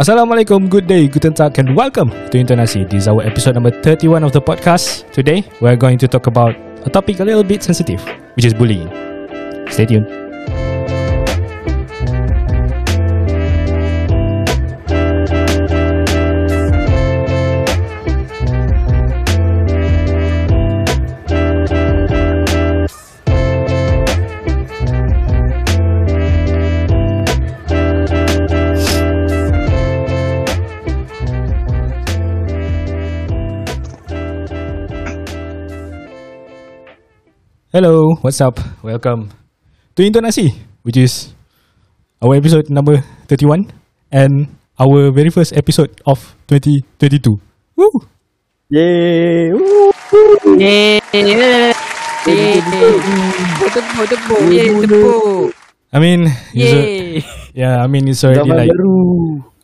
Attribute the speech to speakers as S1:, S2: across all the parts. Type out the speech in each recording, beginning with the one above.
S1: Assalamualaikum, good day, guten tag, and welcome to Intonasi. This is our episode number 31 of the podcast. Today, we're going to talk about a topic a little bit sensitive, which is bullying. Stay tuned. Hello, what's up? Welcome to Intonasi, which is our episode number 31 and our very first episode of 2022. Woo!
S2: Yeay. Woo.
S3: Tepuk, tepuk, yeay, tepuk.
S1: I mean, it's a- yeah, I mean it's already
S2: Zaman
S1: like
S2: baru.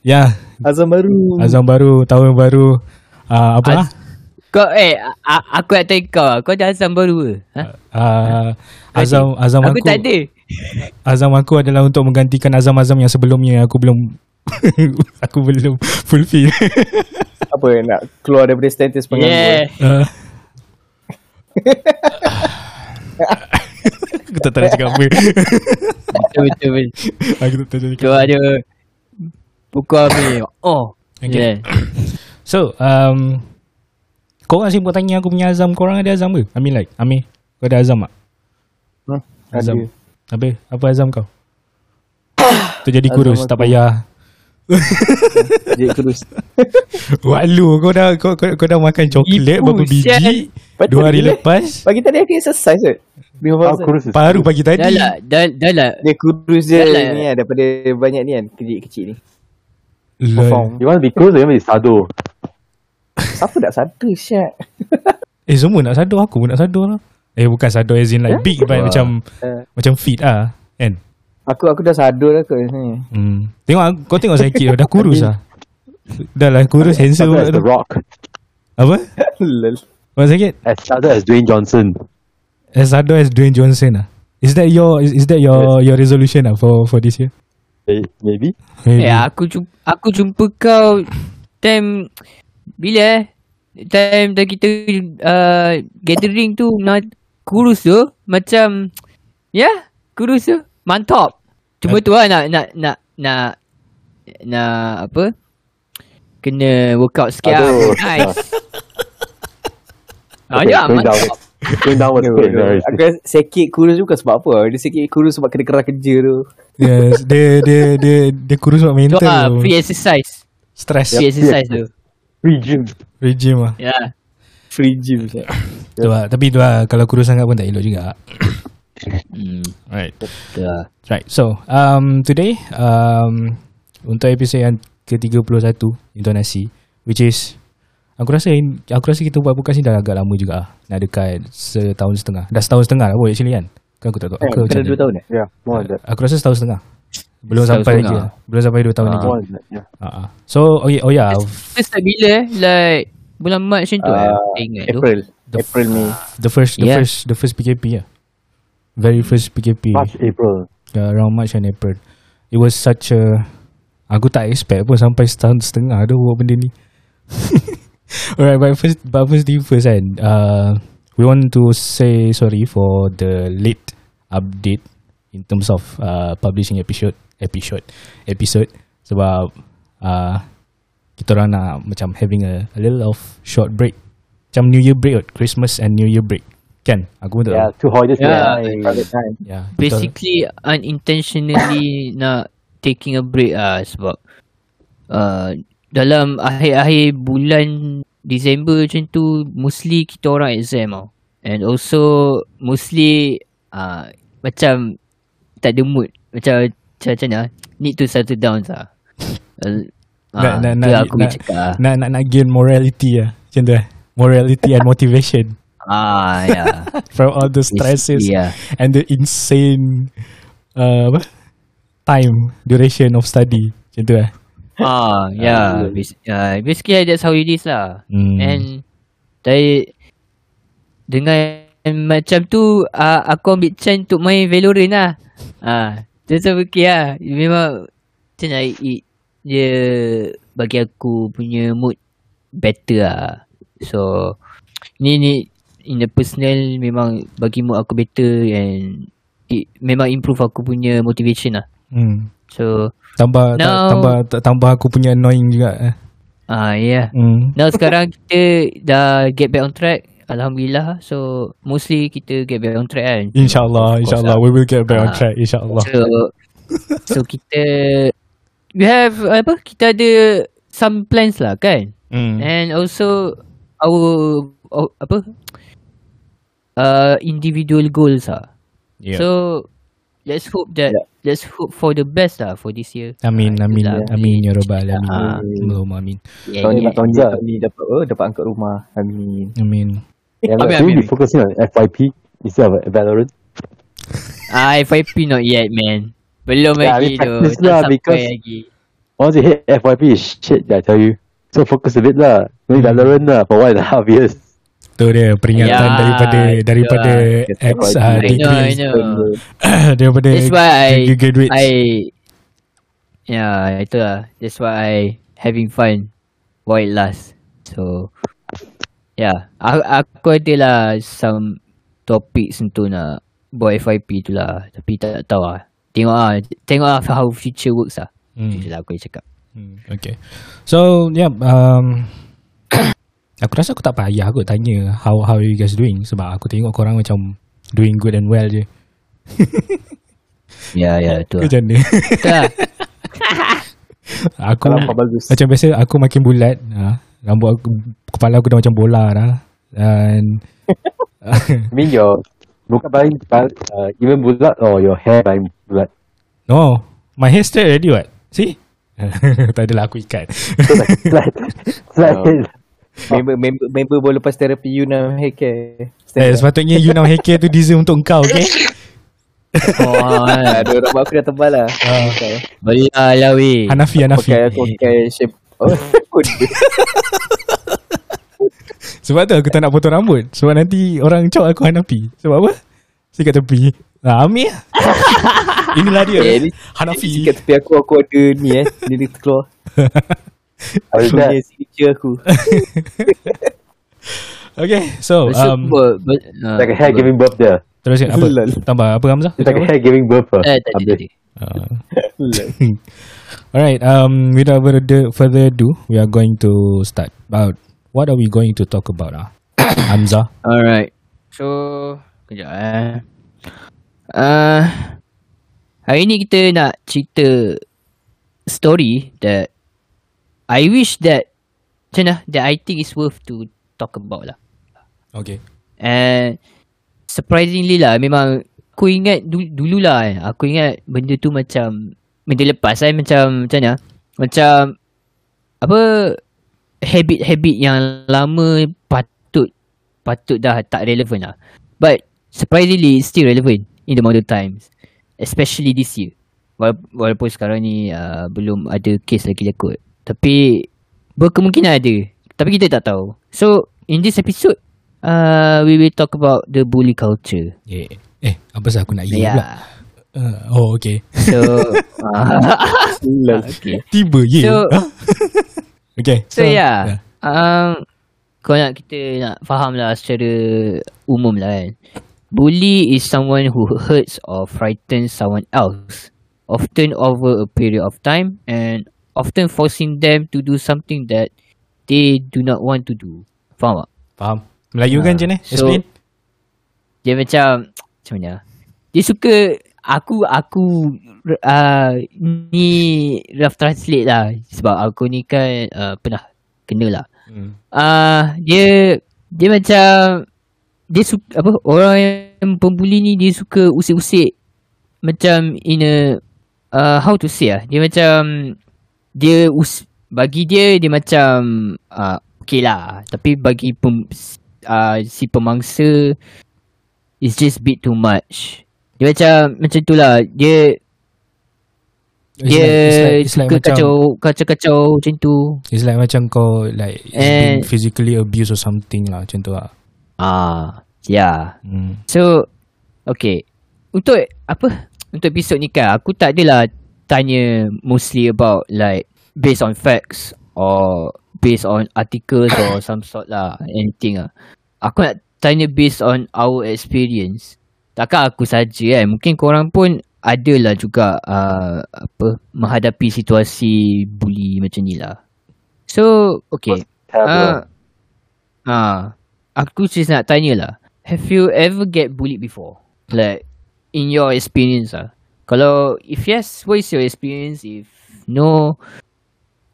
S1: yeah,
S2: Azam baru.
S1: azam baru, tahun baru. Uh, apa?
S3: Az- Kau eh a- aku nak tanya kau, kau ada azam baru ke? Ha?
S1: Uh, azam azam
S3: Aku
S1: aku,
S3: tak ada.
S1: azam aku adalah untuk menggantikan azam-azam yang sebelumnya aku belum aku belum fulfill.
S2: Apa nak keluar daripada status penganggur.
S3: Yeah.
S1: Uh, aku tak tahu nak cakap apa.
S3: Betul betul betul.
S1: aku tak tahu nak cakap
S3: Kau ada pukul ni. Oh.
S1: Okay.
S3: Yeah.
S1: So, um, korang sibuk tanya aku punya azam. Korang ada azam ke? I mean like, Amir, kau ada azam tak?
S2: Hmm,
S1: Azam.
S2: ada.
S1: Apa? Apa azam kau? tu jadi kurus,
S2: Azam
S1: tak
S2: aku.
S1: payah.
S2: Jadi kurus.
S1: Walu, kau dah kau, kau, kau dah makan coklat
S3: Ibu,
S1: berapa biji?
S2: Betul
S1: Dua hari lepas.
S2: Pagi tadi aku exercise
S4: kurus
S1: Baru pagi
S3: Dah
S1: tadi.
S3: lah, dah, dah lah.
S2: Dia kurus je
S3: Dah lah.
S2: ni kan daripada banyak ni kan kecil-kecil ni.
S1: Lol.
S2: Perform.
S4: You want to be or you want to be sado?
S2: Siapa nak satu syak?
S1: Eh semua nak sadar aku pun nak sadar lah. Eh bukan sadar as in like big but
S4: Wah.
S1: macam
S2: Eh,
S1: macam fit ah. Kan?
S2: aku aku dah sadar dah kot ni.
S1: Hmm. Tengok aku- kau tengok saya kira dah kurus ah. Dah lah kurus handsome pula
S4: The
S1: tu.
S4: Rock.
S1: Apa?
S2: Lol.
S1: Apa sakit?
S4: As sado as Dwayne Johnson.
S1: As sadar as Dwayne Johnson ah. Is that your is, is that your your resolution ah for for this year?
S4: Eh, Maybe.
S1: Maybe.
S3: Eh, aku jumpa, aku jumpa kau time bila eh? Time dah kita uh, gathering tu nak kurus tu macam ya, yeah, kurus tu mantap. Cuma tu lah nak nak nak nak nak apa? Kena workout sikit lah. Nice. Ah,
S4: Okay,
S3: ya, mantap.
S4: Going down?
S2: Aku rasa sikit kurus bukan sebab apa. Dia sikit kurus sebab kena kerah kerja tu.
S1: Yes, dia dia dia dia kurus sebab
S3: Tu
S1: mental.
S3: lah,
S1: tu.
S3: free exercise.
S1: Stress
S3: Free exercise tu.
S4: Free gym.
S1: regime ah.
S3: Ya. Yeah.
S2: Free gym.
S1: Tu lah. Tapi tu lah kalau kurus sangat pun tak elok juga.
S3: Hmm,
S1: Right.
S3: lah.
S1: Right. So, um today um untuk episod yang ke-31 intonasi which is aku rasa in- aku rasa kita buat podcast ni dah agak lama juga ah. Nak dekat setahun setengah. Dah setahun setengah lah pun actually kan. Kan aku tak tahu.
S2: Eh,
S1: Aku,
S2: kena
S1: macam
S2: dua tahun eh?
S4: Yeah, more than that.
S1: aku rasa setahun setengah. Belum
S3: Setahun
S1: sampai lagi. lah. Belum sampai 2 tahun
S3: Ah.
S1: lagi.
S4: Yeah.
S1: Ha ah. So, oh yeah, oh yeah.
S3: First start bila eh? Like bulan Mac macam tu eh?
S2: Uh,
S3: Aku ingat tu.
S2: April.
S1: The
S2: April Mei.
S1: The first the
S3: Yeah.
S1: first the first PKP yeah. Very first PKP.
S4: March, April.
S1: Yeah, around March and April. It was such a aku tak expect pun sampai setahun setengah tu buat benda ni. Alright, but first but first thing first kan. Uh, we want to say sorry for the late update in terms of uh, publishing episode episode episode sebab uh, kita orang nak macam having a, a little of short break. Macam New Year break kot, Christmas and New Year break. Kan? Aku pun tak
S4: Yeah,
S1: tahu.
S4: two holidays.
S3: Yeah.
S4: Yeah.
S2: Time.
S3: Basically unintentionally nak taking a break ah sebab uh, dalam akhir-akhir bulan Disember macam tu mostly kita orang exam tau. And also mostly uh, macam tak ada mood. Macam macam, macam mana? Need to settle down lah. Uh,
S1: Nak-
S3: ah,
S1: nak- nak-
S3: aku
S1: nak-
S3: cakap ah.
S1: nak nak nak gain morality lah macam tu eh morality and motivation
S3: Ah, yeah.
S1: from all the stresses
S3: Yeah.
S1: and the insane uh, apa time duration of study macam tu eh
S3: Ah, yeah. Bas- uh, basically that's how it is lah.
S1: hmm.
S3: And dari dengan macam tu uh, aku ambil chance untuk main Valorant lah. Ah, tu tu okay lah. Memang macam it, dia bagi aku punya mood better lah. So ni ni in the personal memang bagi mood aku better and it memang improve aku punya motivation lah.
S1: Hmm.
S3: So
S1: Tambah ta-
S3: Now-
S1: tambah ta- tambah aku punya annoying juga. eh.
S3: ah yeah.
S1: Hmm.
S3: Now sekarang kita dah get back on track. Alhamdulillah. So mostly kita get back on track kan.
S1: InsyaAllah, insyaAllah.
S3: lah.
S1: We will get back on
S3: Ah.
S1: track, insyaAllah.
S3: So so kita we have apa? Kita ada some plans lah kan.
S1: Hmm.
S3: And also our, our apa? Uh, individual goals lah.
S1: Yeah.
S3: So let's hope that let's hope for the best lah for this year.
S1: Amin,
S3: Ah,
S1: amin,
S3: itulah.
S1: amin ya rabbal alamin.
S3: Ah.
S1: Allahumma amin.
S3: Yeah,
S2: Tahun ni
S3: yeah.
S2: tahun ni
S4: Yeah.
S2: tahun ni dapat oh dapat angkat rumah. Amin.
S1: Amin.
S4: Yeah, should we
S3: amin.
S4: be focusing on FYP instead of Valorant?
S3: Ah, FYP not yet man. Belum
S4: Yeah, I
S3: lagi
S4: mean,
S3: tu.
S4: practice
S3: Tak
S4: lah, because-
S3: lagi.
S4: Once you hit FYP is shit, I tell you. So focus a bit lah. Maybe
S1: Hmm.
S4: Valorant lah for one and a half years.
S1: Tu dia peringatan
S3: Ya,
S1: daripada daripada
S2: itu
S1: X uh,
S2: lah.
S3: I know, I know.
S1: daripada
S3: That's why I,
S1: graduates.
S3: I Yeah, itu lah. That's why I having fun while it lasts. So Yeah, aku, aku ada lah some topics untuk nak buat FYP tu lah. Tapi tak tahu lah. Tengok lah. Tengok lah how future works lah.
S1: Hmm.
S3: Itu lah aku cakap.
S1: Hmm, okay. So, yeah, um, aku rasa aku tak payah aku tanya how how you guys doing sebab aku tengok korang macam doing good and well je.
S3: Ya, ya, tu lah.
S1: Macam mana?
S3: Betul lah.
S1: aku macam biasa aku makin bulat. Ha, rambut aku kepala aku dah macam bola dah. Dan
S4: I mean your bukan paling uh, even bulat or your hair paling bulat.
S1: no, my hair straight already what? See? tak adalah aku ikat.
S4: Slide.
S2: Oh. Member member member baru lepas terapi you nak hair care.
S1: Eh, sepatutnya you now hair care tu deserve untuk kau, okay?
S3: Oh.
S2: Ada rambut aku dah tebal lah.
S1: Ah.
S2: Okay.
S3: Belah lah weh.
S1: Hanafi, Hanafi.
S2: Pakai aku pakai shape. Oh,
S1: Sebab tu aku tak nak potong rambut Sebab nanti orang cakap aku Hanafi Sebab apa? Sikat tepi ah, Amir Inilah dia
S2: Eh, ni-
S1: Hanafi
S2: Sikat tepi aku aku ada ni eh. Ni dia terkeluar.
S4: How is
S2: Aku punya signature aku.
S1: Okay So um,
S4: Like a hair giving birth there.
S1: Terus apa? Tambah apa Hamzah?
S4: It's like a hair giving birth.
S3: Eh, tak ada,
S1: Alright um, Without further, further ado We are going to start About What are we going to talk about ah? Hamzah
S3: Alright. So, kejap eh. Uh, hari ni kita nak cerita story that I wish that macam mana that I think is worth to talk about lah.
S1: Okay
S3: And surprisingly lah memang aku ingat du- dulu lah eh, aku ingat benda tu macam benda lepas kan macam macam mana macam apa habit-habit yang lama patut patut dah tak relevan lah. But surprisingly it's still relevant in the modern times. Especially this year. Wala- Walaupun sekarang ni uh, belum ada case lagi kot. Tapi berkemungkinan ada. Tapi kita tak tahu. So in this episode uh, we will talk about the bully culture.
S1: yeah. Eh apa sah aku nak iya pula
S3: Yeah.
S1: Uh, Oh okay
S3: So uh, okay.
S1: Tiba ye
S3: So-?
S1: Okay
S3: So, yeah. Um, kau nak kita nak faham lah secara umum lah kan. Bully is someone who hurts or frightens someone else. Often over a period of time and often forcing them to do something that they do not want to do. Faham tak?
S1: Faham Melayu kan
S3: Ah,
S1: macam ni
S3: so-
S1: Explain
S3: Dia macam macam mana? Dia suka aku aku uh, ni rough translate lah sebab aku ni kan uh, pernah kena lah.
S1: hmm.
S3: Uh, dia dia macam dia suka apa orang yang pembuli ni dia suka usik-usik macam in a uh, how to say ah dia macam dia us, bagi dia dia macam uh, okay lah tapi bagi pem, uh, si pemangsa it's just bit too much dia macam macam tu lah dia
S1: It's
S3: dia
S1: like, it's like, it's like
S3: suka
S1: macam
S3: kacau kacau-kacau macam tu
S1: It's like macam kau like
S3: And-
S1: been physically abused or something lah macam tu lah.
S3: ah yeah
S1: Hmm.
S3: So Okay Untuk apa Untuk episod ni kan Aku tak adalah Tanya Mostly about like based on facts or based on articles or some sort lah anything lah. Aku nak tanya based on our experience. Takkan aku saja kan. Mungkin korang pun adalah juga uh, apa menghadapi situasi bully macam ni lah. So, okay. Uh, uh, aku just nak tanya lah. Have you ever get bullied before? Like, in your experience lah. Kalau, if yes, what is your experience? If no,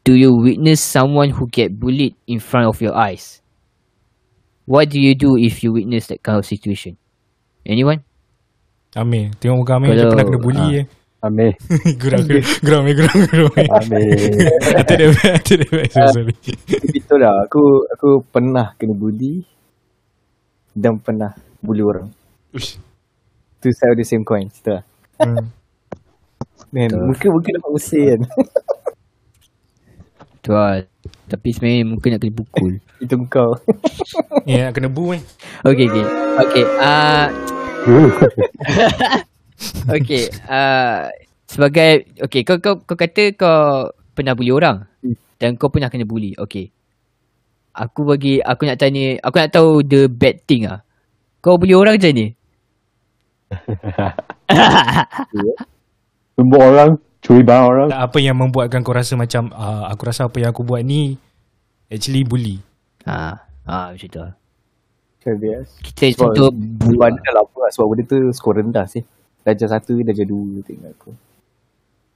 S3: do you witness someone who get bullied in front of your eyes? What do you do if you witness that kind of situation? Anyone?
S1: Amir Tengok muka Amir Macam pernah kena bully
S3: ah.
S1: eh
S4: Amir.
S1: Geram geram Geram Amir Geram geram
S4: Amir.
S1: Atuk dia back Atuk dia back Sorry sorry
S2: Betul lah. Aku aku pernah kena bully dan pernah bully orang.
S1: Uish.
S2: Two side of the same coin. Betul lah.
S1: Hmm.
S2: Man,
S3: Betul.
S2: muka muka nampak usai kan.
S3: Tu lah. Tapi sebenarnya mungkin nak kena pukul.
S2: Itu kau.
S1: Ni nak kena bu eh
S3: Okay, okay. Okay, uh, okay. Uh, sebagai, okay, kau, kau, kau kata kau pernah bully orang. Dan kau pernah kena bully. Okay. Aku bagi, aku nak tanya, aku nak tahu the bad thing ah. Kau bully orang macam ni?
S4: Tumbuk orang. Curi barang orang.
S1: Tak apa yang membuatkan kau rasa macam ah, Aku rasa apa yang aku buat ni Actually bully
S3: Ha, ha macam tu Kita
S2: Sebab
S3: contoh
S2: Sebab dia dah lama lah. Sebab benda tu skor rendah sih. Darjah satu, darjah dua tengok aku.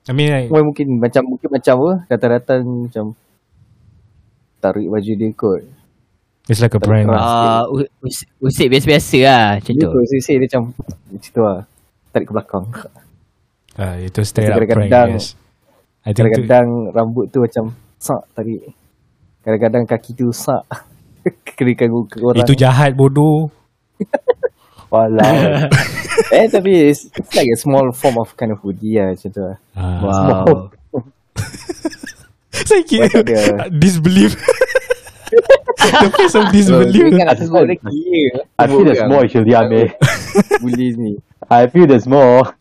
S1: I mean like
S2: Mungkin, mungkin macam mungkin macam apa datang-datang macam tarik baju dia kot.
S1: It's like a prank.
S3: Ah, uh, us- usik biasa-biasa lah macam
S2: Dia
S3: tu.
S2: saya dia macam macam tu lah. Tarik ke belakang.
S1: ah, Itu straight up prank
S2: Kadang-kadang-
S1: yes I think tu,
S2: Kadang-kadang rambut tu macam sak tarik. Kadang-kadang kaki tu sak. Kerikan muka orang.
S1: Itu jahat bodoh
S4: Walau.
S2: eh tapi it's, it's like a small form of kind of bully lah macam tu lah.
S1: ah.
S3: Wow.
S1: Saya kira. Disbelief The face of disbelief
S2: aku.
S4: I feel there's more actually, Amir.
S2: Bully ni.
S4: I feel there's more.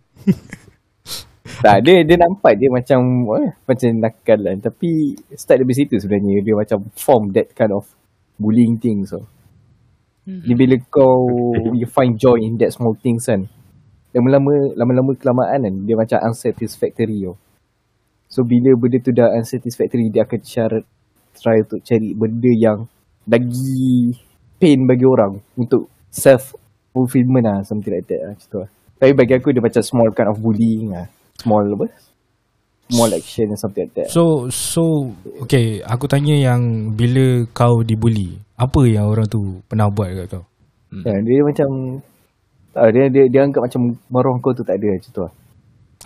S2: Tak, dia, dia nampak dia macam eh, macam nakal lah. Tapi start dari situ sebenarnya. Dia macam form that kind of bullying thing so. Ni bila kau you find joy in that small things kan. Lama-lama lama-lama kelamaan kan dia macam unsatisfactory tau. So bila benda tu dah unsatisfactory dia akan cara try untuk cari benda yang bagi pain bagi orang untuk self fulfillment lah something like that lah macam tu lah. Tapi bagi aku dia macam small kind of bullying lah. Small apa? Small action or something like that.
S1: So so okay, aku tanya yang bila kau dibuli, apa yang orang tu pernah buat kat kau?
S2: Ya, dia macam tak, dia, dia dia anggap macam maruah kau tu tak ada macam tu lah.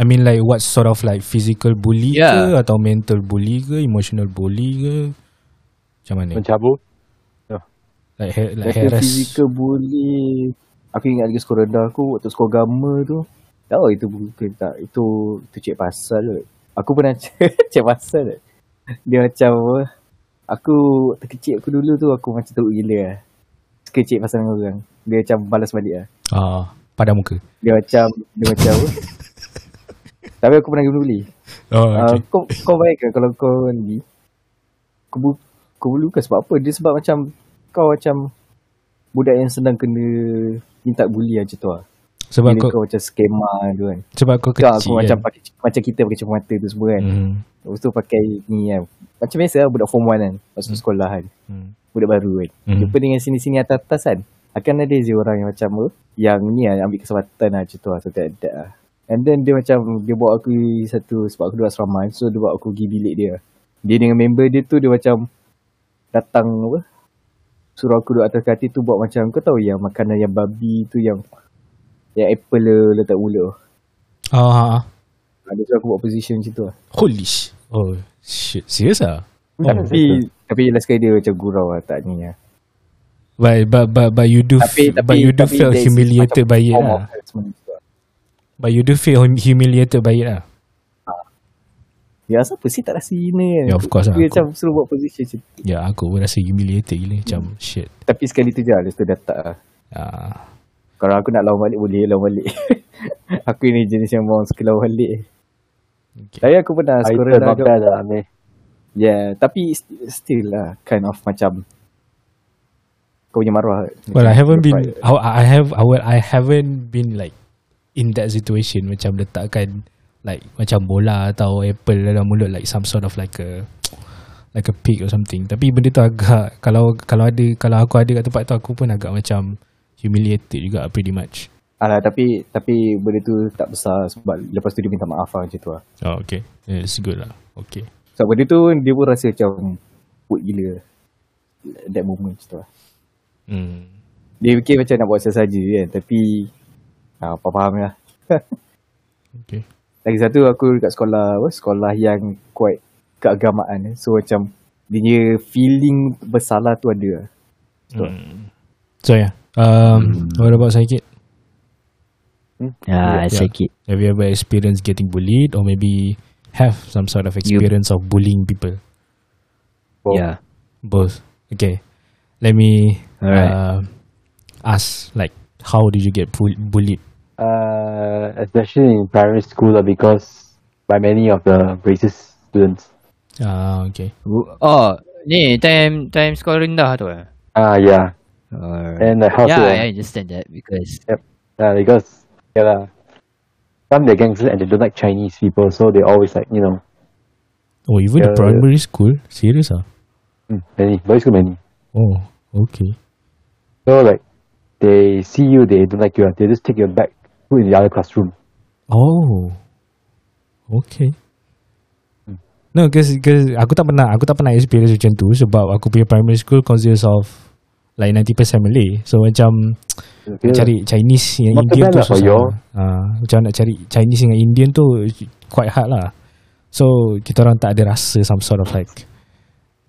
S1: I mean like what sort of like physical bully
S3: Yeah.
S1: ke atau mental bully ke, emotional bully ke? Macam mana?
S4: Mencabut.
S1: Like ha- like
S2: Like
S1: harass.
S2: physical bully Aku ingat lagi skor rendah aku Waktu skor gamma tu Tahu itu bukan tak Itu Itu cik pasal kot. Aku pernah cik pasal kot. Dia macam apa, Aku Waktu kecil aku dulu tu Aku macam teruk gila lah. Suka cik pasal dengan orang. Dia macam balas balik lah.
S1: Ah, pada muka.
S2: Dia macam Dia macam apa? Tapi aku pernah kena bully
S1: Oh,
S2: Uh,
S1: okay.
S2: kau kau baik ke kalau kau ni kau bu, kau bully bukan sebab apa? Dia sebab macam kau macam budak yang senang kena minta bully macam tu lah.
S1: Sebab
S2: Bila
S1: kau
S2: kau macam skema tu kan.
S1: sebab kau
S2: Kau aku
S1: kecil
S2: macam
S1: kan.
S2: pakai macam kita pakai cermin tu semua kan.
S1: Hmm.
S2: Lepas tu pakai ni kan. Macam biasa lah budak form 1 kan. Masuk sekolah kan.
S1: Hmm.
S2: Budak baru kan.
S1: Hmm.
S2: Jumpa dengan sini-sini atas-atas kan. Akan ada je orang yang macam apa. Yang ni lah ambil kesempatan lah macam tu lah. So tak ada lah. And then dia macam dia bawa aku satu sebab aku duduk asrama kan. so dia bawa aku pergi bilik dia. Dia dengan member dia tu dia macam datang apa suruh aku duduk atas katil tu buat macam kau tahu yang makanan yang babi tu yang yang apple le- letak mulut.
S1: Ah, ah, ah.
S2: Ha, dia suruh aku buat position macam tu lah.
S1: Holy sh. Oh, shit. Serious ah? Oh.
S2: Tapi tapi last kali dia macam gurau lah tak ni lah.
S1: But, but, but, but you do
S2: Tapi, tapi,
S1: but you do
S2: tapi
S1: feel humiliated by it lah.
S2: lah.
S1: But you do feel hum- humiliated by it lah.
S2: Ya siapa sih tak rasa hina kan
S1: Ya, of course lah,
S2: Dia
S1: aku-
S2: macam suruh buat position macam
S1: Ya, aku pun rasa humiliated gila. Macam shit.
S2: Tapi sekali tu je lah Lepas tu dah tak lah
S1: Ah,
S2: Kalau aku nak lawan balik boleh lawan balik Aku ni jenis yang mau suka lawan balik
S1: okay.
S2: Tapi aku pernah
S4: not
S2: juga
S4: bad lah.
S2: Yeah, tapi st- still lah kind of macam kau punya maruah.
S1: Well, I haven't been. I, I have. I, well, I haven't been like in that situation. Macam letakkan like macam bola atau apple dalam mulut like some sort of like a like a pig or something. Tapi benda tu agak kalau kalau ada kalau aku ada kat tempat tu aku pun agak macam humiliated juga pretty much.
S2: Alah, tapi tapi benda tu tak besar sebab lepas tu dia minta maaf lah macam tu lah.
S1: Oh, okay. It's good lah. Okay.
S2: Sebab benda tu dia pun rasa macam good gila. That moment macam tu lah.
S1: Hmm.
S2: Dia fikir macam nak buat saja kan. Tapi ah, apa faham lah.
S1: Okay.
S2: Lagi satu aku dekat sekolah apa, sekolah yang quite keagamaan. eh. So macam dia feeling bersalah tu ada. lah.
S1: Hmm. So yeah. Um, what about Saikit?
S3: Ah,
S1: Yeah.
S3: sakit.
S1: Have you ever experienced getting bullied or maybe have some sort of experience of bullying people?
S4: Both.
S3: Yeah.
S1: Both. Okay. Let me
S3: Alright.
S1: uh, ask like how did you get bull- bullied?
S4: Uh, especially in primary school lah, because by many of the racist students.
S1: Ah, okay.
S3: Oh, ni time time sekolah rendah tu eh.
S4: Ah, yeah.
S3: Alright.
S4: And uh, how
S3: yeah,
S4: to,
S3: I understand that because
S4: uh, because yeah, lah. some they're gangsters and they don't like Chinese people, so they always like you know,
S1: Oh, even the
S4: Yeah.
S1: primary school? Serious ah?
S4: mm, many, very school many.
S1: Oh, okay.
S4: So like they see you, they don't like you, they just take you back, put in the other classroom.
S1: Oh, okay. No, cause, cause aku tak pernah aku tak pernah experience macam tu sebab aku punya primary school consists of like 90% Malay. So macam
S4: Okay,
S1: cari Chinese yang
S4: Not too
S1: Indian tu
S4: lah
S1: susah. Ah, macam nak cari Chinese dengan Indian tu quite hard lah. So kita orang tak ada rasa some sort of like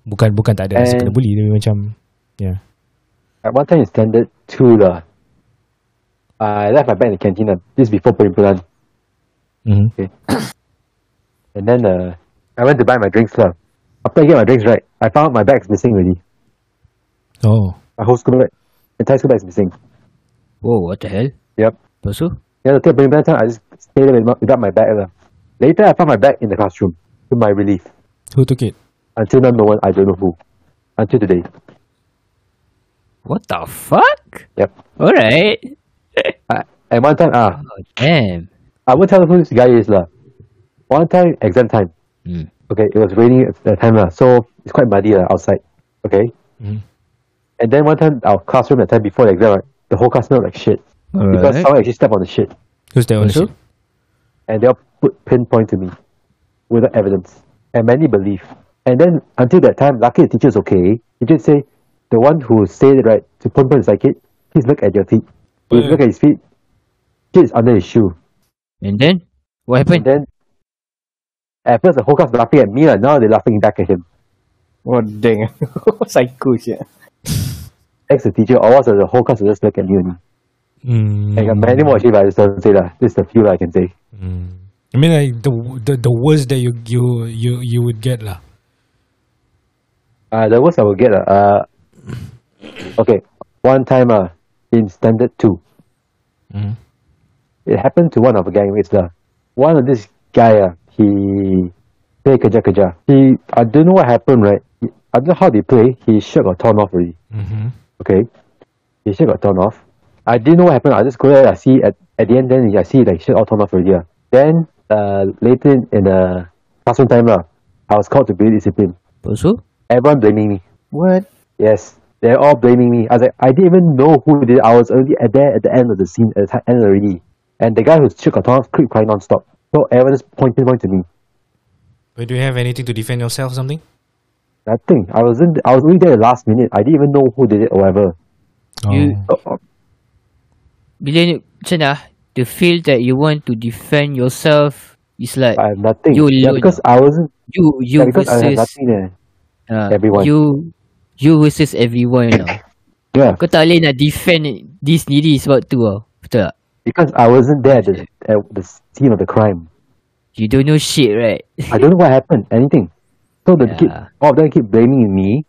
S1: bukan bukan tak ada rasa kena bully tapi macam yeah.
S4: At one time in standard two lah. I left my bag in the canteen. lah. This before perimpunan.
S1: Mm-hmm.
S4: And then uh, I went to buy my drinks lah. After I get my drinks right, I found my bag's missing already.
S1: Oh,
S4: My whole school bag, entire school bag's missing.
S3: Whoa, what the hell?
S4: Yep.
S3: Lepas tu?
S4: Yeah, the perimpunan time I just stayed there with- without my bag lah. Later I found my bag in the classroom. To my relief.
S1: who took it?
S4: Until now, no one, I don't know who. Until today.
S3: What the fuck?
S4: Yep.
S3: Alright.
S4: I, and one time, ah,
S3: Oh, damn.
S4: I won't tell who this guy is lah. One time, exam time.
S3: Hmm.
S4: Okay, it was raining at that time lah, so it's quite muddy lah outside. Okay.
S1: Mhm.
S4: And then one time, our classroom at that time before the exam, right, the whole class smelled like shit because
S3: Alright.
S4: someone actually stepped on the shit,
S1: Who's that one?
S3: Also?
S4: and they all put pinpoint to me without evidence, and many believe. And then until that time, lucky the teacher's okay. He just say, the one who said it right to pinpoint is like it. Please look at your feet. Please
S1: Yeah. Hmm.
S4: look at his feet. Shit is under his shoe.
S3: And then? What happened?
S4: And
S3: happened?
S4: then at first the whole class laughing at me, and now they're laughing back at him.
S2: Oh dang. Psycho shit.
S4: Ex the teacher, or else the whole class will just look at only.
S1: Mm.
S4: I got many more actually, but I just don't say that. This is the few that I can say.
S1: Mm. I mean, like the the the worst that you you you you would get lah.
S4: Uh, the worst I will get, uh, uh okay, one time uh, in standard two,
S1: Mm.
S4: it happened to one of the gangmates. Uh, one of this guy, uh, he play kerja kerja. He, I don't know what happened, right? I don't know how they play. He shirt got torn off already.
S1: Mm-hmm.
S4: Okay, his shirt got turned off. I didn't know what happened. I just go there. I see at, at the end. Then I see like shirt all turned off already. Uh. Then uh, later in, in the classroom time, uh, I was called to be discipline.
S3: Lepas tu?
S4: Everyone blaming me.
S2: What?
S4: Yes, they're all blaming me. I was like, I didn't even know who did it. I was already at there at the end of the scene, at the ti- end already. And the guy who shook got off, keep crying non-stop. So everyone just pointing, pointing to me.
S1: But do you have anything to defend yourself or something?
S4: Nothing. I wasn't. I was only there the last minute. I didn't even know who did it or whatever.
S3: You-
S1: Oh.
S4: Oh,
S3: Bila ni, macam mana? The feel that you want to defend yourself is like
S4: I have nothing.
S3: You
S4: yeah, because I wasn't.
S3: you you
S4: Yeah, because I
S3: versus
S4: nothing there.
S3: uh,
S4: everyone.
S3: You you versus everyone now.
S4: Yeah,
S3: Kau tak boleh nak defend diri sendiri sebab tu lah. Betul tak?
S4: because I wasn't there at the, at the scene of the crime.
S3: You don't know shit, right?
S4: I don't know what happened. Anything. So the kid, all of them keep blaming me.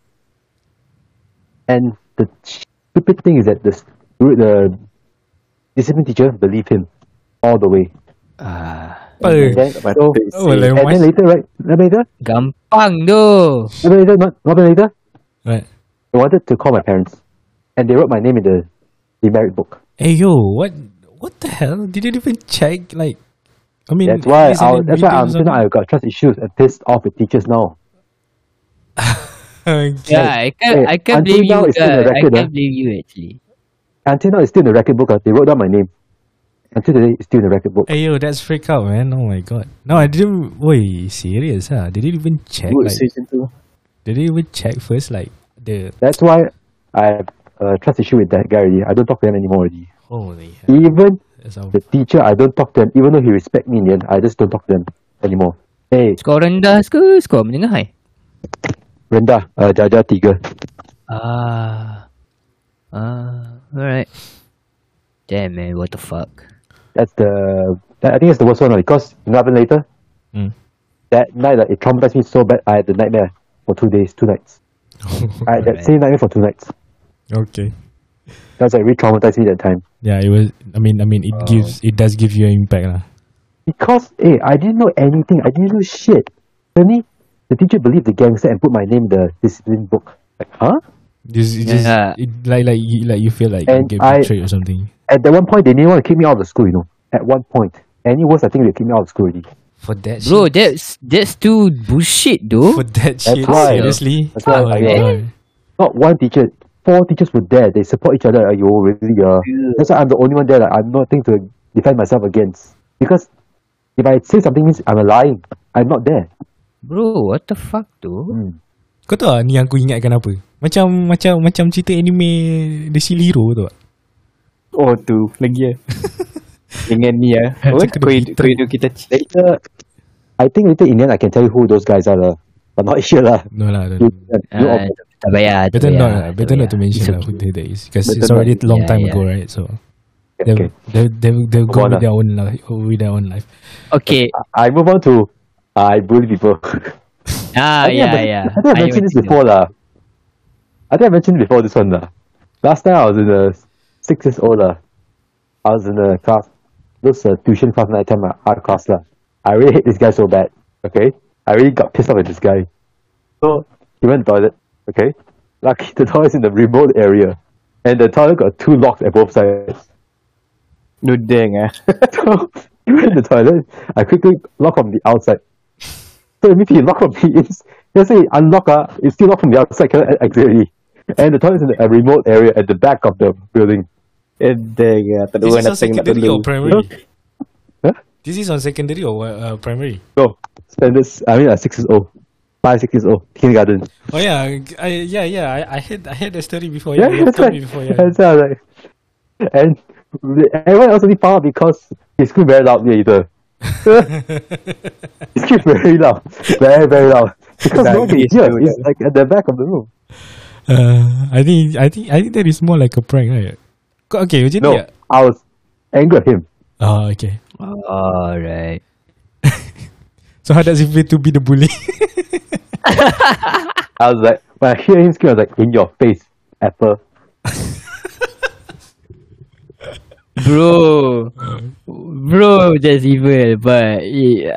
S4: And the stupid thing is that the the discipline teacher believed him all the way.
S3: Ah,
S1: Apa?
S4: And then, so,
S1: Oh,
S4: and then later, right? Later,
S3: Gampang tu.
S4: then later, not, not later,
S1: Right.
S4: I wanted to call my parents, and they wrote my name in the the merit book.
S1: Hey yo, what what the hell? Did you even check? Like, I mean,
S4: That's why I,
S1: it
S4: that's why I'm
S1: videos
S4: saying
S1: on-
S4: I've got trust issues and pissed off with teachers now.
S1: Okay.
S3: Yeah, I can't,
S4: Hey,
S3: I can't
S4: until
S3: blame you. Uh,
S4: the
S3: I
S4: record,
S3: can't
S4: ah.
S3: blame you actually.
S4: Until now, it's still in the record book. Uh, they wrote down my name. Until today, it's still in the record book.
S1: Hey yo, that's freak out, man. Oh my god. No, I didn't. Wait, serious? Huh? Did you even check?
S2: Good
S1: Like,
S2: macam tu.
S1: did you even check first? Like the
S4: That's why I have a trust issue with that guy already. I don't talk to him anymore already.
S1: holy hell.
S4: Even the teacher, I don't talk to him. Even though he respect me in the end, I just don't talk to them anymore. Hey,
S3: Skor rendah ke skor menengah?
S4: Rendah, uh, jaja tiga.
S3: Ah. Ah, alright. Damn man, what the fuck?
S4: That's the, that, I think it's the worst one lah, because you know what happened later?
S1: Mm.
S4: That night, like, it traumatized me so bad, I had the nightmare for two days, two nights. I had that
S3: Alright.
S4: same nightmare for two nights.
S1: okay.
S4: That's like re-traumatized me that time.
S1: Yeah, it was. I mean, I mean, it
S3: Oh.
S1: gives. It does give you an impact, lah.
S4: Because, hey, I didn't know anything. I didn't know shit. Suddenly, the teacher believed the gangster and put my name in the discipline book. Like, huh?
S1: Just, it just
S3: Yeah.
S1: it, like, like, you, like you feel like
S4: And
S1: you get
S4: I-
S1: betrayed or something.
S4: At that one point, they didn't want to kick me out of the school, you know. At one point. Any worse, I think they kick me out of school already.
S1: For that,
S3: Bro,
S1: shit,
S3: that's that's too bullshit though.
S1: for that shit,
S4: why.
S1: seriously.
S4: That's why
S1: oh my
S4: I-
S1: god.
S4: Not one teacher. Four teachers were there. They support each other. Ayo, really, uh. That's why I'm the only one there. Like, I'm nothing to defend myself against. Because if I say something means I'm a lying. I'm not there.
S3: Bro, what the fuck tu?
S4: Hmm.
S1: Kau tahu tak ni yang aku ingatkan apa? Macam macam macam cerita anime The Shield Hero tu. tak?
S2: Oh tu lagi ya. Dengan ni ya. Kau kau hidup kita.
S4: Later, I think later in the end I can tell you who those guys are. lah. But not here lah.
S1: No lah.
S4: You, you all-
S3: tak payah. tak
S1: Better not lah. Better not to mention lah who that is because it's already a long time
S3: yeah.
S1: ago, right? So they
S4: okay.
S1: they they they'll
S4: Go
S1: with
S4: lah.
S1: their own life with their own life.
S3: Okay.
S4: I move on to I bully people.
S3: Ah,
S4: I think I
S3: yeah,
S4: men-
S3: yeah.
S4: I think I mentioned this before lah. I think I mentioned before this one lah. Last time I was in the six years old lah. I was in the class, this uh, tuition class night time uh, art class lah. I really hate this guy so bad. Okay, I really got pissed off at this guy. So he went to the toilet. Okay, lucky the toilet's in the remote area, and the toilet got two locks at both sides.
S2: No dang ah.
S4: So he went to the toilet. I quickly lock from the outside. So if he lock from the inside, let's say unlock, uh, it's still locked from the outside, cannot exit already. And the toilet is in a remote area at the back of the building.
S2: Eh dang ah. Tak ada
S1: This is on
S2: datang nak
S1: secondary or
S2: tolong.
S1: primary?
S4: Huh?
S1: This is on secondary or uh, primary?
S4: No, standards. I mean, uh, six years old, five, six years old, kindergarten.
S1: Oh yeah, I, yeah, yeah. I, I heard I heard the story before.
S4: Yeah,
S1: Yeah, you
S4: that's
S1: told
S4: right.
S1: me before. Yeah.
S4: That's right. Like, and everyone else only found out because he screamed very loudly either. he screamed very loud, very very loud. Because
S2: Nah,
S4: nobody
S2: it's
S4: hears.
S2: true,
S4: It's like at the back of the room.
S1: Uh, I think I think I think that is more like a prank, right? Kau- Okay, macam
S4: No,
S1: ni.
S4: I was angry at him.
S1: Oh, okay.
S3: Alright.
S1: So how does it feel to be the bully?
S4: I was like, when I hear him scream, I was like, in your face, Apple.
S3: Bro. Bro, that's evil. But,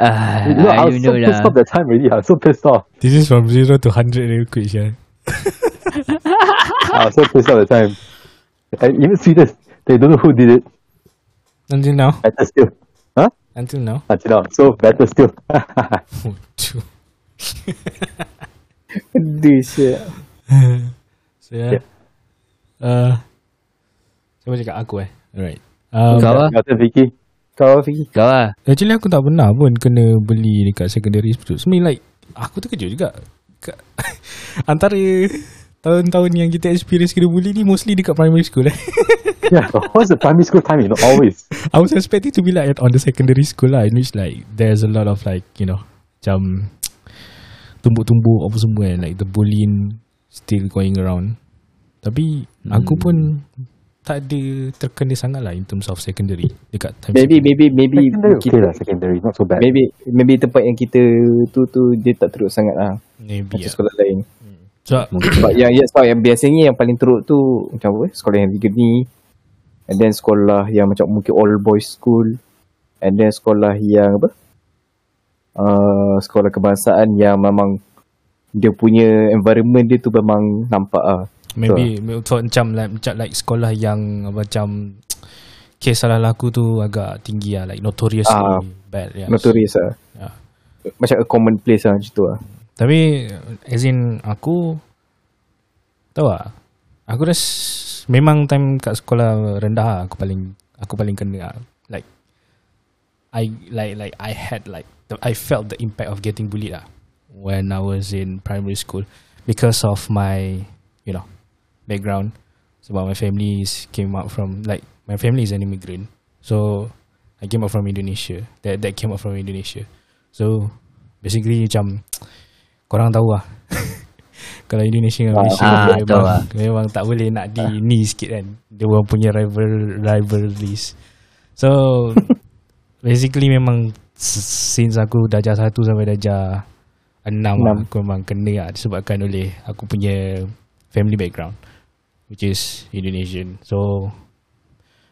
S3: ah,
S4: You know, I
S3: I
S4: was so
S3: know
S4: pissed
S3: lah.
S4: off that time already. I was so pissed off.
S1: this is from zero to hundred real quick, yeah.
S4: I was so pissed off at the time. And even Sweden, they don't know who did it.
S1: Until now,
S4: Better still. Huh?
S1: until now.
S4: Until now. So better still.
S2: Aduh siap.
S1: so yeah. Uh, siapa cakap aku eh? Alright. Um,
S3: Kau lah.
S4: Kata Vicky.
S2: Kau Fiqi.
S3: Kau lah.
S1: Actually aku tak pernah pun kena beli dekat secondary school. So, I mean like aku terkejut juga. Antara tahun-tahun yang kita experience kena bully ni mostly dekat primary school eh.
S4: Yeah, what's the primary school time, you know, always.
S1: I was expecting to be like on the secondary school lah in which like there's a lot of like you know macam tumbuk-tumbuk apa semua kan like the bullying still going around. Tapi aku
S2: Hmm.
S1: pun tak ada terkena sangat lah in terms of secondary dekat time
S2: Maybe
S1: secondary.
S2: maybe maybe
S4: Secondary okay
S2: kita
S4: lah, secondary, not so bad.
S2: maybe maybe tempat yang kita tu tu dia tak teruk sangat lah
S1: maybe
S2: macam
S1: yeah.
S2: sekolah lain.
S1: So,
S2: Sebab yang ya, sebab yang biasanya yang paling teruk tu macam apa? Sekolah yang tiga ni. And then sekolah yang macam mungkin all boys school. And then sekolah yang apa? uh, sekolah kebangsaan yang memang dia punya environment dia tu memang nampak ah.
S1: Maybe so, macam like, macam like sekolah yang macam kes salah laku tu agak tinggi lah like notoriously
S2: Ah,
S1: bad yes.
S2: Notorious ah.
S1: Ya.
S2: Macam a common place lah macam tu ah.
S1: Tapi as in aku tahu tak aku dah memang time kat sekolah rendah lah, aku paling aku paling kena lah. like I like like I had like the, I felt the impact of getting bullied lah when I was in primary school because of my you know background sebab my family is came out from like my family is an immigrant. So I came out from Indonesia. That that came out from Indonesia. So basically macam korang tahu lah. Kalau Indonesia dengan Malaysia
S3: Ah,
S1: memang,
S3: lah.
S1: memang tak boleh nak di ni sikit kan. Dia orang punya rival rivalries. So basically memang since aku darjah satu sampai darjah enam lah,
S2: Enam.
S1: aku memang kena lah disebabkan oleh aku punya family background which is Indonesian so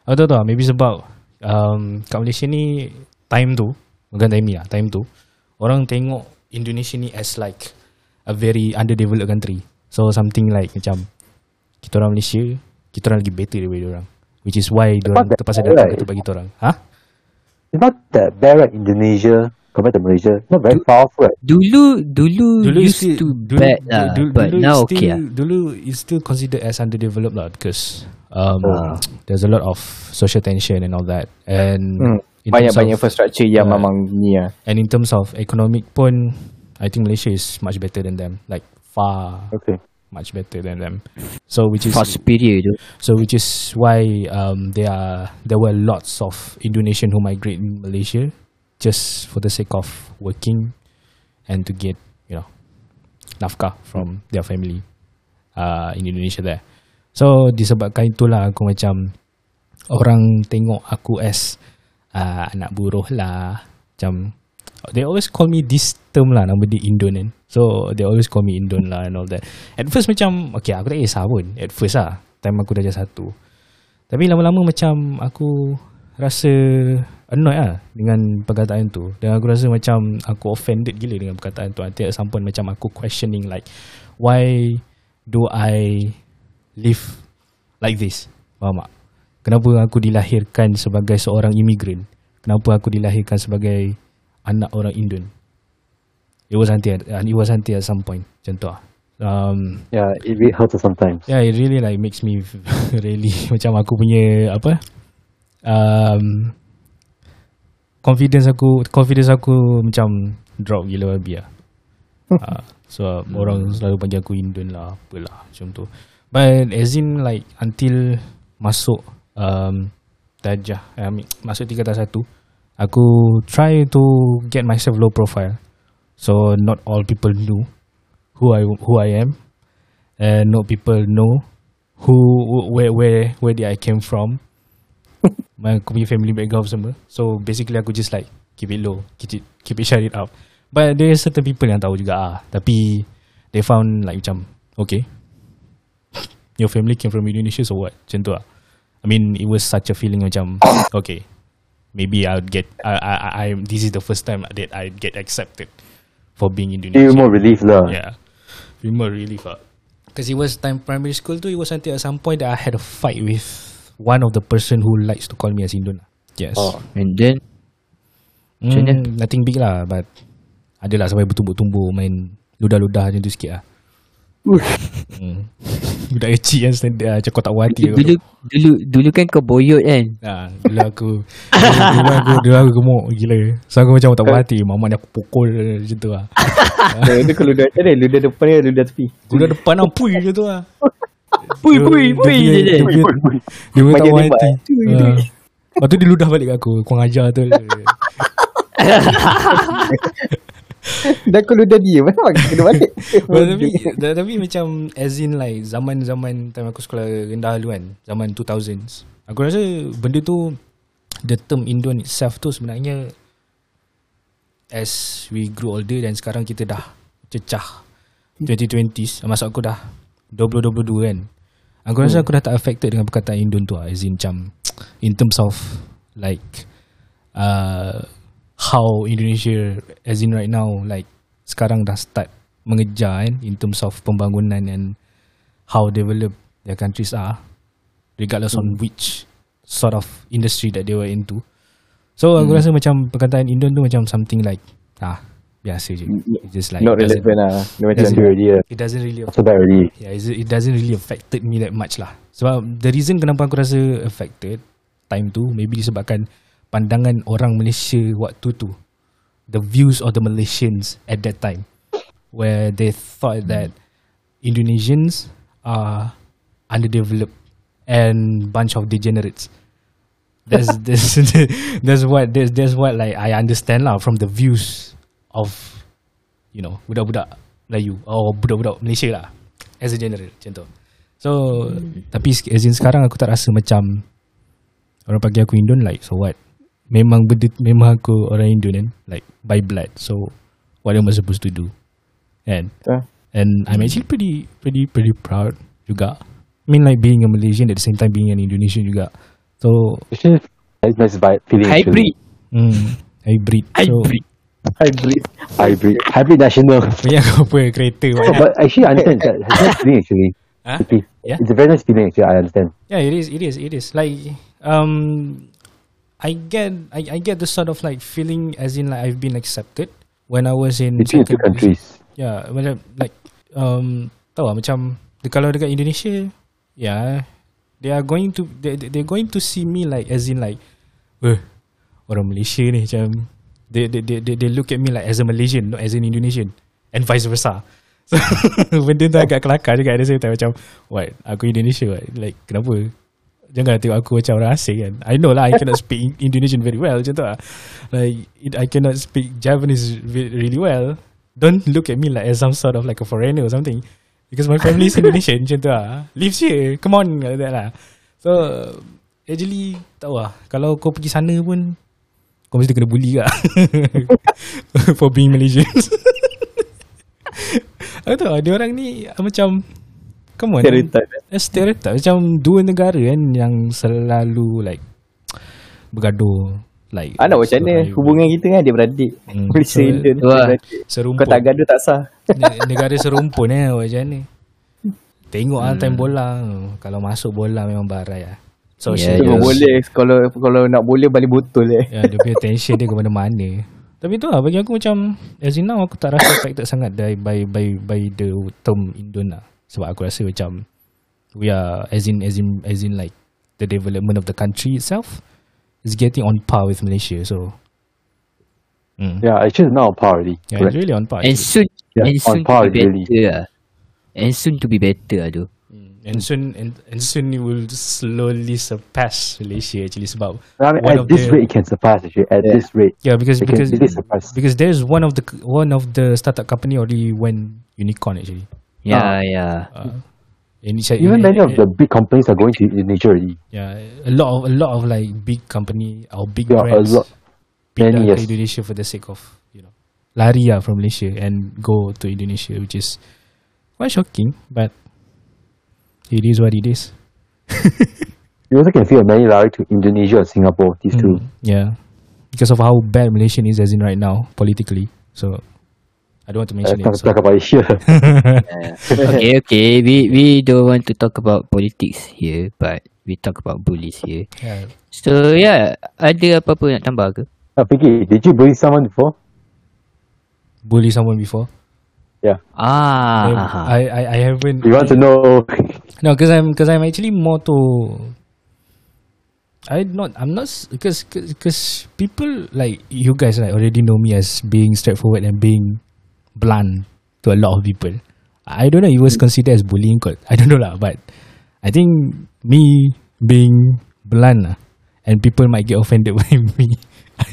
S1: aku tahu tak maybe sebab um, kat Malaysia ni time tu bukan time ni lah time tu orang tengok Indonesia ni as like a very underdeveloped country so something like macam kita orang Malaysia kita orang lagi better daripada orang which is why diorang
S4: that
S1: terpaksa
S4: right?
S1: datang ke tempat kita orang ha
S4: It's not that bad, right? Indonesia compared to Malaysia. Not very powerful, right?
S3: Dulu dulu,
S1: dulu
S3: used
S1: still,
S3: to
S1: dulu,
S3: bad lah,
S1: dulu,
S3: but
S1: dulu
S3: now
S1: still,
S3: okay lah.
S1: Dulu is still considered as underdeveloped lah because um,
S4: Ah.
S1: there's a lot of social tension and all that and
S2: Hmm. Banyak-banyak
S1: of-
S2: infrastructure yang
S1: uh,
S2: memang ni ah.
S1: and in terms of economic pun I think Malaysia is much better than them like far
S4: Okay.
S1: much better than them so which is
S3: Far superior tu.
S1: so which is why um, there are there were lots of Indonesian who migrate in Malaysia just for the sake of working and to get you know nafkah from their family uh, in Indonesia there. So disebabkan itulah aku macam orang tengok aku as uh, anak buruh lah. Macam they always call me this term lah nama dia Indon kan so they always call me Indon lah and all that. At first macam okay aku tak kisah pun. At first lah time aku darjah satu. Tapi lama-lama macam aku rasa annoyed lah dengan perkataan tu. Dan aku rasa macam aku offended gila dengan perkataan tu. Until at some point macam aku questioning like why do I live like this? Faham tak? Kenapa aku dilahirkan sebagai seorang immigrant? Kenapa aku dilahirkan sebagai anak orang Indon? It was until it was until at some point. Macam tu lah. Um,
S4: Yeah, it really hurts sometimes.
S1: Yeah, it really like makes me really macam aku punya apa? Um, confidence aku confidence aku macam drop gila babi lah. uh, so orang selalu panggil aku Indon lah apalah macam tu. But as in like until masuk um, darjah I mean, masuk tingkatan satu aku try to get myself low profile. So not all people knew who I who I am and not people know who where where where did I came from aku punya family background semua. So basically aku just like keep it low keep it keep it shut it up but there are certain people yang tahu juga ah. Tapi they found like macam okay. Your family came from Indonesia so what? Macam tu lah I mean it was such a feeling macam okay maybe I would get I I I I'm- this is the first time that I get accepted for being
S4: Feel
S1: Indonesian
S4: more relief lah.
S1: yeah. Feel more relief ah. Because it was time primary school too, it was until at some point that I had a fight with one of the person who likes to call me as Indon. lah. Yes.
S4: Oh.
S3: And then?
S1: Mm, nothing big lah but adalah sampai bertumbuk-tumbuk main ludah-ludah macam tu sikit lah. mm. Budak kecil yang standard lah, macam kau tak puas hati
S3: dulu, dulu dulu dulu kan kau boyot kan.
S1: Nah, dulu aku dulu, dulu aku dulu aku gemuk gila. So aku macam tak puas hati, mama ni aku pukul macam tu lah.
S2: Dia dia kalau ludah macam mana? Ludah depan dia ludah tepi.
S1: Guna depan lah, pui macam tu lah.
S3: Pui pui pui
S1: dia-
S3: je
S1: dia-
S3: je.
S1: dia- Dia pun tak
S2: tembak,
S1: hati. Lepas tu dia ludah balik kat aku Kau ajar tu
S2: Dan kalau ludah dia memang kena balik.
S1: tapi, tapi macam As in like Zaman-zaman Time aku sekolah rendah dulu kan Zaman 2000s Aku rasa Benda tu The term Indon itself tu sebenarnya As we grew older Dan sekarang kita dah Cecah 2020s Maksud aku dah 2022 kan? Aku rasa aku dah tak affected Dengan perkataan Indon tu lah As in macam In terms of Like uh, how Indonesia as in right now like sekarang dah start mengejar kan in terms of pembangunan and how developed their countries are regardless on which sort of industry that they were into. So aku rasa macam perkataan Indon tu macam something like ah biasa je. It's just like
S2: Not relevant lah. Dia macam
S1: doesn't-
S4: already. Uh,
S1: It doesn't really
S4: bad already.
S1: Yeah, it doesn't really affected me that much lah. Sebab the reason kenapa aku rasa affected time tu maybe disebabkan pandangan orang Malaysia waktu tu. The views of the Malaysians at that time where they thought that Indonesians are underdeveloped and bunch of degenerates. That's that's that's what that's, that's what like I understand lah from the views of you know budak-budak Melayu or budak-budak Malaysia lah as a general macam tu. So tapi sek- as in sekarang aku tak rasa macam orang panggil aku Indon like so what? Memang benda, memang aku orang Indon kan like by blood. So what am I supposed to do? And
S2: Ah.
S1: and I'm actually pretty pretty pretty proud juga. I mean like being a Malaysian at the same time being an Indonesian juga. So
S4: it's nice vibe feeling.
S3: Hybrid.
S1: hmm, hybrid. So
S3: Hybrid.
S2: hybrid.
S4: Hybrid. National.
S1: punya apa kereta
S4: Oh,
S1: banyak.
S4: but actually, I understand that. It's nice feeling actually.
S1: Huh?
S4: Okay.
S1: Yeah.
S4: It's a very nice feeling actually. I understand.
S1: Yeah, it is. It is. It is. Like, um, I get, I, I get the sort of like feeling as in like I've been accepted when I was in
S4: Between the two countries.
S1: Yeah, macam like um, tahu lah macam de- kalau dekat Indonesia, yeah, they are going to they they- they're going to see me like as in like, eh, orang Malaysia ni macam they they, they they look at me like as a Malaysian, not as an Indonesian, and vice versa. So benda tu agak kelakar juga ada saya macam what? Aku Indonesia what? like kenapa? Jangan tengok aku macam orang asing kan. I know lah I cannot speak Indonesian very well macam tu lah. Like it, I cannot speak Japanese re- really well. Don't look at me like as some sort of like a foreigner or something. Because my family is Indonesian macam tu lah. Lives here. Come on like that lah. So actually tahu lah. Kalau kau pergi sana pun kau mesti kena bully lah for being Malaysians Aku tahu dia orang ni ah, macam Come on
S2: Stereotype.
S1: eh, Stereotype Macam dua negara kan Yang selalu like Bergaduh Like
S2: Anak macam mana hubungan kita kan dia beradik.
S1: Hmm.
S2: Malaysia
S1: So,
S2: Indian.
S3: wah.
S1: Serumpun
S2: Kau tak gaduh tak sah.
S1: Ne- Negara serumpun eh Macam mana Tengok hmm. time bola Kalau masuk bola memang barai lah So
S3: Yeah,
S1: she
S2: Kalau
S3: yeah.
S2: boleh kalau kalau nak boleh balik botol eh.
S1: Ya, dia punya tension dia ke mana-mana. Tapi tu lah bagi aku macam as in now aku tak rasa affected sangat by by by, by the term Indon lah. Sebab aku rasa macam we are as in as in as in like the development of the country itself is getting on par with Malaysia. So mm.
S4: Yeah, actually not on par already.
S1: yeah,
S4: Correct.
S1: it's really on par.
S3: And
S1: actually.
S3: soon,
S4: Yeah,
S3: and
S4: on
S3: soon
S4: par
S3: to be
S4: really.
S3: better lah. And soon to be better lah tu.
S1: And soon and, and soon it will slowly surpass Malaysia actually sebab
S4: I mean,
S1: one
S4: at this
S1: the-
S4: rate, it can surpass actually. At
S2: Yeah.
S4: this rate,
S1: Yeah, because
S4: it
S1: because
S4: really surpass.
S1: because there's one of the one of the startup company already went unicorn actually.
S3: Yeah,
S4: Ah.
S3: yeah.
S1: Uh, and it's,
S4: Even
S1: and-
S4: many of
S1: and-
S4: the big companies are going to Indonesia already.
S1: yeah, a lot of a lot of like big company or big
S4: Yeah, a
S1: brands
S4: lot.
S1: pindah
S4: Many,
S1: ke
S4: yes.
S1: Indonesia for the sake of you know lari from Malaysia and go to Indonesia, which is quite shocking, but it is what it is.
S4: You also can feel many lari to Indonesia or Singapore. These two.
S1: Mm, yeah, because of how bad Malaysian is as in right now politically. So I don't want to
S4: Uh,
S1: mention
S4: talk,
S1: it. So.
S4: talk about it here.
S3: okay, okay. We we don't want to talk about politics here, but we talk about bullies here.
S1: Yeah.
S3: So yeah, ada apa-apa nak tambah ke?
S4: uh, Vicky, did you bully someone before?
S1: Bully someone before?
S3: Ah,
S1: I, I I haven't.
S4: We want to know.
S1: No, because I'm because I'm actually more to. I not I'm not because because people like you guys like already know me as being straightforward and being blunt to a lot of people. I don't know it was considered as bullying kot. I don't know lah, but I think me being blunt lah, and people might get offended by me.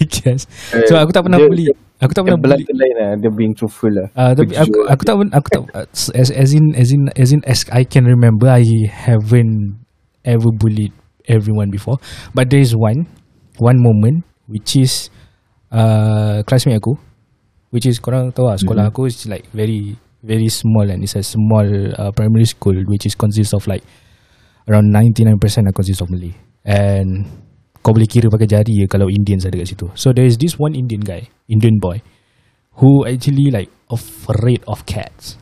S1: I guess. So aku tak pernah
S2: Dia-
S1: bully. Aku tak pernah
S2: tu lain lah. Dia being truthful lah.
S1: Uh, tapi aku,
S2: Jujur.
S1: aku tak aku tak as as in as in as in as I can remember I haven't ever bullied everyone before but there is one one moment which is uh classmate aku which is korang tahu lah sekolah aku is like very very small and it's a small uh, primary school which is consists of like around 99% are consists of Malay and kau boleh kira pakai jari je kalau Indians ada kat situ. So there is this one Indian guy, Indian boy, who actually like afraid of cats.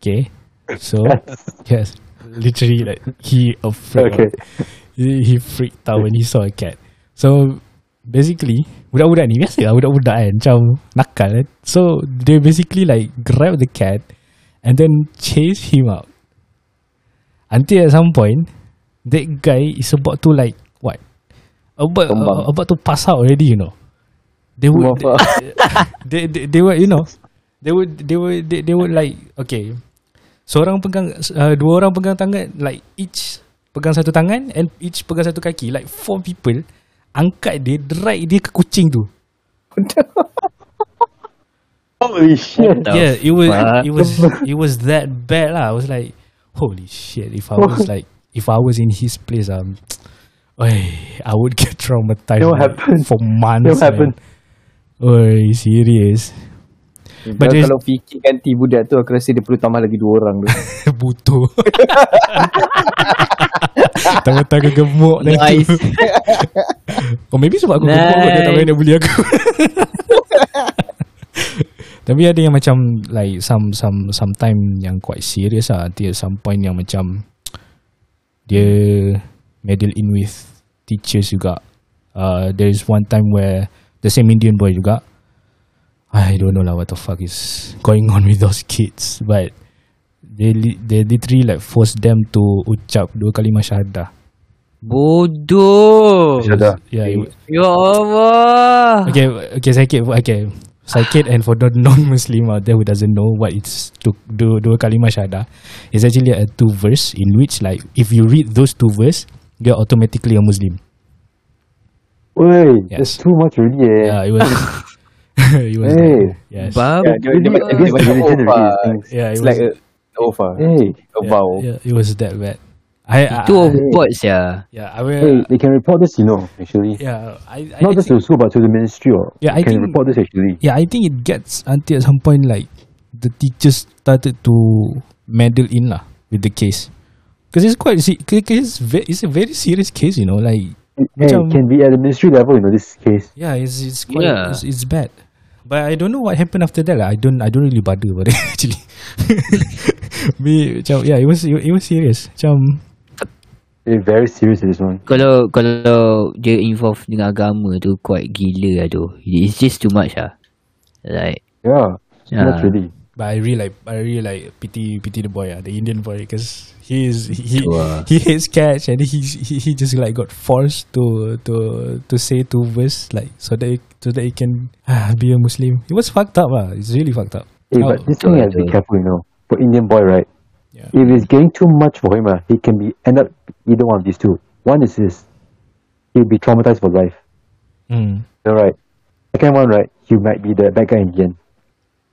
S1: Okay, so yes, literally like he afraid.
S4: Okay.
S1: Of, he, he freaked out when he saw a cat. So basically budak-budak ni biasa lah budak-budak kan macam nakal kan. So they basically like grab the cat and then chase him out. Until at some point that guy is about to like what? About uh, about to pass out already, you know. They would
S2: Tumbang
S1: they, they, they were you know they would they would they, they would like okay. Seorang pegang uh, dua orang pegang tangan like each pegang satu tangan and each pegang satu kaki. Like four people angkat dia drag dia ke kucing tu.
S4: Holy shit.
S1: Yeah it was it was it was that bad lah. I was like holy shit if I was like if I was in his place um Oi, I would get traumatized like,
S4: happened?
S1: for months
S4: happened?
S1: man. Oi, serious But
S2: But
S1: there's-
S2: kalau fikir ganti budak tu Aku rasa dia perlu tambah lagi dua orang tu
S1: Butuh Tangan-tangan gemuk dah
S3: Nice.
S1: tu Oh maybe sebab aku gemuk kot Dia tak
S3: Nice.
S1: payah nak bully aku Tapi ada yang macam Like some some Sometime yang quite serious lah Until some point yang macam Dia Meddle in with Teachers juga uh, There is one time where The same Indian boy juga I don't know lah what the fuck is going on with those kids But they they literally like force them to ucap dua kalimah syahadah.
S3: Bodoh.
S4: Syahadah.
S1: Yeah. It,
S3: Ya Allah.
S1: okay, okay, sakit, okay. Sakit and for the non-Muslim out there who doesn't know what it's to do dua kalimah syahadah, it's actually a two verse in which like if you read those two verse, you're automatically a Muslim.
S4: Wait,
S1: Yes.
S4: that's too much already. Eh.
S1: Yeah, it was. it was.
S4: Hey.
S1: yes.
S3: Bab.
S2: yeah,
S4: Really, religion already,
S1: Yeah, it
S2: It's
S1: was.
S2: like a
S4: Hey,
S2: A vow
S1: yeah, it was that bad. I, I,
S3: Itu
S1: I
S3: overboard ya.
S1: yeah, I will.
S4: hey, they can report this, you know, actually.
S1: yeah, I, I
S4: Not just
S1: think-
S4: to the school, but to the ministry. Or
S1: Yeah, I
S4: can
S1: think-
S4: report this actually.
S1: Yeah, I think it gets until at some point like the teachers started to meddle in lah with the case. Because it's quite, se- it's, it's a very serious case, you know. Like,
S4: Hey,
S1: Macam-
S4: can be at the ministry level, you know, this case.
S1: yeah, it's it's quite,
S3: Yeah.
S1: it's, it's bad. But I don't know what happened after that. Lah. I don't I don't really bother about it actually. Me, macam, yeah, it was it, it was serious. Macam,
S4: They're very serious this one.
S3: Kalau kalau dia involve dengan agama tu quite gila lah tu. It's just too much lah. Like
S4: Yeah, too
S3: Yeah.
S4: much really.
S1: but I really like I really like pity pity the boy, ah, the Indian boy, because he is he
S3: Wah.
S1: he hates catch and he, he he just like got forced to to to say two verse like so that he, so that he can ah, be a Muslim. It was fucked up, ah. It's really fucked up.
S4: Hey,
S1: Oh,
S4: but this thing has to be careful, you know. For Indian boy, right?
S1: Yeah.
S4: If it's getting too much for him, uh, he can be end up either one of these two. One is this, he'll be traumatized for life.
S1: Mm.
S4: All right. Second one, right? He might be the bad guy in the end.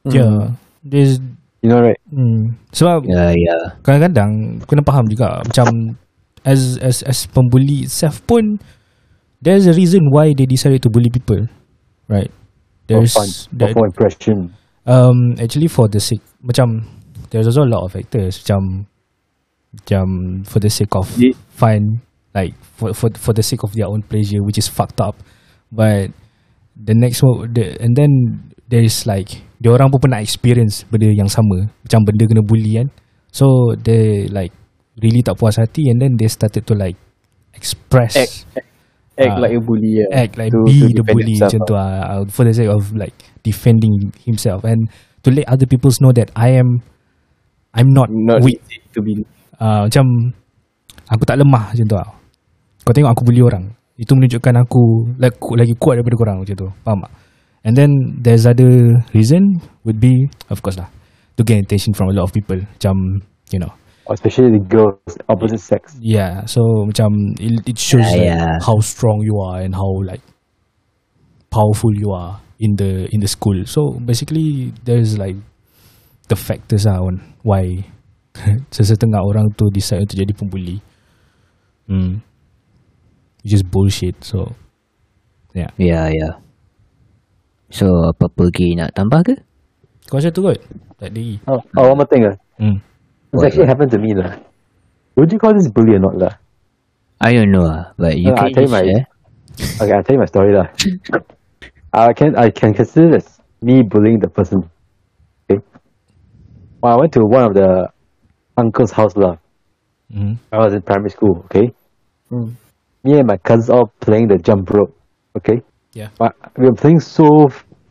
S1: Yeah. There's
S4: You know, right?
S1: mm. sebab
S3: ya ya.
S1: kadang-kadang kena faham juga macam as as as pembuli itself pun there's a reason why they decided to bully people right
S4: For
S1: there's
S4: fun,
S1: that,
S4: for impression.
S1: um actually for the sake macam there's also a lot of factors macam macam for the sake of
S2: Ye-
S1: fun like for for for the sake of their own pleasure which is fucked up but the next one the, and then there is like dia orang pun pernah experience benda yang sama macam benda kena bully kan so they like really tak puas hati and then they started to like express
S2: Act Act
S1: Ah.
S2: like a bully lah.
S1: act like
S2: To-
S1: be
S2: to
S1: the bully
S2: himself
S1: macam tu ah, uh, for the sake of like defending himself and to let other people know that I am I'm not,
S2: Not
S1: weak
S2: to be
S1: uh, macam aku tak lemah macam tu ah. kau tengok aku bully orang itu menunjukkan aku like, ku- lagi kuat daripada korang macam tu faham tak and then there's other reason would be of course lah to gain attention from a lot of people macam you know
S4: Especially the girls, opposite sex.
S1: Yeah, so macam it, it shows
S3: Yeah,
S1: like
S3: yeah.
S1: how strong you are and how like powerful you are in the in the school. So basically, there's like the factors lah on why sesetengah orang tu decide untuk jadi pembuli. Hmm, which is bullshit. So yeah,
S3: Ya ya. So apa-apa lagi nak tambah ke?
S1: kau rasa tu kot? Tak ada lagi.
S4: Oh, oh, one more thing. Uh.
S1: Hmm.
S4: This actually happened to me. lah. Would you call this bully or not? lah?
S3: I don't know ah, but you
S4: No, I'll
S3: can
S4: tell you my-
S3: share.
S4: Okay, I'll tell you my story lah. I can I can consider this me bullying the person. Okay. Well, I went to one of the uncle's house lah.
S1: Mm-hmm.
S4: I was in primary school. Okay.
S2: Hmm.
S4: Me and my cousins all playing the jump rope. Okay.
S1: Yeah.
S4: But we were playing so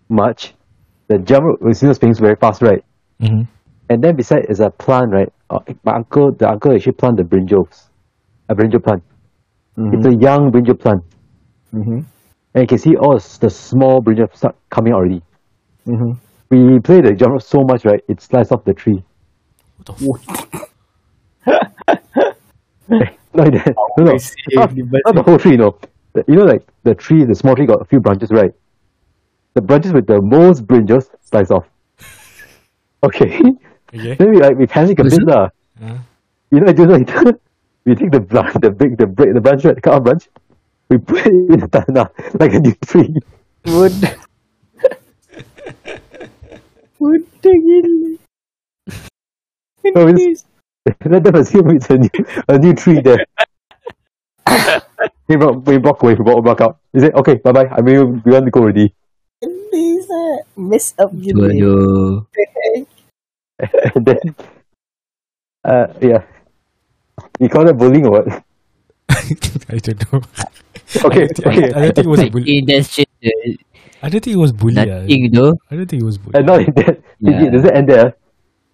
S4: much. The jump rope was still playing very fast, right?
S1: Mm-hmm.
S4: And then beside is a plant, right? Uh, my uncle, the uncle actually planted the brinjals, a brinjal plant. It's a young brinjal plant.
S2: Mm-hmm.
S4: And you can see all the small brinjal start coming out already.
S2: Mm-hmm.
S4: We played the jump so much, right? It sliced off the tree. Like that. No, no,
S2: see.
S4: not, not the whole tree, no. The- You know, like the tree, the small tree got a few branches, right? The branches with the most brinjals sliced off. Okay.
S1: Okay.
S4: then we like we panic a bit lah.
S1: Uh,
S4: You know, just like we take the branch, the big, the break, the branch, right, the cut off branch, we put it in the tanah like a new tree.
S2: Wood. Wood gila.
S4: So we just, let them assume it's a new, a new tree there. We walk, we walk away, we walk back out. We say, okay, bye bye. I mean, we want to go already.
S2: Bisa mess up gila.
S3: Aduh.
S4: and then, uh, yeah. You call that bullying or what?
S1: I don't know.
S4: Okay,
S1: I,
S4: okay.
S1: I don't think it was a
S3: Like,
S1: bully.
S3: that's just uh,
S1: I don't think it was bully.
S3: nothing though.
S1: I don't think it was bully.
S4: And not that,
S3: Yeah.
S4: does it end there?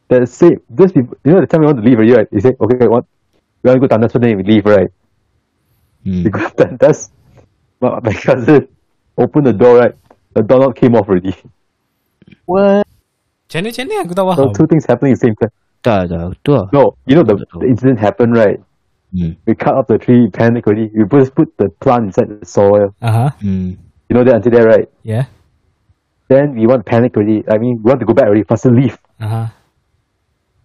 S4: The same, those people, you know, the time we want to leave right? You say, okay, what? We want to go Tandas, so then we leave, right?
S3: Hmm.
S4: We go Tandas. My, my cousin opened the door, right? The doorknob came off already.
S2: What?
S1: Macam mana, macam mana aku tak
S4: So two things happening at the same time.
S3: Tak tak tu lah.
S4: No, you know the, the incident happened, right?
S3: Hmm.
S4: We cut off the tree, panic already. We just put the plant inside the soil.
S1: Uh-huh.
S3: Hmm.
S4: You know that until there, right?
S1: Yeah.
S4: Then we want to panic already. I mean, we want to go back already. Faster leave.
S1: Uh-huh.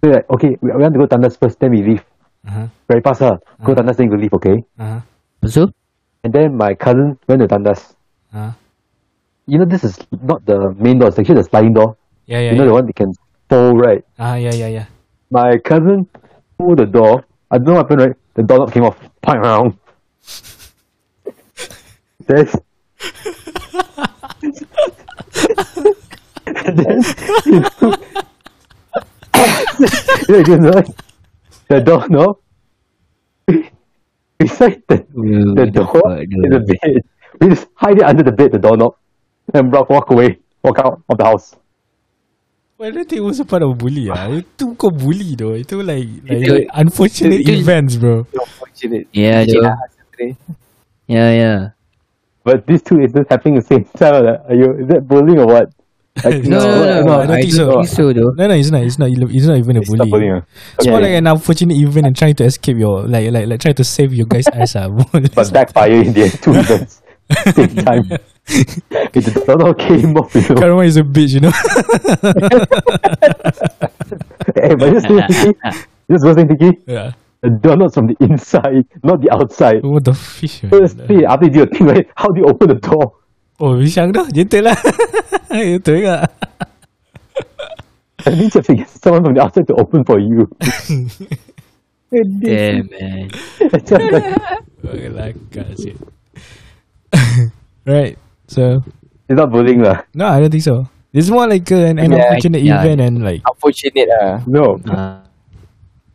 S4: So like, okay, we, we want to go Tandas first, then we leave.
S1: Uh-huh.
S4: Very fast, huh? Go Tandas, then we leave, okay?
S1: Uh-huh.
S3: Lepas
S4: And then my cousin went to Tandas.
S1: Uh-huh.
S4: You know, this is not the main door, it's actually the sliding door.
S1: Yeah, yeah,
S4: you know,
S1: yeah.
S4: the one that can fold, right?
S1: Ah, yeah, yeah, yeah.
S4: My cousin pulled the door. I don't know what happened, right? The doorknob came off. Point around. and then, you know, you know, like, the doorknob beside the, the door is the bed. We just hide it under the bed, the doorknob, and walk, walk away, walk out of the house.
S1: Well, I don't think it was a part of bully ah. Itu kau bully though. Itu like, like
S3: Itu-
S1: unfortunate
S3: itu-
S1: events, bro.
S2: Unfortunate.
S3: Yeah, though.
S2: lah.
S3: Yeah, yeah.
S4: But these two incidents happening at the same time. Like, are you, is that bullying or what? Like,
S3: No, no, no,
S1: no, I don't think so.
S3: think so though.
S1: No, no, it's not. It's not. It's not even a
S4: It's
S1: bully.
S4: bullying. ah.
S1: It's
S2: Yeah,
S1: more
S2: yeah.
S1: like an unfortunate event and trying to escape your like like like trying to save your guys' ass ah.
S4: But backfire in the end, two events. Same time. It the doorknob came off, you know.
S1: Karma is a bitch, you know.
S4: hey, but just thinking, just was thinking,
S1: yeah.
S4: the doorknob's from the inside, not the outside.
S1: What the fish?
S4: First,
S1: Man?
S4: see, after you do the thing, right? How do you open the door?
S1: Oh, Bishang dah. Gentle lah. Betul juga.
S4: You have to get someone from the outside to open for you.
S3: Damn man.
S1: Okay, like, shit. right. So,
S4: it's not bullying lah.
S1: no, I don't think so. It's more like uh, an, an
S2: Yeah,
S1: unfortunate
S3: yeah.
S1: event and like,
S2: Unfortunate lah.
S4: No,
S3: Uh,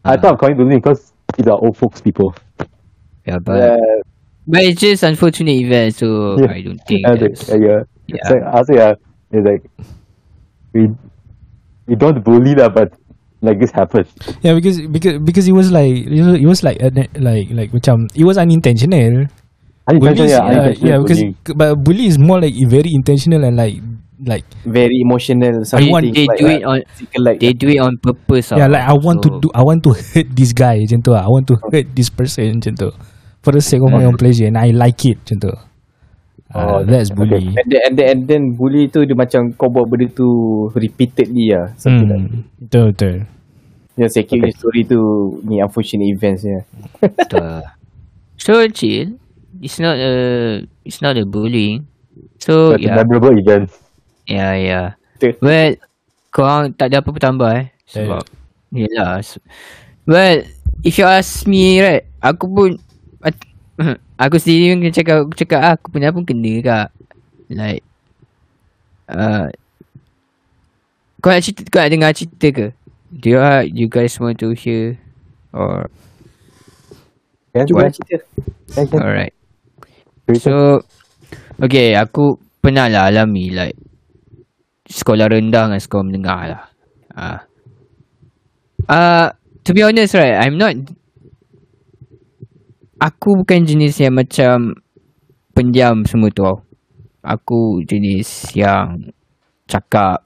S4: I thought I'm calling bullying because these are old folks people.
S3: yeah, but
S2: Uh,
S3: but it's just unfortunate event, so
S4: Yeah.
S3: I don't think
S4: And like,
S3: that's
S4: uh, yeah, it's
S3: yeah.
S4: like, I say, uh, it's like we we don't bully that, but like this happened.
S1: yeah, because because because it was like it was, it was like a, like like macam it was unintentional.
S4: Unintentional,
S1: Bullies,
S4: yeah,
S1: uh,
S4: unintentional
S1: yeah, because
S4: bullying.
S1: but bully is more like very intentional and like like
S2: very emotional.
S3: they,
S2: Something
S1: want-
S3: they
S2: like,
S3: do
S2: uh,
S3: it on
S2: like
S3: they do it on purpose.
S1: yeah
S3: ah.
S1: like I want to do I want to hurt this guy macam tu. I want to hurt this person macam tu for the sake of my own pleasure and I like it macam tu. Uh,
S4: Oh,
S1: that's
S4: okay.
S1: bully.
S2: And then, and then and then bully tu dia macam kau buat benda tu repeatedly lah. Something like
S1: Hmm, betul betul.
S2: Yang saya kira story tu ni unfortunate events ya.
S3: betul. So chill. It's not a it's not a bullying. So
S4: But
S3: yeah.
S4: memorable events.
S3: Yeah, yeah.
S2: Betul.
S3: Well, korang tak ada apa-apa tambah eh. Sebab, yelah. se- Well, if you ask me right, aku pun, aku sendiri pun cakap aku cakap ah, aku pernah pun kena kak. Like uh, kau nak cerita kau nak dengar cerita ke? Do you, uh, you guys want to hear or
S2: Cuba cerita.
S4: can.
S3: alright. So Okay aku pernah lah alami like Sekolah rendah dengan sekolah menengah lah Ah, uh, To be honest right I'm not Aku bukan jenis yang macam Pendiam semua tu Aku jenis yang Cakap.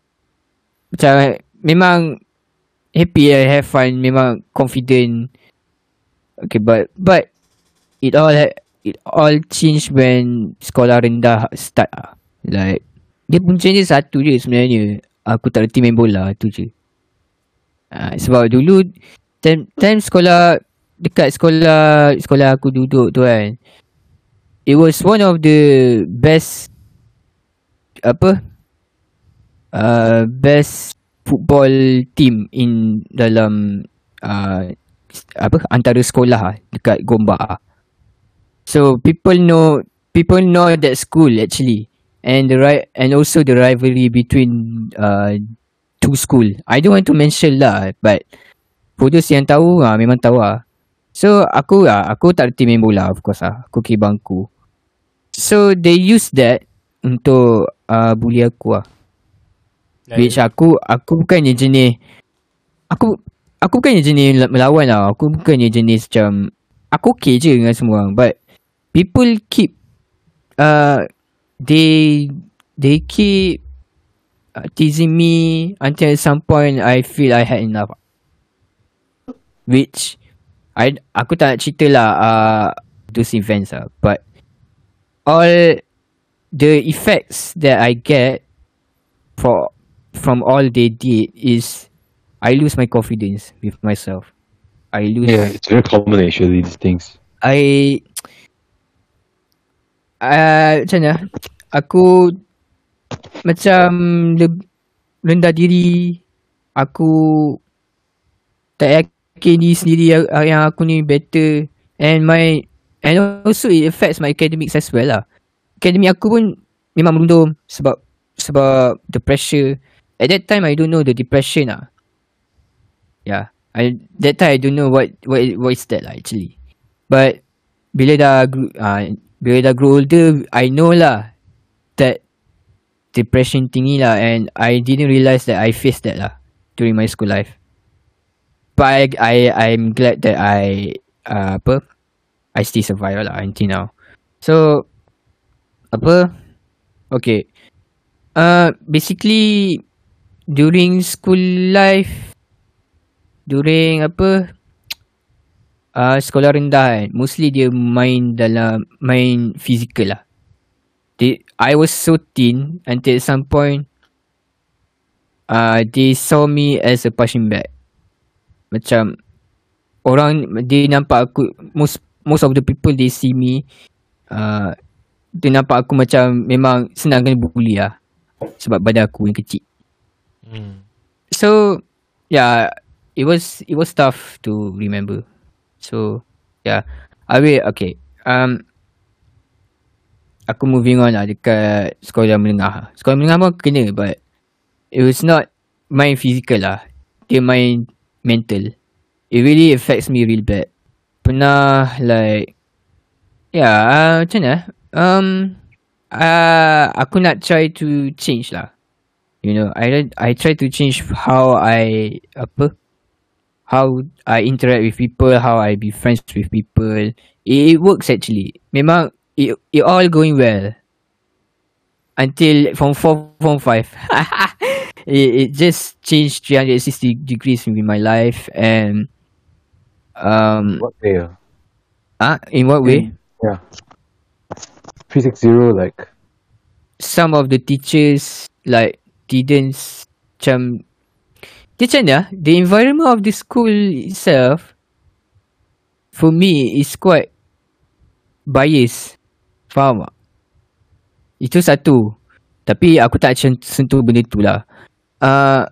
S3: Macam Memang Happy I have fun Memang confident. Okay but But It all ha- It all change when Sekolah rendah start lah Like Dia punca dia satu je sebenarnya. Aku tak reti main bola tu je. Uh, Sebab dulu Time, time sekolah Dekat sekolah Sekolah aku duduk tu kan. It was one of the Best Apa? Uh, Best Football team In Dalam uh, Apa? Antara sekolah lah Dekat Gombak lah So people know people know that school actually, and the right and also the rivalry between uh two school. I don't want to mention lah, but for those yang tahu ah memang tahu lah. So aku ah aku tak reti main bola of course lah. Aku kira bangku. So they use that untuk uh, bully aku lah. Which aku aku bukannya jenis aku aku bukannya jenis melawan lah. Aku bukannya jenis macam aku okay je dengan semua orang but people keep uh they they keep uh, teasing me until at some point I feel I had enough. Which I aku tak nak cerita lah uh, those events lah but all the effects that I get for from all they did is I lose my confidence with myself. I lose
S5: Yeah, it's very common actually, these things.
S3: I uh, macam mana? Aku macam le- rendah diri. Aku tak diri sendiri yang, aku ni better and my and also it affects my academics as well lah. Academic aku pun memang merundum sebab sebab the pressure. At that time I don't know the depression lah. Yeah. I that time I don't know what what what is that lah actually. But bila dah uh, bila dah grow older, I know lah that depression tinggi lah and I didn't realise that I faced that lah during my school life. But I I I'm glad that I uh, apa I still survive lah until now. So apa? Okay. Uh basically during school life during apa? Uh, sekolah rendah kan mostly dia main dalam main physical lah. They, I was so thin until some point uh, they saw me as a punching bag macam orang dia nampak aku most most of the people they see me uh, dia nampak aku macam memang senang kena bully lah. Sebab badan aku yang kecil. So yeah it was it was tough to remember. So yeah I will okay um aku moving on lah dekat sekolah menengah sekolah menengah pun kena but it was not main physical lah. Dia main mental it really affects me real bad pernah like yeah uh, macam mana um uh, aku nak try to change lah you know I I try to change how I apa how I interact with people, how I be friends with people. It, it works actually. Memang it, it all going well. Until from 4, from 5. It, it just changed 360 degrees in my life and um
S4: What way? ah?
S3: ah in what way?
S4: Yeah. 360, like,
S3: some of the teachers like didn't s- macam dia macam mana ah? the environment of the school itself for me is quite bias faham tak itu satu tapi aku tak sentuh benda tu lah uh,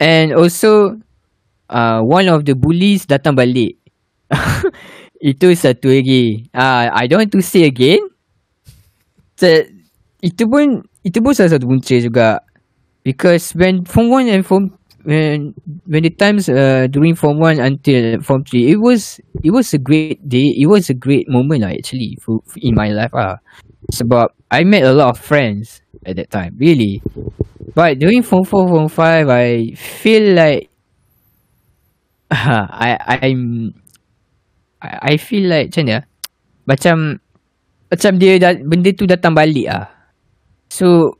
S3: and also uh, one of the bullies datang balik itu satu lagi. Ah, I don't want to say again. So, itu pun itu pun salah satu punca juga. Because when form 1 and form when when the times uh, during form 1 until form 3 it was it was a great day it was a great moment lah actually for, for in my life ah sebab I met a lot of friends at that time really but during form 4 form 5 I feel like I I'm I, feel like macam ni macam macam dia dah, benda tu datang balik ah so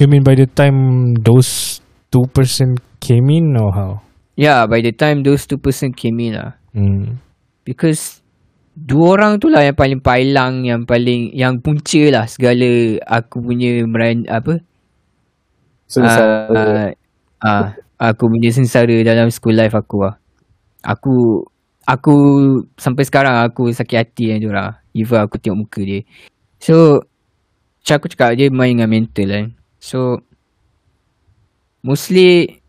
S1: You mean by the time those two person came in or how?
S3: yeah by the time those two person came in lah
S1: Hmm.
S3: Because dua orang tu lah yang paling pailang, yang paling yang punca lah segala aku punya meran apa?
S2: So,
S3: Ah, ah, aku punya sengsara dalam school life aku lah. Aku aku sampai sekarang aku sakit hati dengan dia orang. Even aku tengok muka dia. So macam aku cakap dia main dengan mental kan. So mostly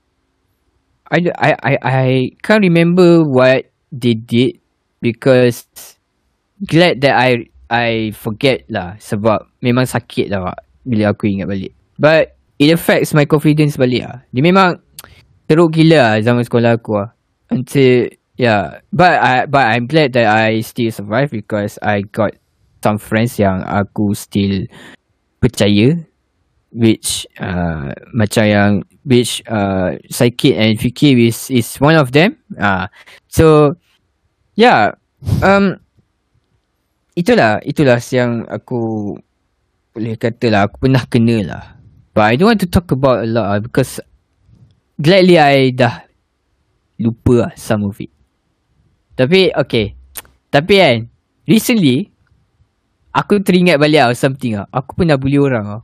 S3: I, I I I can't remember what they did because glad that I I forget lah sebab memang sakit lah bila aku ingat balik. But it affects my confidence balik lah. Dia memang teruk gila lah zaman sekolah aku lah. Until yeah, but I but I'm glad that I still survive because I got some friends yang aku still percaya which uh, macam yang which uh, Psychic and Fikir is is one of them. Uh, so yeah, um, itulah itulah yang aku boleh kata lah aku pernah kena lah. But I don't want to talk about a lot lah because gladly I dah lupa lah some of it. Tapi okay, tapi kan recently aku teringat balik lah something lah. Aku pernah bully orang lah.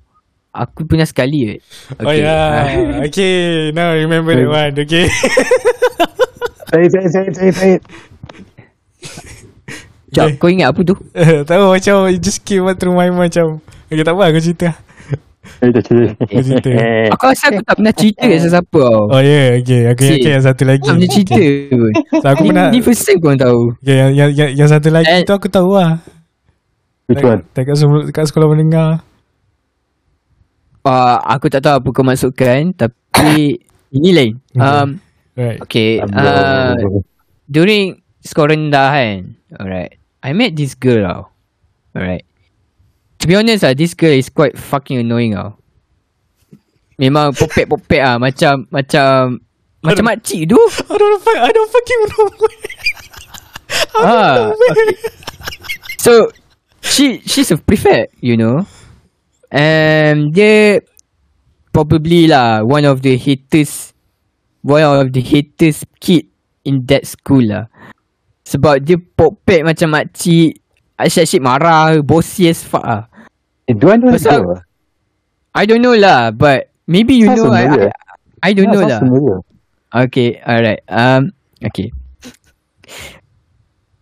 S3: Aku pernah sekali weh.
S1: Oh yeah. okay, now I remember that one. Okay.
S4: Say it, say it, say it, say it, say it.
S3: Jap, kau ingat apa tu?
S1: Tahu macam it just came out through my mind macam Okay tak apa aku cerita
S4: Eh, dah cerita.
S1: Aku cerita
S3: Aku rasa aku tak pernah cerita kat siapa tau.
S1: Oh yeah okay Aku
S3: Si.
S1: yakin yang satu lagi
S3: Tak pernah cerita pun.
S1: So, aku pernah
S3: Ni first time korang tahu.
S1: okay, yang, yang, yang, yang satu lagi
S3: And-
S1: tu aku tahu lah
S4: Which one?
S1: Dekat, dekat, dekat sekolah menengah
S3: Uh, aku tak tahu apa kau maksudkan tapi ini lain. Um,
S1: Right
S3: okay. Uh, during sekolah rendah kan. Alright. I met this girl tau. Alright. To be honest lah, this girl is quite fucking annoying tau. Memang popek-popek ah macam macam macam makcik tu.
S1: I don't fuck I don't fucking know
S3: ah, okay. So she she's a prefect, you know. And dia probably lah one of the haters one of the haters kid in that school lah. Sebab dia popek macam makcik Asyik-asyik marah Bossy as fuck lah
S4: Eh, do I know
S3: Pasal-? I don't know lah But Maybe you know I, I. I don't
S4: Yeah,
S3: know lah
S4: familiar.
S3: Okay, alright. Um, okay.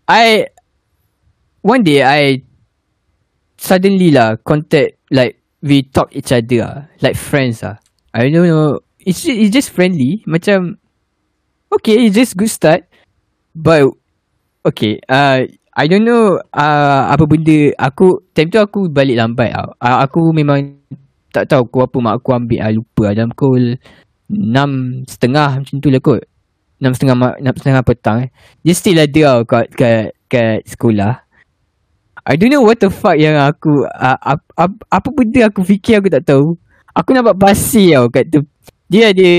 S3: I one day I suddenly lah contact like we talk each other ah, like friends ah. I don't know. It's it's just friendly. Macam okay, it's just good start. But okay, uh, I don't know uh, apa benda aku time tu aku balik lambat. Uh, aku memang tak tahu aku apa mak aku ambil ah lupa ah. dalam pukul enam setengah macam tu lah kot. Enam setengah ma- enam setengah petang eh. Dia still ada tau kat, kat, kat sekolah. I don't know what the fuck yang aku uh, ap, ap, apa benda aku fikir aku tak tahu. Aku nampak pasir tau kat tu. Dia ada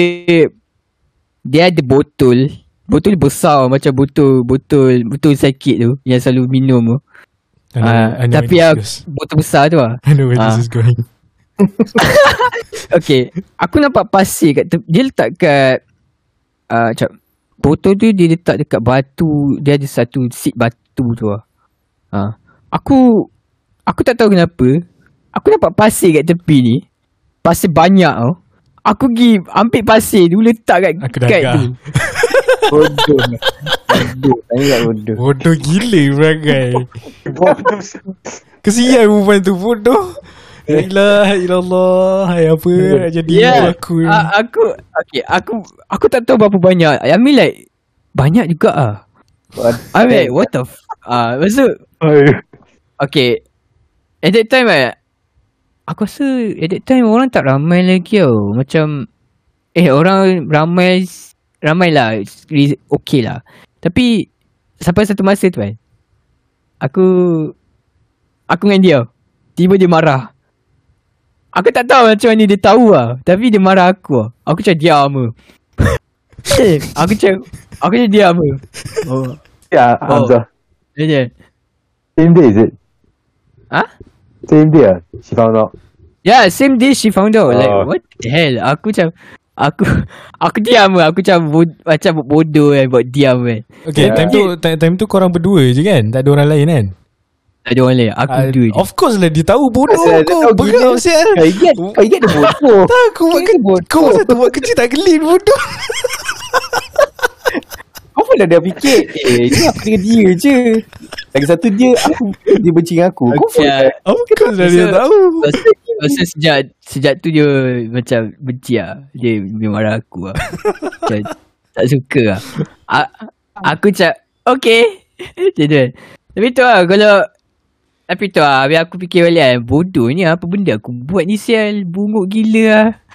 S3: dia ada botol. Botol besar macam botol botol botol sakit tu yang selalu minum tu.
S1: I know,
S3: Ah,
S1: I know
S3: tapi
S1: where
S3: ah, botol besar tu ah.
S1: I know where
S3: ah.
S1: this is going
S3: Okay Aku nampak pasir kat te- Dia letak kat uh, Macam Botol tu dia letak dekat batu Dia ada satu seat batu tu lah ha. Aku Aku tak tahu kenapa Aku nampak pasir kat tepi ni Pasir banyak tau Aku pergi ambil pasir tu letak kat,
S1: Aku
S3: kat
S1: dah
S3: tu
S2: Bodoh. Bodoh. Sangat bodoh.
S1: Bodoh gila perangai Kesian perempuan tu bodoh. La ilaha illallah Hai apa nak jadi
S3: Ya.
S1: yeah. aku?
S3: A- Aku Okay aku Aku tak tahu berapa banyak. I mean like Banyak juga ah. I mean what the f- Ah, lepas tu Okay. At that time eh Aku rasa At that time orang tak ramai lagi tau. Macam Eh orang ramai Ramai lah Okay lah Tapi Sampai satu masa tu kan Aku Aku dengan dia Tiba dia marah Aku tak tahu macam mana dia tahu lah Tapi dia marah aku lah Aku macam diam lah Aku macam Aku macam diam lah Oh
S4: Yeah,
S3: Oh.
S4: Hamza.
S3: Dia je
S4: Same day, is it?
S3: Huh?
S4: Same day, ah, she found out.
S3: Yeah, same day she found out. Like,
S4: Oh.
S3: what the hell? Aku macam, aku, aku diam lah. Aku macam, bod, macam bodoh kan, buat diam kan.
S1: Okay,
S4: Yeah.
S1: time tu time, time tu korang berdua je kan? Tak ada orang lain kan?
S3: Tak ada orang lain. Aku
S1: Ah,
S3: dua je.
S1: of course lah dia tahu bodoh
S2: Pasal dia
S1: kau.
S2: gila.
S1: sial.
S2: Kau ingat, kau ingat dia bodoh.
S1: Tak, kau buat
S2: Kau
S1: ke, kau masa tu buat kerja tak gelin bodoh.
S2: Kau pun dah, dah fikir, eh, ni aku dengan dia je. Lagi satu dia, aku, dia benci dengan aku. Kau pun
S3: Yeah.
S1: Of course lah dia tahu.
S3: Pasal, pasal sejak sejak tu dia macam benci lah. Dia, dia marah aku lah. macam, tak suka lah. A, aku macam, okay. Macam tu kan. Tapi tu lah, kalau tapi tu lah, habis aku fikir balik kan, bodoh ni apa benda aku buat ni sial, bunguk gila lah.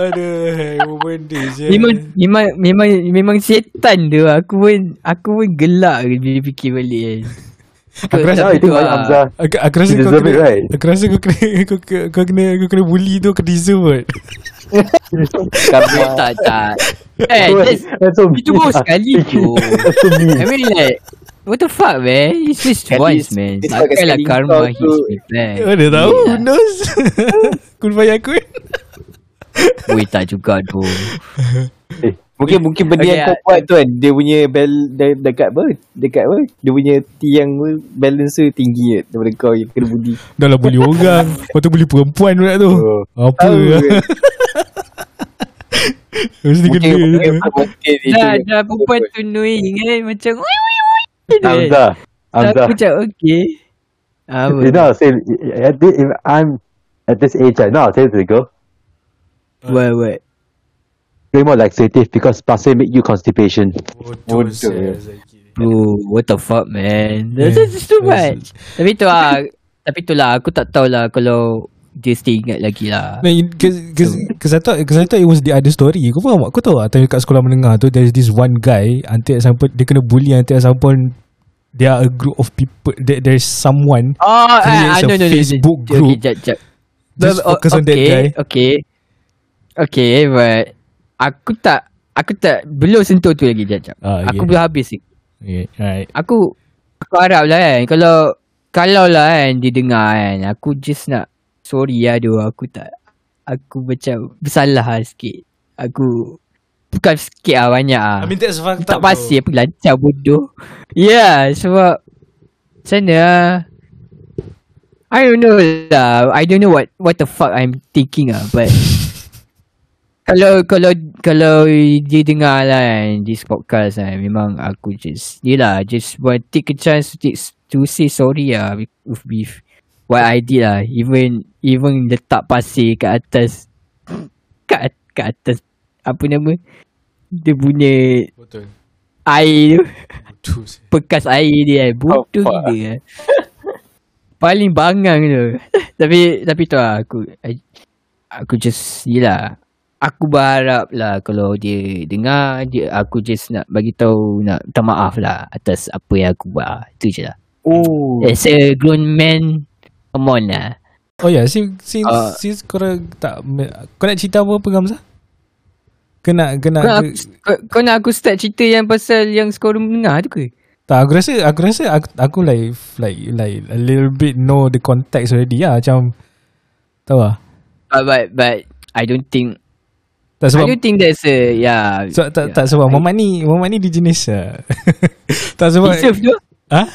S1: Aduh, apa benda je.
S3: Memang memang memang memang setan dia. Aku pun aku pun gelak bila fikir balik kan.
S1: Aku rasa
S4: itu
S3: tu
S4: banyak
S3: lah.
S4: Hamza.
S1: Aku, aku rasa kau
S4: deserve
S1: kena,
S4: it, right?
S1: Aku rasa kau kena kau, kau, kau kena kau kena bully tu kau deserve kot.
S2: karma.
S3: tak tak. Eh, itu baru
S4: ah.
S3: sekali tu. I mean like What the fuck man It's just once man
S2: it's like
S3: Takkanlah
S2: sekali
S3: karma
S2: kau
S3: hits
S2: tu-
S3: me back
S1: Oh, dia tahu. Who knows? Kun bayar kun.
S3: Weh tak juga tu
S2: Mungkin mungkin benda
S3: Okay,
S2: yang kau buat tu kan dia punya bel de, dekat apa? Dekat apa? Dia punya tiang balancer tinggi kan daripada kau yang kena budi.
S1: Dah lah bully orang. Lepas tu bully perempuan pula tu.
S4: Oh.
S1: Apa
S2: Tahu
S1: lah.
S2: kan?
S1: Mesti
S2: Mungkin
S1: kena.
S3: Dah dah perempuan tu annoying kan Macam woi woi woi gitu kan.
S4: Hamza. Hamza.
S3: Aku macam okay Apa
S4: You know, I'll say, at this, if I'm at this age, I know I'll say to the girl,
S3: What what
S4: drink more laxative because pasir make you constipation.
S1: Bodoh.
S3: Bro What the fuck man
S1: Eh,
S3: That's just too much Tapi tu lah Tapi tu lah Aku tak tahulah Kalau Dia still ingat lagi lah
S1: No, cause, cause, cause, I thought, cause I thought it was the other story Kau faham tak? Kau tahu tak Time kat sekolah menengah tu There's this one guy Until at some point Dia kena bully Until at some point There are a group of people there, There's someone
S3: Oh,
S1: creates
S3: ah,
S1: a
S3: no, no, no,
S1: Facebook
S3: no.
S1: group.
S3: Okay, jap, jap.
S1: Just
S3: But,
S1: focus on that
S3: okay,
S1: guy.
S3: Okay. Okay, but aku tak aku tak belum sentuh tu lagi jap, jap.
S1: Ah,
S3: Aku
S1: okay.
S3: belum habis ni.
S1: okay, Alright
S3: Aku aku harap lah kan kalau kalau lah kan dia dengar kan aku just nak sorry lah tu aku tak aku macam bersalah lah sikit. Aku bukan sikit lah banyak lah.
S1: I mean that's fucked
S3: tak pasti apa lancar bodoh. Ya, yeah, sebab macam mana lah. I don't know lah. I don't know what what the fuck I'm thinking ah, but kalau kalau kalau dia dengar lah kan this podcast kan memang aku just yelah just want take a chance to, take, to say sorry lah with, with, what I did lah. Even even letak pasir kat atas kat kat atas apa nama dia punya
S1: Betul
S3: air tu.
S1: Betul
S3: bekas air dia kan bodoh
S2: Oh, fuck.
S3: gila paling bangang tu. Tapi tapi tu lah aku I, aku just yelah aku berharap lah kalau dia dengar dia aku just nak bagi tahu nak minta maaf lah atas apa yang aku buat itu je lah
S2: Oh.
S3: as a grown man come on lah
S1: Oh ya, yeah, since since,
S3: Ah.
S1: since korang tak kau nak cerita apa apa Gamza? Kena kena
S3: kau, nak
S1: ke,
S3: aku, kau, kau nak aku start cerita yang pasal yang sekolah menengah tu ke
S1: tak aku rasa aku rasa aku, aku like like like a little bit know the context already lah macam tahu lah.
S3: but, but but I don't think
S1: Tak
S3: I
S1: sebab
S3: don't think that's a yeah
S1: so, tak
S3: yeah.
S1: tak sebab Mamat ni Mamat ni dia jenis uh, tak sebab
S3: deserve tu
S1: ah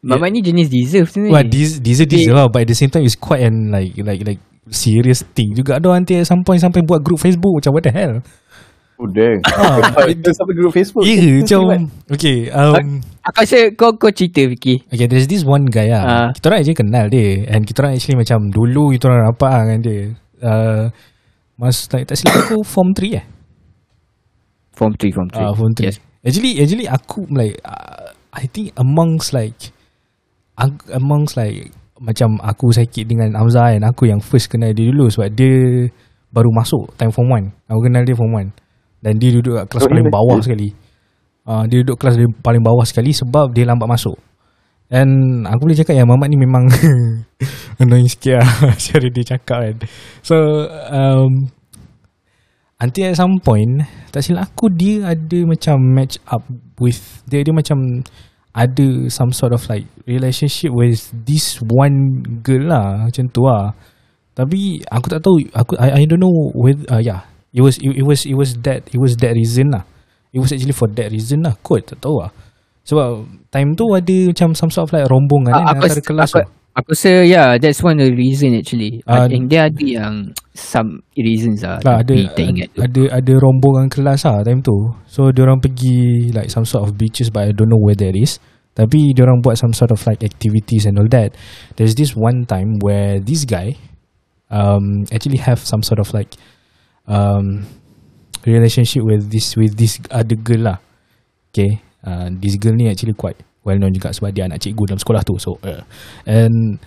S3: Mamat ni jenis deserve tu
S1: Wah,
S3: ni.
S1: this this this lah, but at the same time it's quite an like like like serious thing juga. Ada nanti at some point sampai buat group Facebook macam what the hell?
S2: Oh, damn.
S1: Ah,
S2: sampai group Facebook.
S1: Ya, macam okay. Um,
S3: Aku rasa kau kau cerita Vicky.
S1: okay, there's this one guy lah.
S3: Ah.
S1: Kita orang actually kenal dia, and kita orang actually macam dulu kita orang rapat lah dengan dia. Uh, mas like, tak silap aku form 3 eh?
S3: Form 3 form 3.
S1: Ah, form 3.
S3: Yes.
S1: Actually, actually aku like uh, I think amongst like amongst like macam aku sakit dengan Hamzah kan aku yang first kenal dia dulu sebab dia baru masuk time form 1 aku kenal dia form 1 dan dia duduk kat kelas
S4: Oh,
S1: paling bawah sekali uh, dia duduk kelas dia paling bawah sekali sebab dia lambat masuk and aku boleh cakap yang Mamat ni memang annoying sikit lah cara dia cakap kan so um, Until at some point Tak silap aku Dia ada macam Match up with Dia dia macam Ada some sort of like Relationship with This one girl lah Macam tu lah Tapi Aku tak tahu aku I, I don't know with uh, Yeah It was it, it was it was that it was that reason lah. It was actually for that reason lah. Kot tak tahu lah. Sebab time tu ada macam some sort of like rombongan
S3: Ah,
S1: kan
S3: aku,
S1: antara kelas
S3: aku,
S1: tu.
S3: aku rasa yeah that's one of the reason actually.
S1: Ah,
S3: I think dia ada yang some reasons lah.
S1: Lah ada
S3: tapi tak ingat tu.
S1: ada ada rombongan kelas lah time tu. So orang pergi like some sort of beaches but I don't know where that is. Tapi orang buat some sort of like activities and all that. There's this one time where this guy um actually have some sort of like um relationship with this with this other girl lah. Okay. Uh, this girl ni actually quite well known juga sebab dia anak cikgu dalam sekolah tu. So uh, and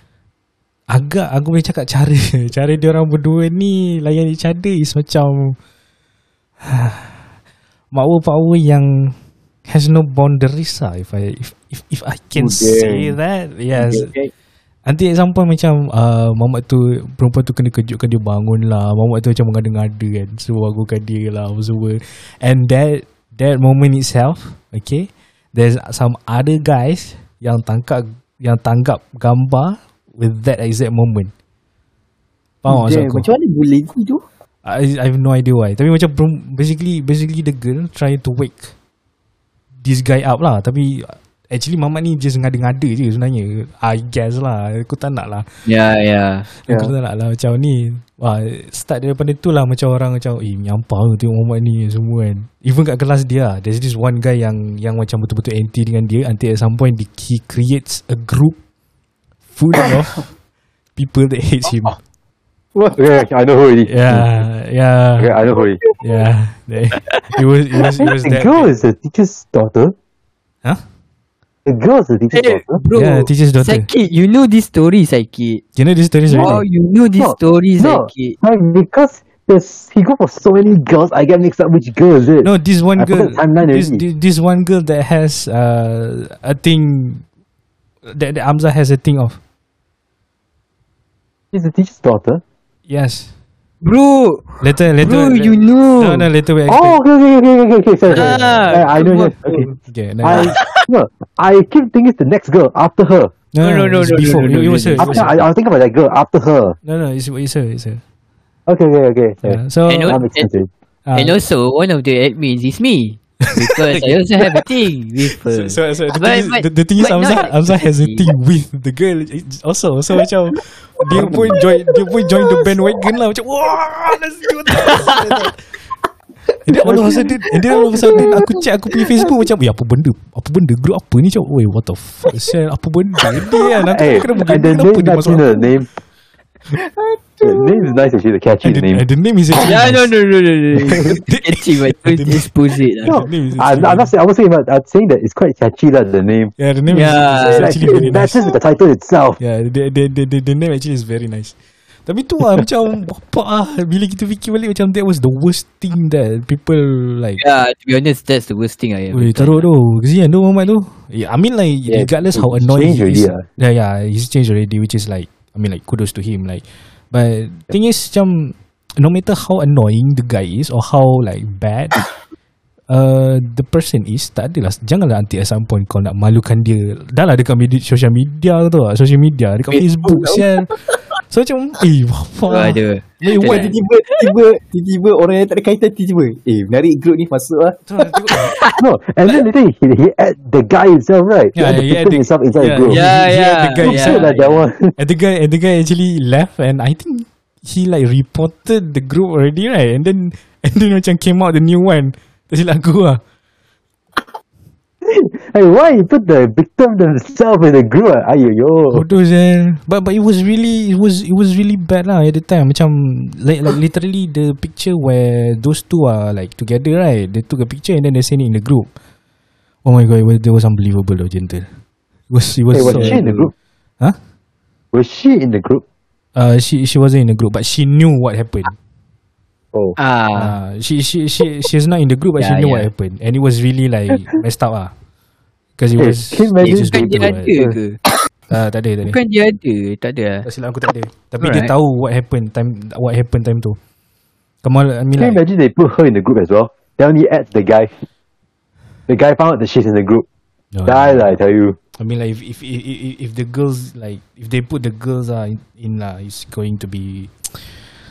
S1: agak aku boleh cakap cara cara dia orang berdua ni layan each other is macam power-power yang has no boundaries lah if I if if, if I can
S2: Oh,
S1: say that yes
S2: Okay.
S1: Nanti at some point macam uh, Mamat tu Perempuan tu kena kejutkan dia bangun lah Mamat tu macam mengada-ngada kan Suruh bangunkan dia lah semua And that That moment itself Okay There's some other guys Yang tangkap Yang tanggap gambar With that exact moment Faham maksud
S2: Damn,
S1: aku?
S2: Macam mana boleh tu?
S1: I, I have no idea why Tapi macam Basically Basically the girl Trying to wake This guy up lah Tapi Actually Mamat ni Just ngada-ngada je sebenarnya I guess lah Aku tak nak lah
S3: Ya ya.
S1: yeah. Aku tak nak lah Macam ni Wah, Start daripada tu lah Macam orang macam Eh nyampah tu tengok Mamat ni Semua kan Even kat kelas dia lah, There's this one guy yang Yang macam betul-betul anti dengan dia Until at some point He creates a group Full of People that hates him
S4: Okay, I know who it is.
S1: Yeah Yeah
S4: Okay, I know who it is.
S1: Yeah It was It was, it was
S4: The
S1: that
S4: girl is the teacher's daughter.
S1: Huh?
S4: The girl is the teacher's
S3: Hey,
S4: daughter.
S3: bro.
S1: Yeah, teacher's daughter.
S3: Sakit, you know this story, Sakit.
S1: You know this story
S3: Oh,
S1: already
S3: you know this
S4: No,
S3: story,
S4: no.
S3: Sakit.
S4: Like, because there's, he go for so many girls, I get mixed up which girl is it.
S1: No, this one
S4: I
S1: girl. This, this this one girl that has uh, a thing that, that Amza has a thing of.
S4: She's the teacher's daughter.
S1: Yes.
S3: Bro,
S1: Later, later.
S3: bro,
S1: la-
S3: you know.
S1: No, no. Later we
S4: Oh,
S1: explain.
S4: okay, okay, okay, okay, okay. Sorry, sorry.
S3: Ah,
S4: I, I know Okay.
S1: Okay. No,
S4: I no, I keep thinking it's the next girl after her.
S1: no,
S3: no, no,
S1: it's
S3: no, no,
S1: before.
S3: no, no,
S1: it, it was her.
S3: no.
S1: It was
S4: After
S1: her.
S4: I, I was thinking about that girl after her.
S1: No, no. It's, it's her. It's her.
S4: Okay, okay, okay.
S1: Yeah. So.
S3: And
S4: sense. eh.
S1: uh,
S3: And also, one of the admins is me. Because I also have a thing with
S1: So,
S3: her.
S1: so, so the,
S3: But-
S1: thing is,
S3: but-
S1: the, the thing is, Amza,
S3: not
S1: Amza has a thing with the girl it's also. So macam dia pun join, dia pun join the bandwagon lah. Macam wah, let's do this. And then all of a sudden And then all of a sudden Aku check aku punya Facebook Macam Eh apa benda Apa benda Group apa ni Macam Weh what the fuck Shell Apa benda Dia kan Aku
S4: Hey, and the
S1: Kenapa
S4: name
S1: dia masuk
S4: the
S1: aku?
S4: name. The name is nice actually. The catchy
S1: And the,
S4: name.
S1: and the name is actually
S3: Yeah, no,
S1: nice.
S3: no, no, no, no. Catchy, but don't expose it. lah.
S4: No, I'm, I'm not saying. I was saying, but I'm saying that it's quite catchy. That the name.
S1: Yeah the name
S3: Yeah.
S1: is, is
S4: Like,
S1: actually
S4: it
S1: very nice
S4: matches with the title itself.
S1: Yeah the, the, the, the, the name actually is very nice Tapi tu lah Macam Bapak ah Bila kita fikir balik Macam that was the worst thing That people like
S3: Yeah, to be honest, that's the worst thing I ever
S1: Weh
S3: done.
S1: teruk tu. Kesian tu Muhammad tu. Yeah, I mean like
S4: Yeah,
S1: Regardless how annoying he is.
S4: already, ah.
S1: Yeah yeah He's changed already Which is like I mean like Kudos to him Like. But Thing is macam No matter how annoying The guy is Or how like Bad uh, The person is Tak adalah Janganlah nanti at some point Kau nak malukan dia. Dah lah dekat media, Social media tu lah. Social media Dekat Facebook. Sial So macam Eh apa
S3: Oh, ada.
S1: Eh
S2: Wah,
S1: what
S2: tiba-tiba, tiba, tiba-tiba orang yang tak ada kaitan tiba-tiba. Eh, menarik group ni masuk lah.
S4: No, and then later he, he add the guy himself, right?
S1: Yeah,
S4: he
S1: yeah,
S4: had the
S1: the-
S4: himself inside
S1: yeah,
S4: the group.
S3: Yeah,
S1: He- he had
S3: yeah,
S1: the guy
S3: yeah.
S4: like that one.
S1: And the guy and the guy actually left and I think he like reported the group already right and then and then macam came out the new one tak silap aku lah
S4: Hey, why you put the victim themselves in the group? Ayo, yo.
S1: bodoh je but but it was really it was it was really bad lah at the time macam like like literally the picture where those two are like together right they took a picture and then they send it in the group Oh my god, it was, that was unbelievable though, gentle. It was, it was,
S4: Hey, was
S1: so,
S4: she in the group?
S1: Huh?
S4: Was she in the group?
S1: Uh, she she wasn't in the group, but she knew what happened.
S4: Oh.
S3: Ah,
S1: Uh, she she she she's not in the group, but she
S3: Yeah,
S1: knew what
S3: yeah.
S1: happened, and it was really like messed up ah. Because it
S4: Hey,
S1: was
S4: can you imagine
S1: it
S3: bukan dia ada
S1: right?
S3: ke?
S1: Ah, tak ada, tak ada.
S3: Bukan dia ada, tak ada.
S1: Tak silap aku tak ada. Tapi dia
S3: Alright.
S1: tahu what happened time what happened time tu. Kamal, I mean
S4: Can you
S1: like,
S4: imagine they put her in the group as well? They only add the guy. The guy found out that she's in the group.
S1: no,
S4: Die
S1: no.
S4: lah, I tell you.
S1: I mean like if if if, if, if the girls like if they put the girls ah in, in lah, it's going to be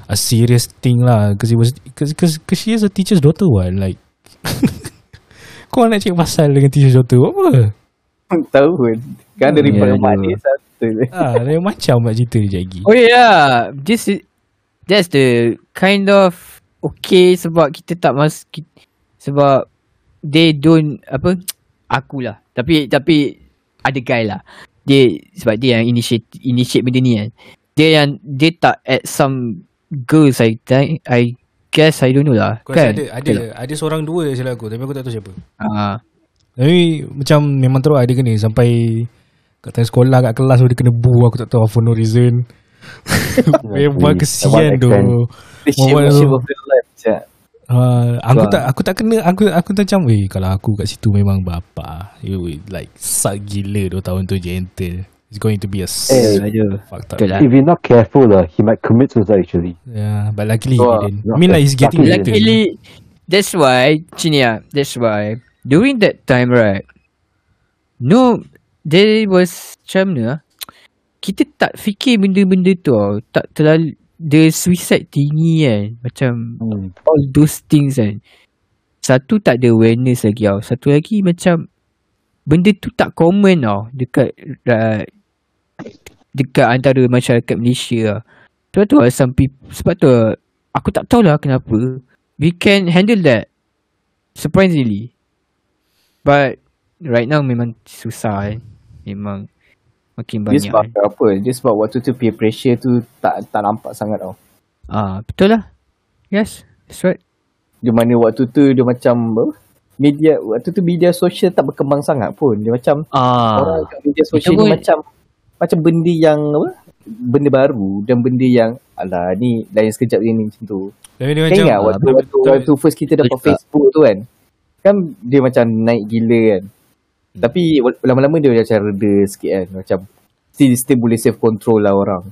S1: a serious thing lah. Because it was because because she is a teacher's daughter one like. Kau nak cakap pasal dengan daughter buat apa?
S2: Tahu pun. Kan ada
S3: Hmm,
S2: report
S3: ya,
S2: mak
S3: ada.
S2: dia satu.
S1: Ah, lain macam mak cerita dia lagi.
S3: Oh yeah, this is that's the kind of okay sebab kita tak mas sebab they don't apa akulah. Tapi tapi ada guy lah. Dia sebab dia yang initiate initiate benda ni kan. Dia yang dia tak at some girls I think I guess I don't know lah.
S1: Kau
S3: kan?
S1: ada ada ada seorang dua je silap aku tapi aku tak tahu siapa.
S3: Ah.
S1: Tapi macam memang teruk ada kena sampai kat time sekolah kat kelas dia kena bu aku tak tahu for no reason. Memang kesian tu.
S2: life cak.
S1: Uh, aku tak aku tak kena aku aku tak macam eh kalau aku kat situ memang bapa. Would like suck gila 2 tahun tu gentle. It's going to be a
S4: Eh,
S3: aja.
S1: fucked up.
S4: If you're not careful, uh, he might commit suicide actually.
S1: Yeah, but luckily
S2: Wah,
S1: he didn't. I mean like he's getting
S4: luckily-
S1: better.
S3: Luckily, that's why, Chinia, that's why, during that time, right, no, there was, macam ah, kita tak fikir benda-benda tu tau. Tak terlalu, the suicide tinggi kan. Macam,
S4: Hmm.
S3: all those things kan. Satu tak ada awareness lagi tau. Satu lagi macam, benda tu tak common tau. Dekat, uh, dekat antara masyarakat Malaysia lah. Sebab tu lah some people, sebab tu lah, aku tak tahulah kenapa. We can handle that. Surprisingly. But, right now memang susah kan. Memang makin
S2: Dia
S3: banyak
S2: sebab
S3: kan.
S2: apa? Dia sebab waktu tu peer pressure tu tak tak nampak sangat tau.
S3: Ah, betul lah. Yes, that's right.
S2: Di mana waktu tu dia macam apa? Media waktu tu media sosial tak berkembang sangat pun. Dia macam
S3: Ah,
S2: orang kat media sosial ni macam macam benda yang apa? Benda baru dan benda yang alah ni lain sekejap ni macam tu.
S1: Tapi dia
S2: Kau
S1: macam
S2: ingat waktu, waktu, waktu first kita dapat
S3: juga.
S2: Facebook tu kan Kan dia macam naik gila kan Tapi wal- lama-lama dia macam reda sikit kan Macam still, still boleh self control lah orang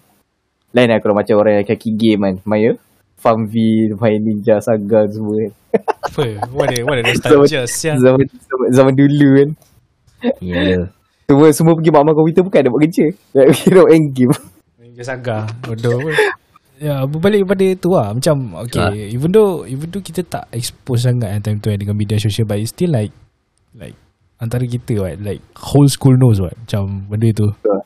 S2: Lain lah kalau macam orang yang kaki game kan Main ya Farmville, main Ninja Saga semua kan
S1: apa? What a what a nostalgia.
S2: Zaman, zaman, zaman dulu kan
S3: yeah.
S2: Semua semua pergi mak komputer bukan nak buat kerja. Nak kira end game.
S1: Dia saga Bodoh pun. Ya berbalik pada tu lah. Macam Okay
S3: Ah.
S1: Even though Even though kita tak expose sangat kan Time tu kan Dengan media sosial But it's still like Like Antara kita what Like whole school knows what? Macam benda tu.
S2: Betul.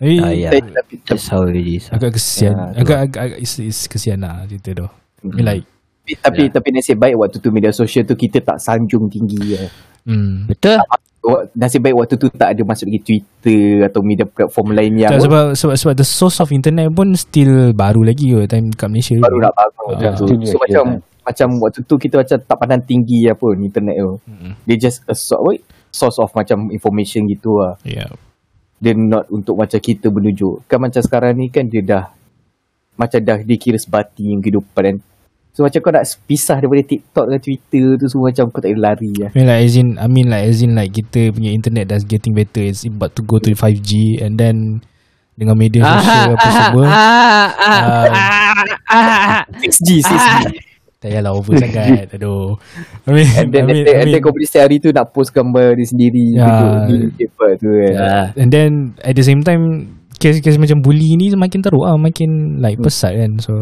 S1: Tapi
S3: Ah, ya.
S2: Tapi, tapi,
S3: That's how it is.
S1: Agak kesian.
S2: Ah,
S1: Agak agak, agak it's, it's kesian lah Cerita tu. Mean like
S2: tapi, tapi, tapi nasib baik waktu tu media sosial tu Kita tak sanjung tinggi kan
S1: hmm.
S3: Betul.
S2: Nasib baik waktu tu tak ada masuk lagi Twitter Atau media platform lain yang
S1: Tak, sebab, sebab sebab the source of internet pun still baru lagi ke time kat Malaysia
S2: baru nak bangun
S1: Ah,
S2: macam tu.
S4: still new
S2: So
S4: actually,
S2: macam
S4: kan?
S2: macam waktu tu kita macam tak pandang tinggi apa ni internet tu.
S1: Mm-mm.
S2: Dia just a so, what, source of macam information gitu lah.
S1: Yeah
S2: Dia not untuk macam kita menuju. Kan macam sekarang ni kan dia dah macam dah dikira sebati yang kehidupan. So macam kau nak pisah daripada TikTok dengan Twitter tu semua macam kau tak boleh lari lah.
S1: I mean like as in I mean like as in like kita punya internet that's getting better It's about to go to 5G and then dengan media sosial apa semua Ah.
S2: 6G, 6G.
S1: tak payahlah over sangat aduh I mean,
S2: And then,
S1: I mean,
S2: and then,
S1: I
S2: and then
S1: mean
S2: kau boleh setiap hari tu nak post gambar dia sendiri
S1: Ya.
S2: duduk di apa tu kan.
S3: Ah.
S1: and then at the same time kes-kes macam bully ni makin teruk ah makin like pesat kan so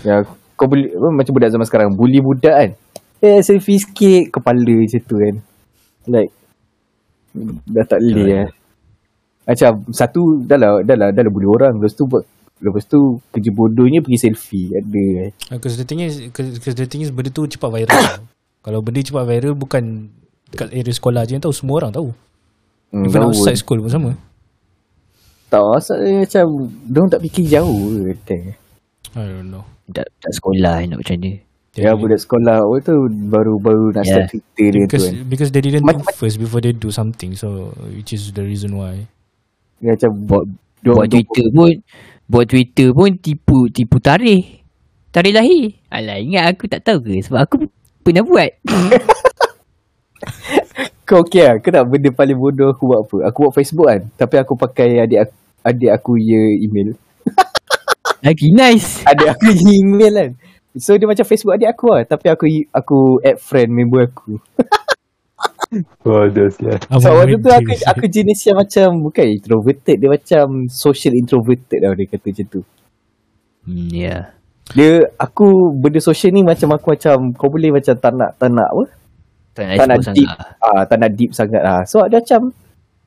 S2: Ya, kau boleh apa, macam budak zaman sekarang bully budak kan. Eh selfie sikit kepala macam tu kan. Like dah tak boleh eh. Macam satu dah lah, dah lah, dah lah bully orang. Lepas tu buat Lepas tu kerja bodohnya pergi selfie ada eh.
S1: because the thing is because the thing is benda tu cepat viral kalau benda cepat viral bukan kat area sekolah je yang tahu semua orang tahu
S2: Hmm,
S1: even
S2: tahu
S1: outside school pun sama
S2: Tak asal macam Diorang tak fikir jauh ke.
S1: I don't know
S3: Tak, tak sekolah nak macam ni.
S2: Ya budak sekolah oh, tu baru-baru nak
S3: Yeah.
S2: start Twitter dia tu
S1: because
S2: kan.
S1: because they didn't do first before they do something so which is the reason why
S2: Dia macam
S3: Buat
S2: Dua-
S3: buat
S2: dua-
S3: Twitter pun buat Twitter pun tipu tipu tarikh. Tarikh lahir. Alah ingat aku tak tahu ke sebab aku pernah buat.
S2: Kau okay lah Kau tak benda paling bodoh aku buat apa Aku buat Facebook kan Tapi aku pakai adik aku, adik aku ya email
S3: Lagi nice.
S2: Adik aku email kan So dia macam Facebook adik aku lah Tapi aku aku add friend member aku
S4: Bodoh.
S2: So waktu tu aku aku jenis yang macam Bukan introverted Dia macam social introverted tau Dia kata macam tu
S3: Hmm, ya. Yeah.
S2: Dia Aku benda social ni macam aku macam Kau boleh macam tak nak Tak nak apa
S3: Tak nak
S2: Tak nak
S3: expose
S2: deep
S3: sangat.
S2: ah, Tak nak deep sangat ah. So dia macam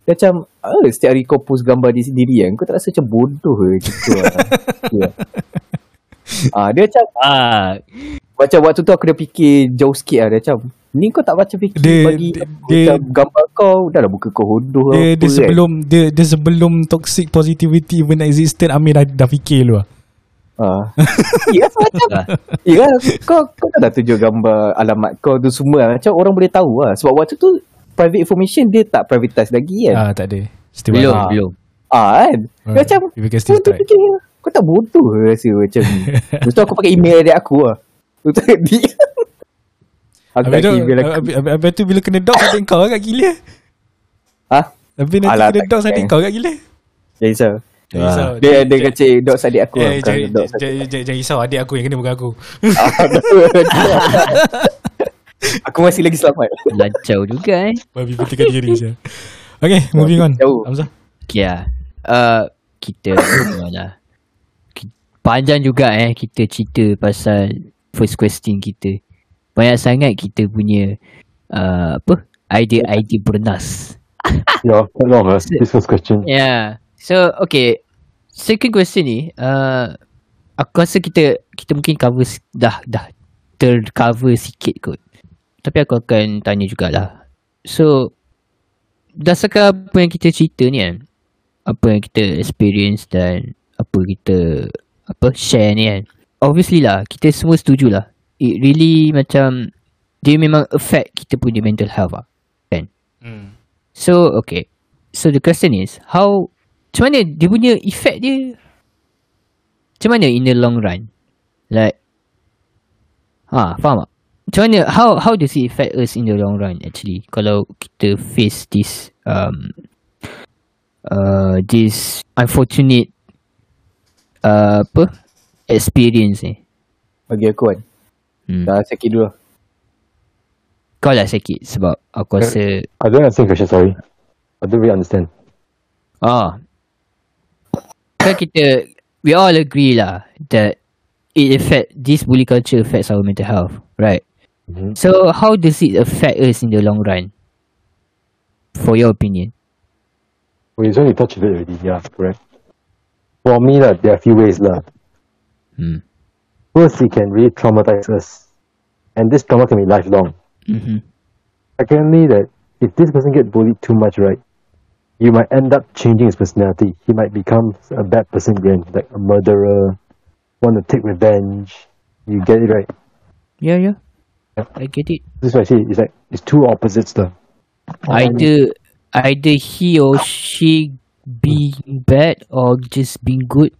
S2: Dia macam ah, Setiap hari kau post gambar diri sendiri kan Kau tak rasa macam bodoh ke Macam tu lah Tu lah. ah, Dia macam
S3: Ah,
S2: Macam waktu tu aku dah fikir Jauh sikit lah Dia macam Ni kau tak macam fikir
S1: Dia-
S2: Bagi
S1: dia-
S2: aku
S1: dia-
S2: macam gambar kau Dah lah muka kau hodoh
S1: dia,
S2: apa
S1: dia
S2: kan.
S1: sebelum dia, dia sebelum toxic positivity even existed Amir dah, dah fikir lu lah
S2: Ah. Ya macam. Ya kau kau tak dah tunjuk gambar alamat kau tu semua lah. Macam orang boleh tahu lah Sebab waktu tu Private information dia tak privatize lagi kan?
S1: Ah, tak ada. Still
S3: belum,
S2: Ah.
S3: belum.
S2: Ah kan?
S1: Ah,
S2: Macam Kau tu fikir Kau tak bodoh ke rasa macam ni? Lepas tu aku pakai email adik aku lah. Lepas tu dia Aku
S1: Habis
S2: tak
S1: tu,
S2: email aku.
S1: habis, habis, habis tu bila kena dox ada kau agak gila.
S2: Ha?
S1: Habis nanti
S2: Alah,
S1: kena dox ada kau agak gila.
S2: Jangan risau.
S1: Jangan risau.
S2: Dia ada kacik dots adik aku.
S1: Eh, jangan, risau. Adik aku yang kena bukan aku.
S2: Ah. Aku masih lagi selamat
S3: Lancau juga eh.
S1: Babi betulkan diri saya Okay moving on
S2: Jauh.
S1: Hamzah
S3: Okay lah. Uh, kita lah. Panjang juga eh kita cerita pasal first question kita. Banyak sangat kita punya uh, apa? Idea-idea bernas.
S4: Yeah, quite long, uh, this first question.
S3: Yeah. So okay. Second question ni uh, aku rasa kita kita mungkin cover dah dah tercover sikit kot. Tapi aku akan tanya jugalah. So berdasarkan apa yang kita cerita ni kan? Apa yang kita experience dan apa kita apa share ni kan? Obviously lah kita semua setuju lah. It really macam dia memang affect kita punya mental health lah kan?
S1: Hmm.
S3: so okay. So the question is how macam mana dia punya effect dia? Macam mana in the long run? Like ha faham tak macam mana how how does it affect us in the long run actually kalau kita face this um uh, this unfortunate uh, apa experience ni
S2: Bagi aku kan
S3: hmm.
S2: Dah sakit dulu
S3: kau lah sakit sebab aku rasa
S4: I don't understand question, sorry. I don't really understand.
S3: Ah. Kan kita we all agree lah that it affect this bully culture affects our mental health, right?
S4: Mhm.
S3: So how does it affect us in the long run? For your opinion.
S4: Well, you already touched it already, yeah, correct. For me, lah, there are a few ways. lah.
S3: Hmm.
S4: First, it can really traumatize us. And this trauma can be lifelong.
S3: Mm-hmm.
S4: Secondly, that if this person get bullied too much, right, you might end up changing his personality. He might become a bad person again, like a murderer, want to take revenge. You get it right.
S3: Yeah, yeah.
S4: Yep.
S3: I get it.
S4: This is what I say. It's like it's two opposites, though.
S3: Either either he or she being bad or just being good,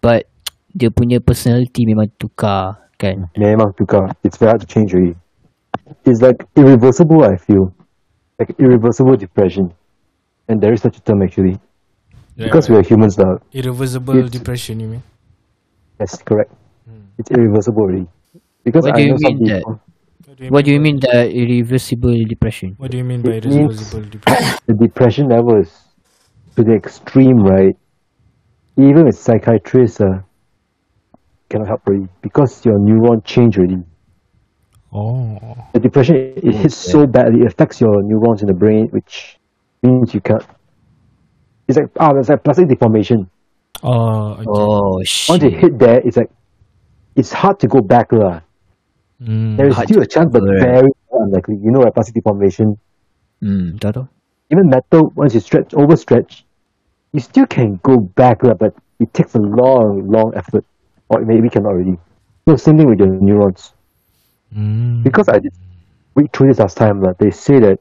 S3: but dia punya personality memang tukar kan.
S4: Memang tukar. It's very hard to change really. It's like irreversible, I feel. Like irreversible depression. And there is such a term actually. Because we are humans now.
S1: Irreversible
S4: It's-
S1: depression you mean
S4: Yes, correct. Hmm. It's irreversible already. Because
S3: What
S4: I
S3: do you
S4: know some
S3: mean that?
S4: People,
S3: What do you mean the irreversible depression?
S1: What do you mean by
S4: It
S1: irreversible depression
S4: the depression level is to the extreme, right? Even with psychiatrists, uh, cannot help really because your neuron change already.
S1: Oh
S4: The depression it hits so badly, it affects your neurons in the brain, which means you can't. It's like ah, it's like plastic deformation.
S1: Oh okay.
S3: Oh
S4: Once it hit there, it's like it's hard to go back, lah.
S1: Hmm.
S4: There is still a chance, but very unlikely. You know, like plastic deformation.
S3: Hmm, tahu tahu.
S4: Even metal, once you stretch, overstretch, you still can go back, but it takes a long, long effort, or maybe cannot already. So same thing with your neurons.
S1: Mm.
S4: because I did read through this last time, like, they say that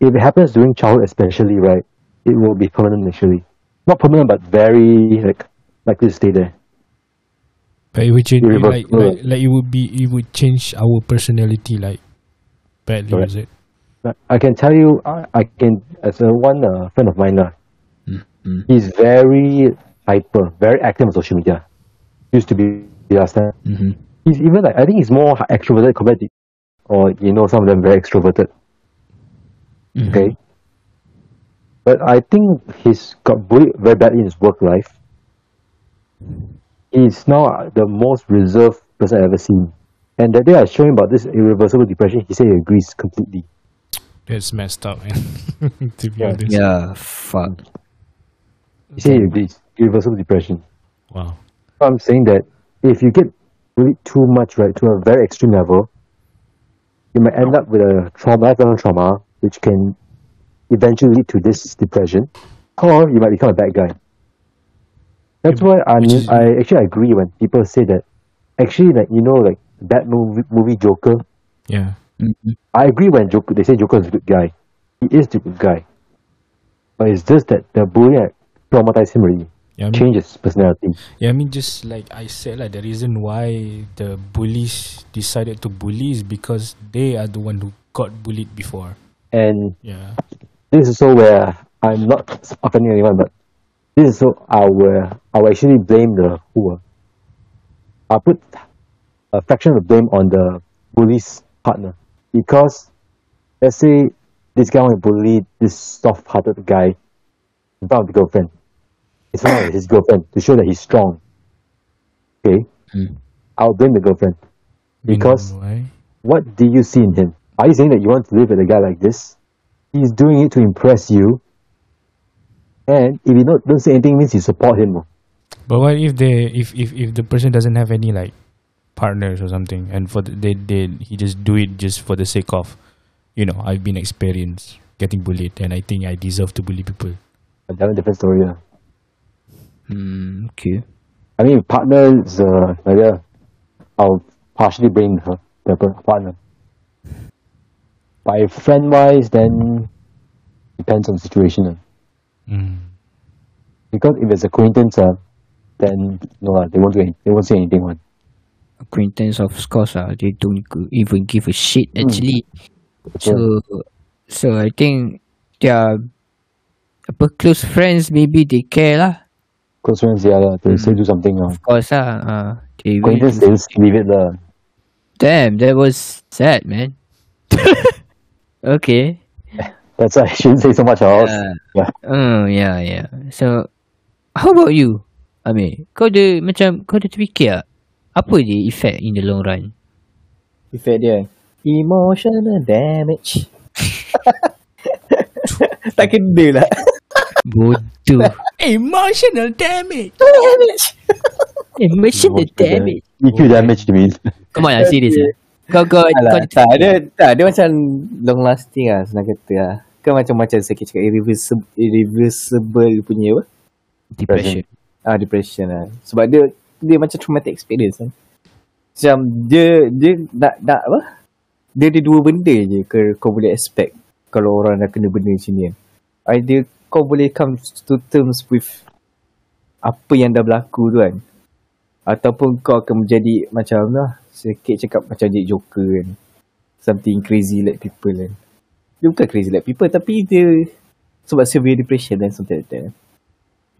S4: if it happens during childhood, especially, right, it will be permanent actually. Not permanent, but very like likely to stay there.
S1: But it would change, like, like, like it would be, it would change our personality, like, badly,
S4: Correct.
S1: is it?
S4: I can tell you, I, I can as a one uh, friend of mine, uh,
S3: mm.
S4: he's very hyper, very active on social media. Used to be last time.
S3: Mm-hmm.
S4: He's even like I think he's more extroverted compared to, or you know, some of them very extroverted.
S3: Mm-hmm.
S4: Okay. But I think he's got bullied very badly in his work life. He's now the most reserved person I've ever seen. And that day I showed him about this irreversible depression, he said he agrees completely.
S1: That's messed up, man. to be
S4: Yeah.
S1: honest.
S3: Yeah, fuck.
S4: He said he agrees. Irreversible depression.
S1: Wow.
S4: I'm saying that if you get bullied too much, right, to a very extreme level, you might end up with a trauma, lifelong trauma, which can eventually lead to this depression, or you might become a bad guy. That's why I
S1: is-
S4: I actually agree when people say that actually like you know like that movie movie Joker.
S1: Yeah.
S3: Mm-hmm.
S4: I agree when Joker they say Joker is a good guy. He is the good guy. But it's just that the bullying like, traumatized him really.
S1: Yeah, I mean,
S4: Changed his personality.
S1: yeah, I mean, just like I said, like the reason why the bullies decided to bully is because they are the one who got bullied before.
S4: And
S1: Yeah.
S4: this is so where I'm not offending anyone, but this is so I will I will actually blame the who. ah. I'll put a fraction of blame on the bully's partner because let's say this guy want to bully this soft-hearted guy in front of the girlfriend. It's front of his girlfriend to show that he's strong. Okay,
S3: Mm.
S4: I'll blame the girlfriend because what do you see in him? Are you saying that you want to live with a guy like this? He's doing it to impress you. And if you don't, don't say anything, means you support him.
S1: But what if they if if if the person doesn't have any like partners or something, and for the, they they he just do it just for the sake of, you know, I've been experienced getting bullied, and I think I deserve to bully people.
S4: That's a different story. lah.
S3: Mm, okay.
S4: I mean, partner is uh, like, yeah, I'll partially blame her, the partner. But if friend wise, then depends on the situation. lah.
S1: Mm.
S4: Because if it's acquaintance, uh, then no, lah, they won't do any, they won't say anything. One.
S3: Acquaintance of course ah, they don't even give a shit actually. So so I think their apa close friends maybe they care lah.
S4: Close friends, yeah, lah, they say do something. Uh.
S3: Of course ah, uh, they will
S4: Acquaintance, they just leave it lah.
S3: Damn, that was sad, man. okay.
S4: That's why I shouldn't say so much else.
S3: Uh,
S4: Yeah.
S3: Oh, yeah, yeah. So, how about you? Amir, kau ada macam, kau ada terfikir tak? Apa je effect in the long run?
S2: Effect dia Emotional damage Tak kena lah
S3: Bodoh.
S1: Emotional damage.
S2: Damage
S3: Emotional damage.
S4: EQ damage, you mean?
S3: Come on lah, serious lah. Kau, kau, kau
S2: Alah,
S3: ada
S2: tak, dia, tak, dia macam long lasting lah senang kata lah. Kan macam-macam saya cakap irreversible, irreversible punya apa?
S3: Depression.
S2: Ah, depression lah. Sebab dia dia macam traumatic experience kan. Macam dia dia nak nak apa? Dia ada dua benda je ke kau boleh expect kalau orang dah kena benda macam ni kan. Either kau boleh come to terms with apa yang dah berlaku tu kan. Ataupun kau akan menjadi macam lah sikit cakap macam jadi joker kan. Something crazy like people kan. Dia bukan crazy like people tapi dia sebab severe depression dan something like that.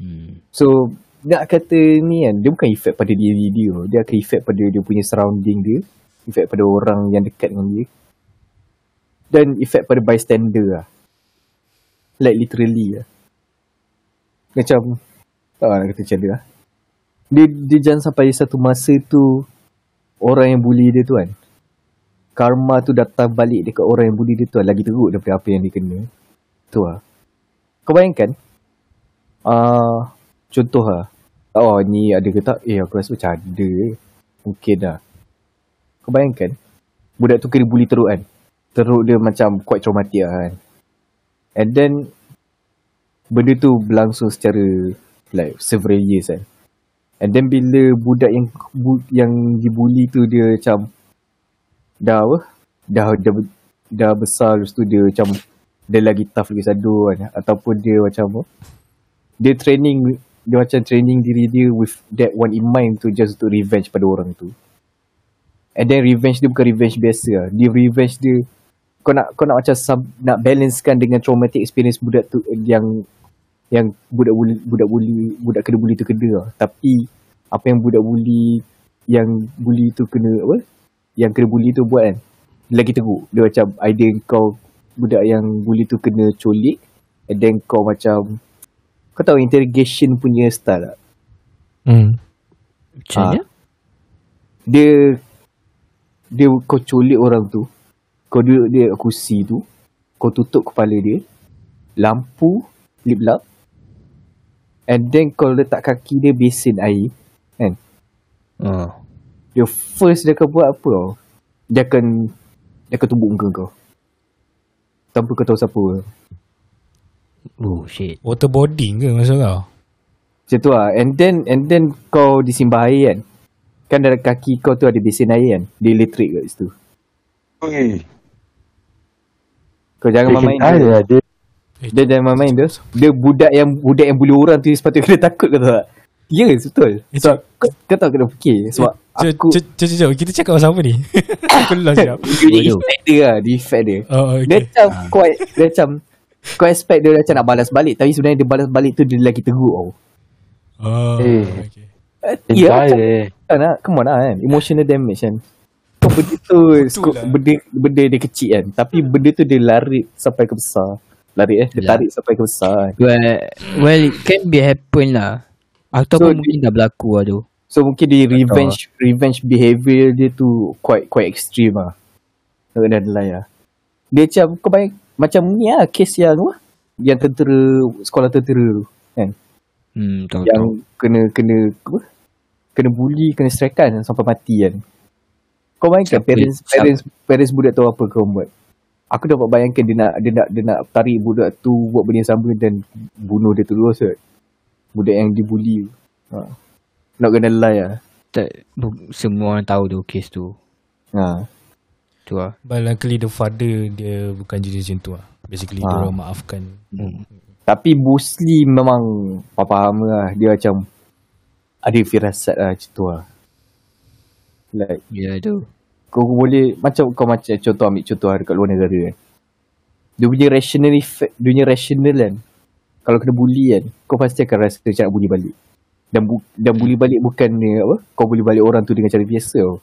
S3: Hmm.
S2: So nak kata ni kan dia bukan effect pada diri dia. Dia akan effect pada dia punya surrounding dia. Effect pada orang yang dekat dengan dia. Dan effect pada bystander lah. Like literally lah. Macam tak tahu nak kata macam mana lah. Dia, dia jangan sampai satu masa tu orang yang bully dia tu kan karma tu datang balik dekat orang yang bully dia tu. Lagi teruk daripada apa yang dia kena. Tu lah. Kau bayangkan? Uh, contoh lah. Oh ni ada ke tak? Eh aku rasa macam ada. Mungkin lah. Kau bayangkan? Budak tu kena bully teruk kan? Teruk dia macam quite traumatic lah kan? And then benda tu berlangsung secara like several years kan? And then bila budak yang bu, yang dibully tu dia macam dah apa? Dah dah, dah besar lepas tu dia macam dia lagi tough lagi sadu kan? Ataupun dia macam apa? Dia training dia macam training diri dia with that one in mind to just to revenge pada orang tu. And then revenge dia bukan revenge biasa lah. dia revenge dia kau nak kau nak macam sub, nak balancekan dengan traumatic experience budak tu yang yang budak buli budak buli budak kena buli tu kena lah. tapi apa yang budak buli yang buli tu kena apa yang kena buli tu buat kan lagi teruk dia macam idea kau budak yang buli tu kena colik and then kau macam kau tahu interrogation punya style tak
S1: Hmm.
S3: Macam mana?
S2: dia dia kau colik orang tu kau duduk dia kursi tu kau tutup kepala dia lampu lip lap and then kau letak kaki dia besin air kan
S3: Oh.
S2: Dia first dia akan buat apa tau dia akan dia akan tumbuk muka kau tanpa kau tahu siapa
S3: Oh shit.
S1: Waterboarding ke masa kau?
S2: macam tu lah and then and then kau disimbah air kan kan dalam kaki kau tu ada besin air kan dia elektrik kat situ
S4: Ui.
S2: kau jangan main-main
S4: Taking
S2: dia.
S4: time, dia.
S2: Dia jangan main-main dia. Dia budak yang budak yang bulu orang tu sepatutnya kena takut kau tahu tak? Ya, yes, betul. Sebab kau, kau tahu kena fikir. Sebab aku
S1: Cuk, cuk, cuk, kita cakap pasal apa ni? Aku lost sekejap.
S2: dia effect dia lah. Dia effect dia.
S1: Oh,
S2: Dia
S1: okay.
S2: macam kau, dia macam kau expect dia macam nak balas balik. Tapi sebenarnya dia balas balik tu dia lagi teruk tau.
S1: Oh,
S4: Eh.
S1: okay.
S2: Eh, Ya, macam
S4: eh.
S2: kan lah. Come on lah kan. Emotional damage kan. Kau benda tu, skop,
S1: lah.
S2: benda, benda dia kecil kan. Tapi benda tu dia lari sampai ke besar. Lari eh. Dia
S3: Ya.
S2: tarik sampai ke besar kan.
S3: Well, well it can be happen lah. Ataupun
S2: So,
S3: mungkin dah berlaku lah tu.
S2: So mungkin dia revenge revenge behaviour dia tu quite quite extreme. Tak kena nilai lah. Dia macam kau macam ni lah kes yang apa? Yang tentera sekolah tentera tu kan.
S3: Hmm, tahu
S2: Yang
S3: tahu.
S2: kena kena apa? Kena bully, kena strikekan sampai mati kan. Kau bayangkan
S3: Siapa-
S2: parents
S3: siapa-
S2: parents parents budak tu apa kau buat? Aku dapat bayangkan dia nak dia nak dia nak tarik budak tu buat benda yang sama dan bunuh dia terus kan. Budak yang dibuli. Ha. Not gonna lie lah.
S3: Tak, bu- semua orang tahu tu kes tu.
S2: Ha.
S3: Tu lah.
S1: But luckily the father dia bukan jenis macam tu lah. Basically
S2: Ah.
S1: dia orang maafkan.
S2: Tapi mostly memang Apa faham lah Dia macam Ada firasat lah macam tu lah Like
S3: Ya tu.
S2: Kau boleh Macam kau macam Contoh ambil contoh lah Dekat luar negara kan Dia punya rational effect Dia punya rational kan Kalau kena bully kan Kau pasti akan rasa Macam nak bully balik Dan, bu, dan bully balik bukan apa Kau boleh balik orang tu Dengan cara biasa tau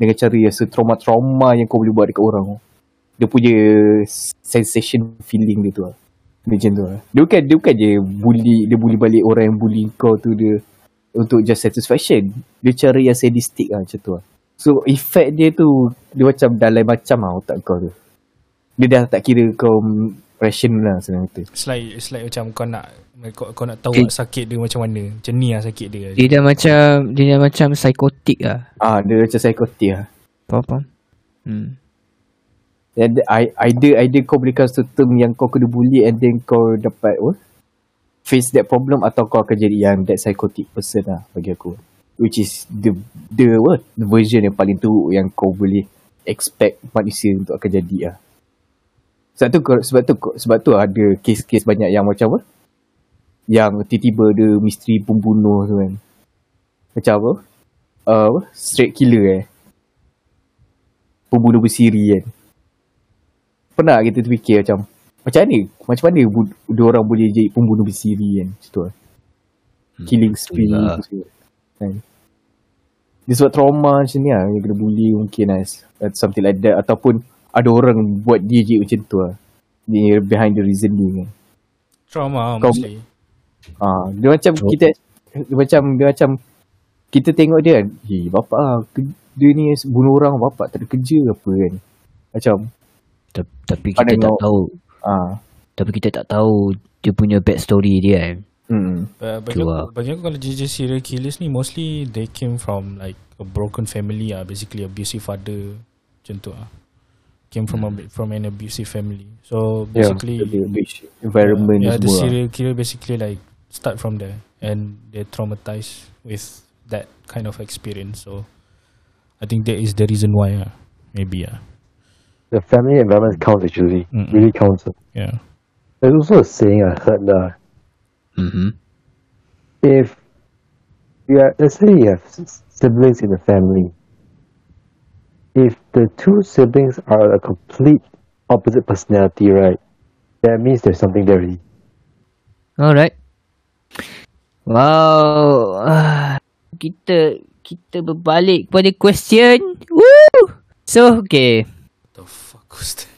S2: Dengan cara yang setrauma-trauma Yang kau boleh buat dekat orang Dia punya Sensation feeling dia tu lah dia macam tu lah. Dia bukan, dia bukan je bully, dia bully balik orang yang bully kau tu dia untuk just satisfaction. Dia cara yang sadistik lah macam tu lah. So effect dia tu, dia macam dah lain macam lah otak kau tu. Dia dah tak kira kau rational lah senang kata.
S1: It's like, it's like macam kau nak kau, kau nak tahu
S3: Eh.
S1: sakit dia macam mana. Macam ni lah sakit dia.
S3: Dia dah macam, dia dah macam psikotik lah.
S2: Ah, dia macam psikotik lah.
S3: Faham faham? Hmm.
S2: I- either, either kau boleh kasih term yang kau kena bully and then kau dapat what? face that problem atau kau akan jadi yang that psychotic person lah bagi aku. Which is the the what? The version yang paling teruk yang kau boleh expect manusia untuk akan jadi lah. Sebab tu sebab tu sebab tu ada kes-kes banyak yang macam apa? Yang tiba-tiba ada misteri pembunuh tu kan. Macam apa? Uh, apa? Straight killer eh. Pembunuh bersiri kan. Pernah kita terfikir macam macam mana? Macam mana bu- dia orang boleh jadi pembunuh bersiri kan? Macam tu lah. Killing spree semua. Kan? Dia sebab trauma macam ni lah Yang kena bully mungkin lah Something like that Ataupun Ada orang buat dia je macam tu lah Ni behind the reasoning kan
S1: Trauma
S2: Kau-
S1: mostly.
S2: Ah, dia macam
S3: Oh.
S2: kita dia macam dia macam kita tengok dia kan, "Eh, bapak ah, dia ni bunuh orang bapak tak ada kerja apa kan." Macam
S3: Ta- Tapi kita tak
S2: tengok.
S3: tahu.
S2: ah,
S3: Tapi kita tak tahu dia punya back story dia kan.
S2: hmm.
S1: But bagi
S3: Tu
S1: aku, bagi aku kalau JJ serial killers ni mostly they came from like a broken family ah, basically abusive father macam tu ah. Came from a, from an abusive family. So
S2: Yeah,
S1: basically
S2: the beach environment
S1: yeah,
S2: yeah,
S1: the serial killer basically like start from there and they're traumatized with that kind of experience. So I think that is the reason why. ah. maybe yeah.
S4: The family environment counts actually.
S1: Mm-mm.
S4: Really counts.
S1: Yeah.
S4: There's also a saying I heard uh,
S3: Mm-hmm.
S4: if you are, let's say you have s- siblings in the family, if the two siblings are a complete opposite personality, right, that means there's something there already.
S3: Alright. Wow. Kita kita berbalik kepada question. Woo! So, okay.
S1: The fuck was that?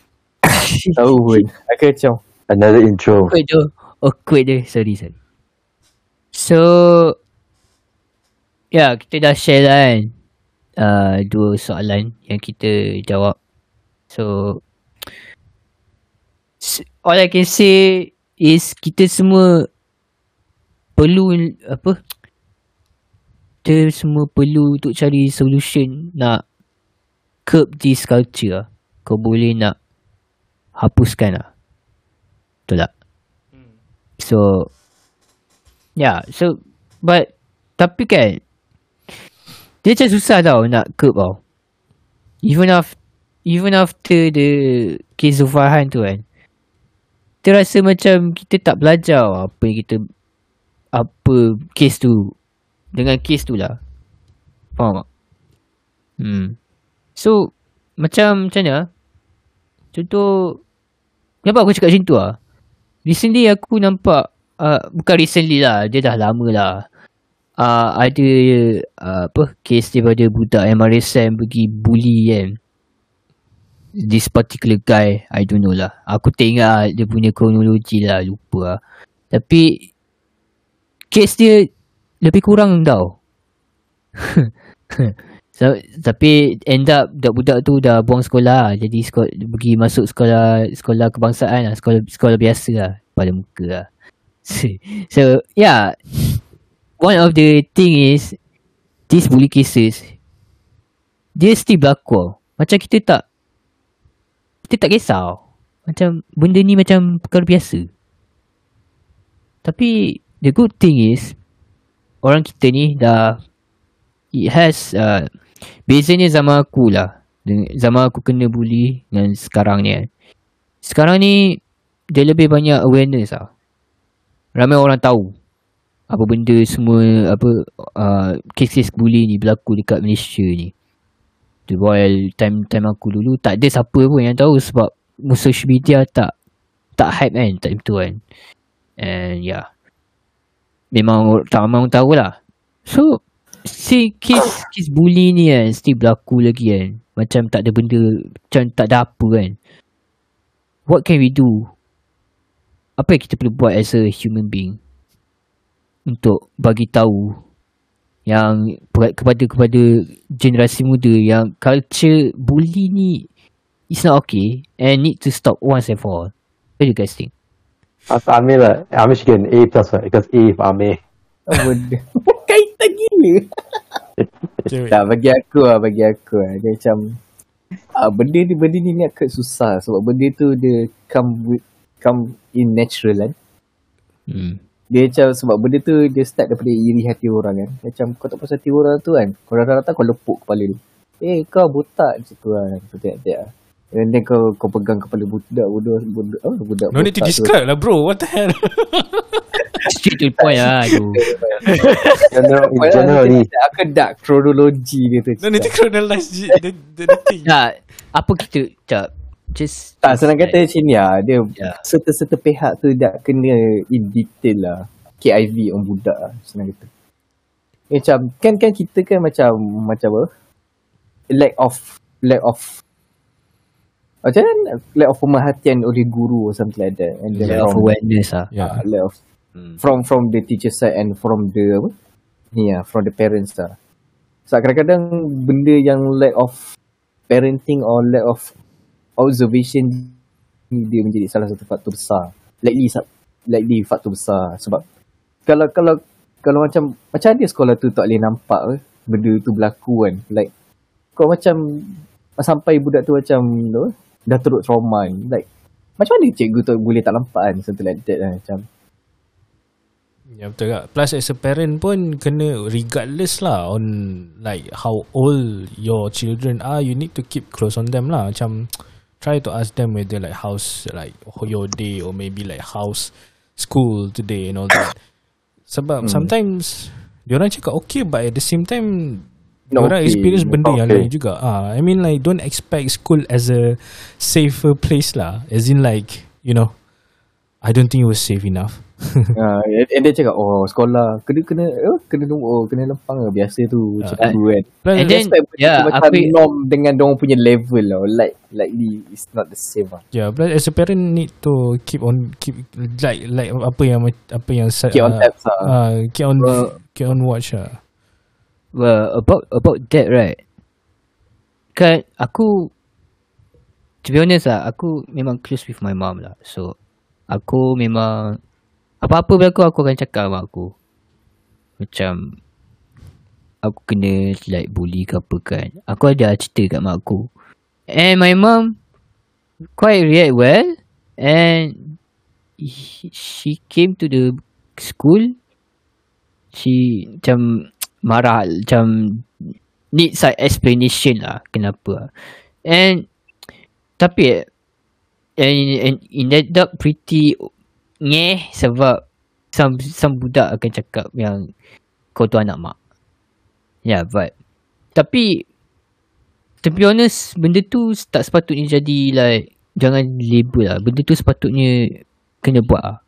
S2: Tahu pun. Aku macam,
S4: Another intro.
S3: Awkward tu. Awkward dia. Sorry, sorry. So, ya, kita dah share lah kan. Uh, dua soalan yang kita jawab. So, all I can say is kita semua perlu apa kita semua perlu untuk cari solution nak curb this culture lah. Kau boleh nak hapuskan lah. Betul tak? So Yeah so But Tapi kan Dia macam susah tau Nak curb tau. Even after Even after the Case of tu kan Kita rasa macam Kita tak belajar Apa yang kita Apa Case tu. Dengan case tu lah. Faham tak? Hmm. So Macam Macam mana Contoh Kenapa aku cakap macam tu lah Recently aku nampak uh, Bukan recently lah Dia dah lama lah uh, Ada uh, Apa Case daripada budak MRSM Pergi bully kan. This particular guy I don't know lah. Aku tengok lah Dia punya kronologi lah Lupa lah. Tapi Case dia Lebih kurang tau. So, Tapi End up Budak-budak tu dah buang sekolah. Lah. Jadi sekolah, pergi masuk sekolah Sekolah kebangsaan lah. Sekolah, sekolah biasa lah Pada muka lah. So Yeah One of the thing is These bully cases Dia still berlaku. Macam kita tak Kita tak kisah. Macam Benda ni macam Perkara biasa. Tapi The good thing is Orang kita ni dah It has uh, Bezanya zaman aku lah. Zaman aku kena bully Dengan sekarang ni kan. Sekarang ni Dia lebih banyak awareness lah. Ramai orang tahu Apa benda semua Apa uh, Kes-kes bully ni Berlaku dekat Malaysia ni. Tu while time-time aku dulu Tak ada siapa pun yang tahu Sebab Social media tak Tak hype kan Time tu kan. And yeah Memang tak orang tahu lah. So Si kes kes bully ni kan Still berlaku lagi kan. Macam tak ada benda Macam tak ada apa kan. What can we do? Apa yang kita perlu buat As a human being Untuk bagi tahu Yang Kepada kepada Generasi muda Yang culture Bully ni It's not okay And need to stop Once and for all What do you guys think?
S4: Ask Amir lah. Amir should get an A plus right? Because A for Amir.
S2: benda. Kaitan gila. Tak, bagi aku lah, bagi aku lah. Dia macam, ah, benda ni, benda ni ni agak susah. Sebab benda tu dia come with, come in natural kan.
S3: Hmm.
S2: Dia macam, sebab benda tu dia start daripada iri hati orang kan. Macam kau tak pasal hati orang tu kan. Kau datang-datang kau lepuk kepala dia. Eh kau botak macam tu lah. Macam tu lah. And then kau, kau pegang kepala budak, budak, budak, oh, budak
S1: No need to
S2: botak tu.
S1: describe lah bro What the hell
S3: Straight to the point lah tu
S4: General, general ni.
S2: Aku dak kronologi dia tu.
S1: No need to chronologize the, the, the, thing
S3: Tak Apa kita Sekejap Just
S2: Tak, senang kata macam ni lah. Dia
S3: Ya.
S2: serta-serta pihak tu dah kena in detail lah. KIV on budak lah, senang kata. Macam, kan kan kita kan macam, macam apa? Lack of, lack of, macam mana? Lack of pemerhatian oleh guru or something like that. And then
S3: Lack of
S2: from,
S3: awareness lah
S1: Yeah
S2: uh, lack of,
S3: Hmm.
S2: from from the teacher side and from the, apa? Ni lah, from the parents lah. So kadang-kadang benda yang lack of parenting or lack of observation ni dia menjadi salah satu faktor besar. Likely sa- likely faktor besar sebab kalau kalau kalau macam macam ada sekolah tu tak boleh nampak ke benda tu berlaku kan. Like kau macam sampai budak tu macam tu, dah teruk trauma ni. Like macam mana cikgu tu boleh tak nampak kan something like that kan macam
S1: Ya betul tak Plus as a parent pun Kena regardless lah On like How old Your children are You need to keep close on them lah Macam Try to ask them Whether like How's like Your day Or maybe like How's School today And all that. Sebab sometimes Diorang cakap okay But at the same time
S2: Not
S1: Diorang
S2: okay.
S1: experience benda yang
S4: Okay.
S1: lain juga. Ah, I mean like Don't expect school As a Safer place lah. As in like You know I don't think it was safe enough
S2: uh, and, and dia cakap oh sekolah kena kena oh, kena oh, kena lempang lah biasa tu macam
S1: Ah,
S2: tu kan.
S1: Plus,
S3: And then- yeah,
S2: macam
S3: apa-
S2: norm dengan dong punya level lah. Like likely it's not the same lah.
S1: Yeah, but as a parent need to keep on keep like like apa yang apa yang
S2: Keep on
S1: uh,
S2: tabs lah.
S1: Uh, keep on
S3: Well-
S1: keep on watch lah.
S3: Well, about about that right. Kan aku to be honest lah, aku memang close with my mom lah. So aku memang apa-apa berlaku aku akan cakap sama aku. Macam aku kena like bully ke apa kan. Aku ada cerita kat mak aku. And my mom quite react well and he- she came to the school she macam marah macam need some explanation lah kenapa and tapi and, and it ended up pretty ngeh sebab some some budak akan cakap yang kau tu anak mak. Yeah but tapi to be honest benda tu tak sepatutnya jadi like jangan label lah. Benda tu sepatutnya kena buat lah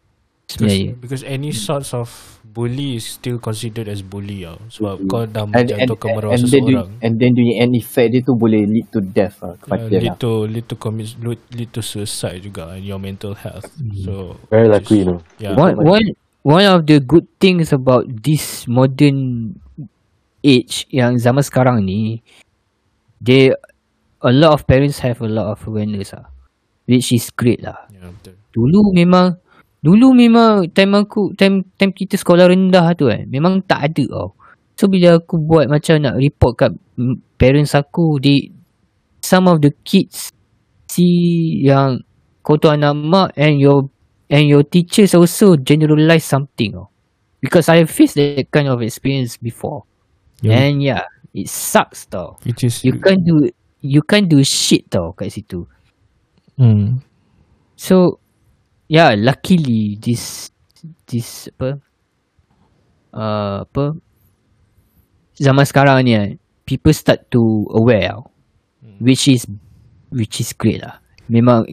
S1: Because, because any sorts of bully is still considered as bully tau. Sebab kau dah
S2: And, and,
S1: menjatuhkan maruah
S2: and then
S1: seseorang.
S2: and then dunia end effect dia tu boleh lead to death lah
S1: Uh,
S2: kematian
S1: lead
S2: lah.
S1: to lead to commit lead, lead to suicide juga and your mental health. So
S4: Very likely, you know.
S1: yeah.
S3: one one one of the good things about this modern age yang zaman sekarang ni they a lot of parents have a lot of awareness ah which is great lah
S1: yeah, betul.
S3: dulu memang dulu memang time aku time time kita sekolah rendah tu kan memang tak ada tau. So bila aku buat macam nak report kat parents aku they some of the kids see yang kau tu anak mak and your and your teachers also generalize something tau because I have faced that kind of experience before.
S1: Yeah.
S3: and yeah it sucks tau.
S1: Which is
S3: you can't do you can't do shit tau kat situ.
S1: Hmm.
S3: So yeah, luckily this this apa uh, apa zaman sekarang ni kan, people start to aware tau. Which is which is great lah. Memang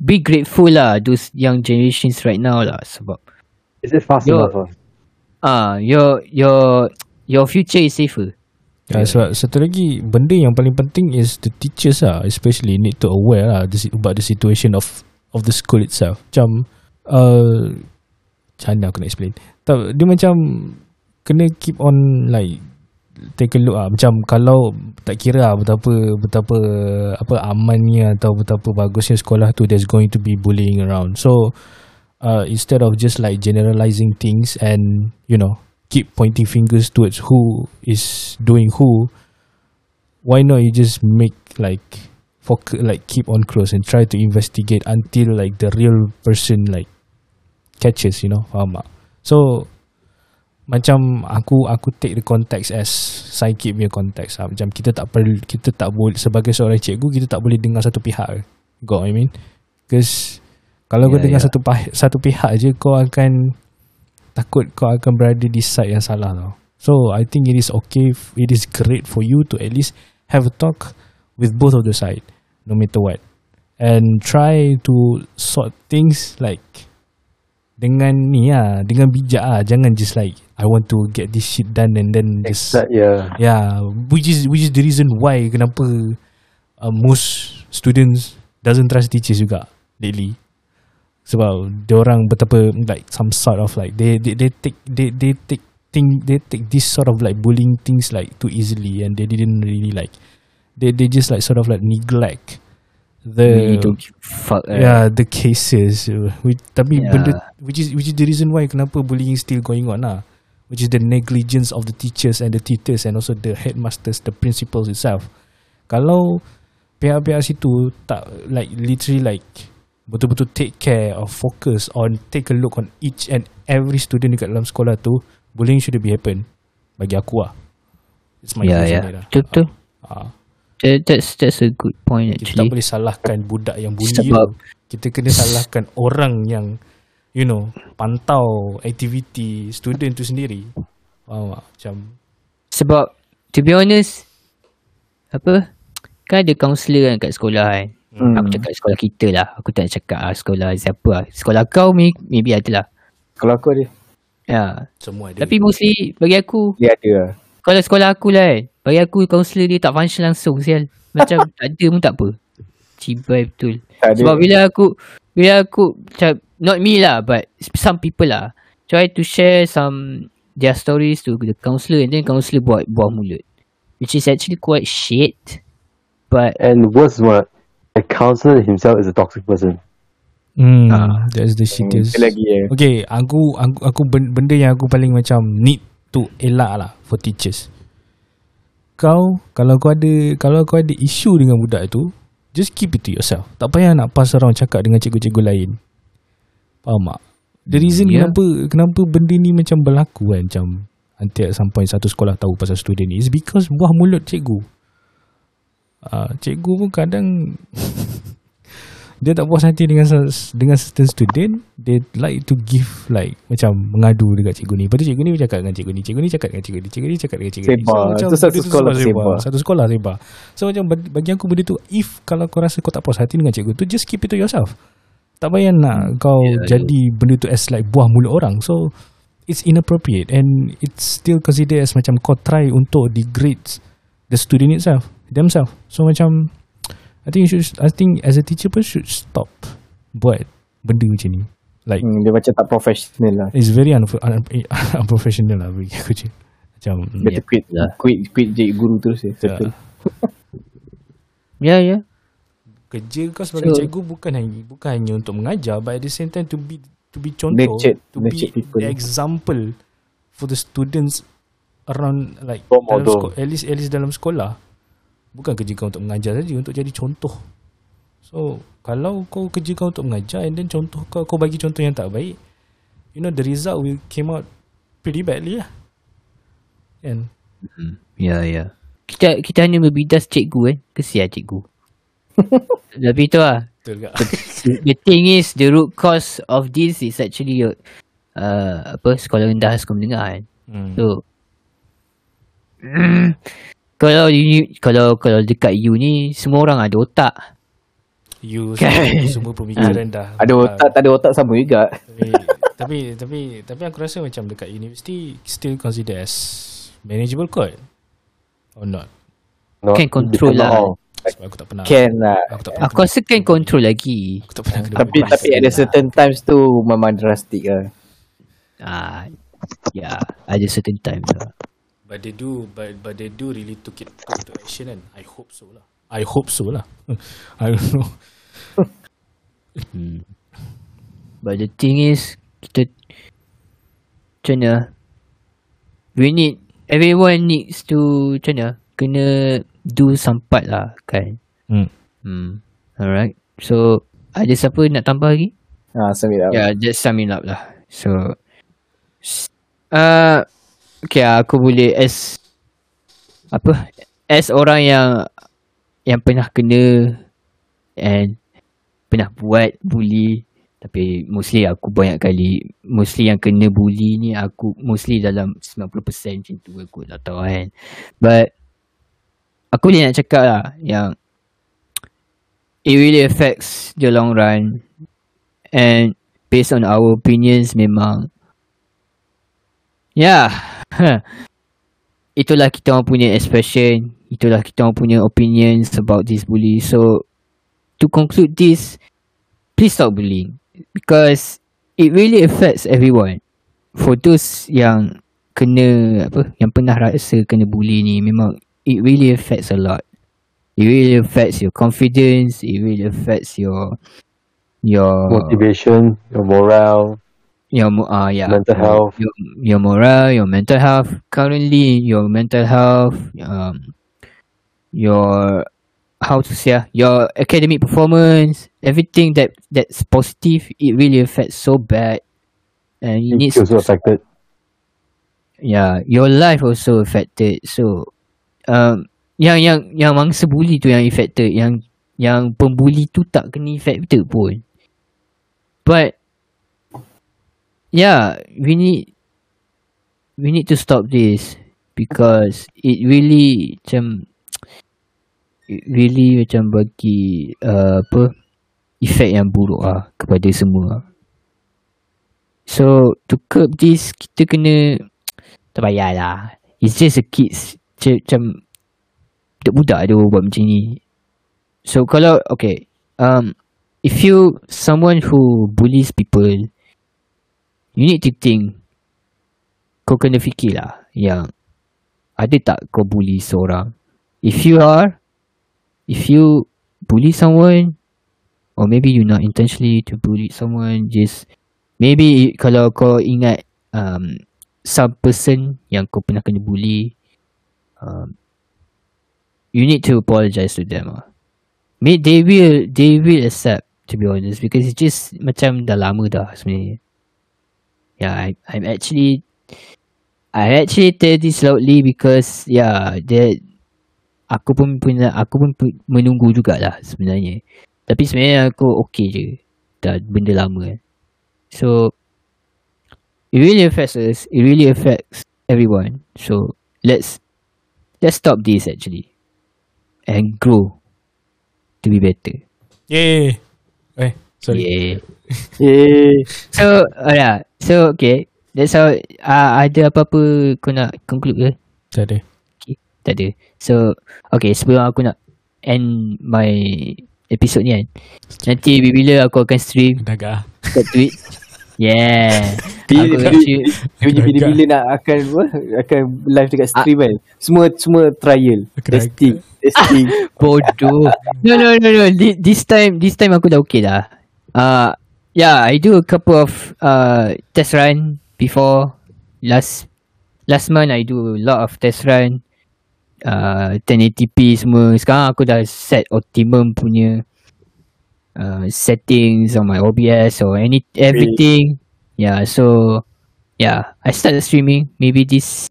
S3: be grateful lah those young generations right now lah sebab
S4: Is it fast
S3: Yo-
S4: enough? ah?
S3: ah your your your future is safer.
S1: Ya, sebab satu lagi benda yang paling penting is the teachers lah, especially need to aware lah the, si- about the situation of of the school itself. Macam uh, macam mana aku nak explain? Tak, dia macam kena keep on like take a look ah macam kalau tak kira lah betapa betapa apa amannya atau betapa bagusnya sekolah tu there's going to be bullying around. So uh, instead of just like generalizing things and you know keep pointing fingers towards who is doing who why not you just make like focus like keep on close and try to investigate until like the real person like catches you know faham tak? So macam aku aku take the context as psychic punya context. Lah. macam kita tak perlu kita tak boleh sebagai seorang cikgu kita tak boleh dengar satu pihak. Got what I mean? Because kalau kau
S3: Ya,
S1: dengar
S3: ya.
S1: satu satu pihak je kau akan takut kau akan berada di side yang salah tau. So I think it is okay it is great for you to at least have a talk with both of the side no matter what and try to sort things like dengan ni lah dengan bijak ah jangan just like I want to get this shit done and then just
S4: That, yeah.
S1: Yeah, which is which is the reason why kenapa uh, most students doesn't trust teachers juga lately. Sebab dia orang betapa like some sort of like they they, they take they they take thing they take this sort of like bullying things like too easily and they didn't really like they they just like sort of like neglect the
S3: fuck right?
S1: yeah the cases uh, which, tapi
S3: Yeah.
S1: benda which is which is the reason why kenapa bullying still going on lah which is the negligence of the teachers and the tutors and also the headmasters the principals itself kalau pihak-pihak situ tak like literally like betul-betul take care or focus on take a look on each and every student dekat dalam sekolah tu, bullying should be happen. Bagi aku lah. It's my
S3: Ya,
S1: views
S3: ya.
S1: on it lah.
S3: Betul, betul.
S1: Ah,
S3: That, that's that's a good point
S1: kita tak
S3: actually.
S1: boleh salahkan budak yang bully
S3: Sebab-
S1: tu. Kita kena salahkan orang yang you know, pantau aktiviti student tu sendiri. Faham tak? Macam
S3: Sebab to be honest apa kan ada kaunselor kan kat sekolah kan.
S2: Hmm.
S3: Aku cakap sekolah kita lah. Aku tak cakap ah, sekolah siapa lah. Sekolah kau may- maybe ada lah.
S2: Kalau aku ada,
S3: Ya.
S1: semua ada.
S3: Tapi mostly bagi aku
S2: dia ada lah.
S3: Kalau sekolah aku lah kan. Bagi aku kaunselor dia tak function langsung sial. Macam tak ada pun tak apa. Cibai betul.
S2: Tak ada.
S3: Sebab bila aku bila aku macam not me lah but some people lah try to share some their stories to the counsellor and then counsellor buat buah mulut. Which is actually quite shit. But
S4: And worse what, the counselor himself is a toxic person.
S1: Hmm,
S3: Ah.
S1: that's the
S2: Hmm,
S1: shittiest.
S2: Lagi ya.
S1: Okay, aku, aku aku ben- benda yang aku paling macam need to elak lah for teachers. Kau kalau kau ada kalau kau ada isu dengan budak tu, just keep it to yourself. Tak payah nak pass around cakap dengan cikgu-cikgu lain. Faham tak? The reason
S3: Yeah.
S1: kenapa kenapa benda ni macam berlaku kan macam nanti at some point satu sekolah tahu pasal student ni is because buah mulut cikgu. Uh, cikgu pun kadang dia tak puas hati dengan dengan certain student they like to give like macam mengadu dekat cikgu ni. Lepas tu cikgu ni cakap dengan cikgu ni cikgu ni cakap dengan cikgu ni cikgu ni cakap dengan cikgu ni.
S2: Sebar.
S1: macam
S2: Tu satu sekolah sebar.
S1: satu sekolah sebar. So macam bagi aku benda tu if kalau kau rasa kau tak puas hati dengan cikgu tu just keep it to yourself. Tak payah nak kau
S3: Ya,
S1: jadi benda tu as like buah mulut orang. So it's inappropriate and it's still considered as macam kau try untuk degrade the student itself themselves. So macam I think you should I think as a teacher pun should stop buat benda macam ni like
S2: Hmm, dia macam tak professional lah.
S1: it's very unf- un- unprofessional lah bagi aku je macam
S2: Better quit,
S3: lah.
S2: quit, quit jadi guru terus ya. Settle.
S3: ya ya.
S1: kerja kau sebagai
S3: So-
S1: cikgu bukan hanya bukan hanya untuk mengajar but at the same time to be to be contoh
S2: Nurtured-
S1: to be
S2: nurtured people.
S1: the example for the students around like dalam sko- at least at least dalam sekolah bukan kerja kau untuk mengajar saja untuk jadi contoh so kalau kau kerja kau untuk mengajar and then contoh kau kau bagi contoh yang tak baik you know the result will came out pretty badly lah kan
S3: Ya ya. Kita kita hanya berbidas cikgu eh. Kesian cikgu. Tapi tu lah.
S1: betul tak
S3: The thing is the root cause of this is actually uh, apa sekolah rendah sekolah menengah kan.
S1: hmm.
S3: So kalau you, kalau kalau dekat you ni semua orang ada otak.
S1: you
S3: Kan?
S1: semua, semua pemikiran dah
S2: Ada otak, tak ada otak sama juga.
S1: tapi, tapi tapi tapi aku rasa macam dekat university still consider as manageable kot or not
S4: No,
S3: Can control lah.
S4: all.
S1: sebab aku tak pernah
S2: Can lah.
S1: aku tak pernah
S3: Aku rasa kan control lagi.
S1: aku tak pernah kena
S2: Tapi tapi ada certain times tu memang drastic lah.
S3: Ah, ya, yeah, ada certain time lah.
S1: But they do but but they do really took it took to action kan I hope so lah I hope so lah I don't know
S3: Hmm. But the thing is kita mana we need everyone needs to mana kena do some part lah kan.
S1: hmm.
S3: Hmm. Alright. So ada siapa nak tambah lagi?
S2: Ha, sum it up.
S3: Yeah, just sum it up lah. So, uh, okay, aku boleh as apa? As orang yang yang pernah kena and pernah buat bully. Tapi mostly aku banyak kali mostly yang kena bully ni aku mostly dalam 90% macam tu aku tak tahu kan? But aku boleh nak cakap lah yang it really affects the long run. And based on our opinions memang yeah, itulah kita orang punya expression itulah kita orang punya opinions about this bully. So to conclude this please stop bullying because it really affects everyone. For those yang kena apa yang pernah rasa kena bully ni memang it really affects a lot. It really affects your confidence it really affects your your
S4: Motivation, your morale,
S3: your uh, yeah
S4: mental health.
S3: your, your morale your mental health currently your mental health um your how to say ah, your academic performance everything that that's positive, it really affects so bad, and it needs
S4: It's also affected.
S3: yeah, your life also affected. So, um, yang yang yang mangsa bully tu yang affected, yang yang pembuli tu tak kena affected pun. But yeah, we need we need to stop this because it really macam it really macam bagi uh, apa efek yang buruk lah kepada semua. So to curb this kita kena tak payah lah. It's just a kids Macam, macam budak-budak dia buat macam ni. So kalau okay, um, if you someone who bullies people, you need to think. Kau kena fikir lah yang ada tak kau bully seorang. If you are, if you bully someone, or maybe you not intentionally to bully someone, just maybe kalau kau ingat um, some person yang kau pernah kena bully, um, you need to apologize to them. Ah. May they will they will accept to be honest because it's just macam dah lama dah sebenarnya. Yeah, I I'm actually I actually tell this loudly because yeah, that aku pun punya aku pun pu- menunggu jugalah sebenarnya. Tapi sebenarnya aku okay je. Dah benda lama kan. So it really affects us. It really affects everyone. So let's let's stop this actually and grow to be better.
S1: Yay. Eh, sorry.
S3: Yeah.
S2: Eh,
S3: So uh, yeah. So okay. That's how uh, ada apa-apa kau nak conclude ke?
S1: Tak ada.
S3: Okay. Tak ada. So okay sebelum aku nak end my episode ni kan. Nanti bila aku akan stream
S1: Dah agak.
S3: kat Twitch. Yeah.
S2: bila,
S3: Aku
S2: bila, punya bila-bila nak akan apa, akan live dekat stream kan. Semua semua trial. Testing. Testing.
S3: Bodoh. No no no no. Thi- This time this time aku dah okay dah. Uh yeah, I do a couple of uh test run before last last month I do a lot of test run. Uh 1080p semua. Sekarang aku dah set optimum punya uh settings on my OBS or any everything. Yeah, so yeah, I started streaming maybe this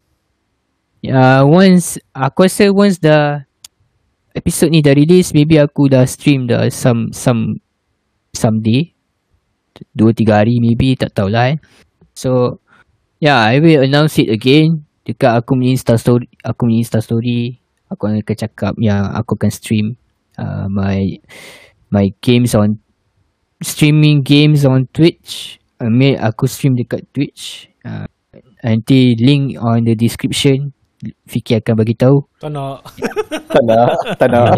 S3: uh once aku rasa once dah episode ni dah release maybe aku dah stream dah some some someday dua tiga hari maybe tak tahulah eh. So yeah I will announce it again. Dekat aku punya insta story aku punya insta story aku akan cakap yang aku akan stream uh, my my games on streaming games on Twitch. I mean aku stream dekat Twitch. Uh, nanti link on the description Fiki akan bagi tahu
S1: Tak nak.
S2: tak nak. Tak nak.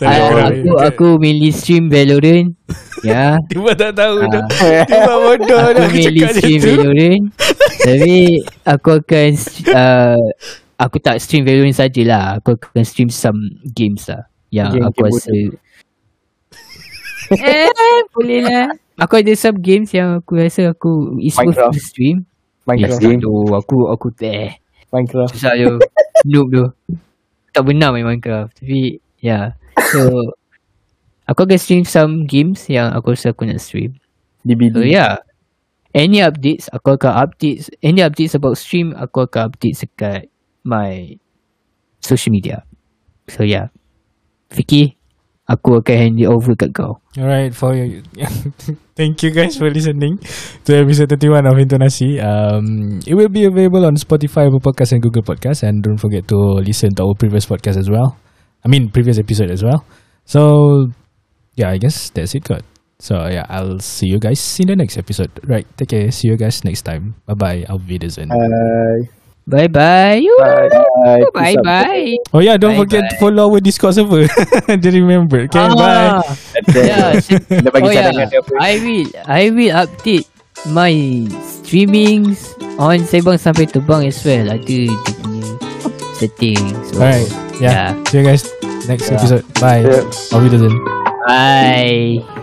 S3: Ah, aku aku mainly stream Valorant. ya.
S1: Tiba tak tahu
S3: Ah.
S1: dah. Tiba bodoh
S3: aku
S1: dah
S3: mainly
S1: cakap
S3: stream
S1: macam tu.
S3: Valorant. Tapi aku akan uh, aku tak stream Valorant sajalah. Aku akan stream some games lah yang
S2: Game-
S3: aku
S2: game
S3: rasa Eh, boleh lah. Aku ada some games yang aku rasa aku is worth to stream.
S2: Minecraft.
S3: Yes, tu aku aku eh
S2: Minecraft.
S3: susah je noob tu. Tak benar main Minecraft. Tapi yeah so aku akan stream some games yang aku rasa aku nak stream. So
S2: DBD.
S3: yeah any updates aku akan updates. Any updates about stream aku akan update dekat my social media. So yeah Fiki aku akan hand it over kat kau
S1: Alright, for you. Thank you guys for listening to episode 31 of Intonasi. Um, it will be available on Spotify, Apple Podcast, and Google Podcast. And don't forget to listen to our previous podcast as well. I mean, previous episode as well. So, yeah, I guess that's it, God. So, yeah, I'll see you guys in the next episode. Right, take care. See you guys next time. Bye bye. Auf Wiedersehen.
S2: Bye.
S3: Bye bye
S2: Bye.
S3: bye
S2: out.
S3: bye
S1: oh, yeah, don't
S3: Bye
S1: forget to
S3: bye.
S1: follow our Discord server. Just remember. Okay, bye.
S3: Ah.
S2: Ada.
S3: Yeah,
S2: bagi
S3: oh yeah,
S2: dia.
S3: I will I will update my streamings on Sebang sampai terbang as well. Ada dia punya setting. So,
S1: Alright, yeah.
S3: yeah.
S1: See you guys next
S2: Yeah.
S1: episode. Bye.
S4: Yeah.
S1: Auf Wiedersehen.
S3: Bye.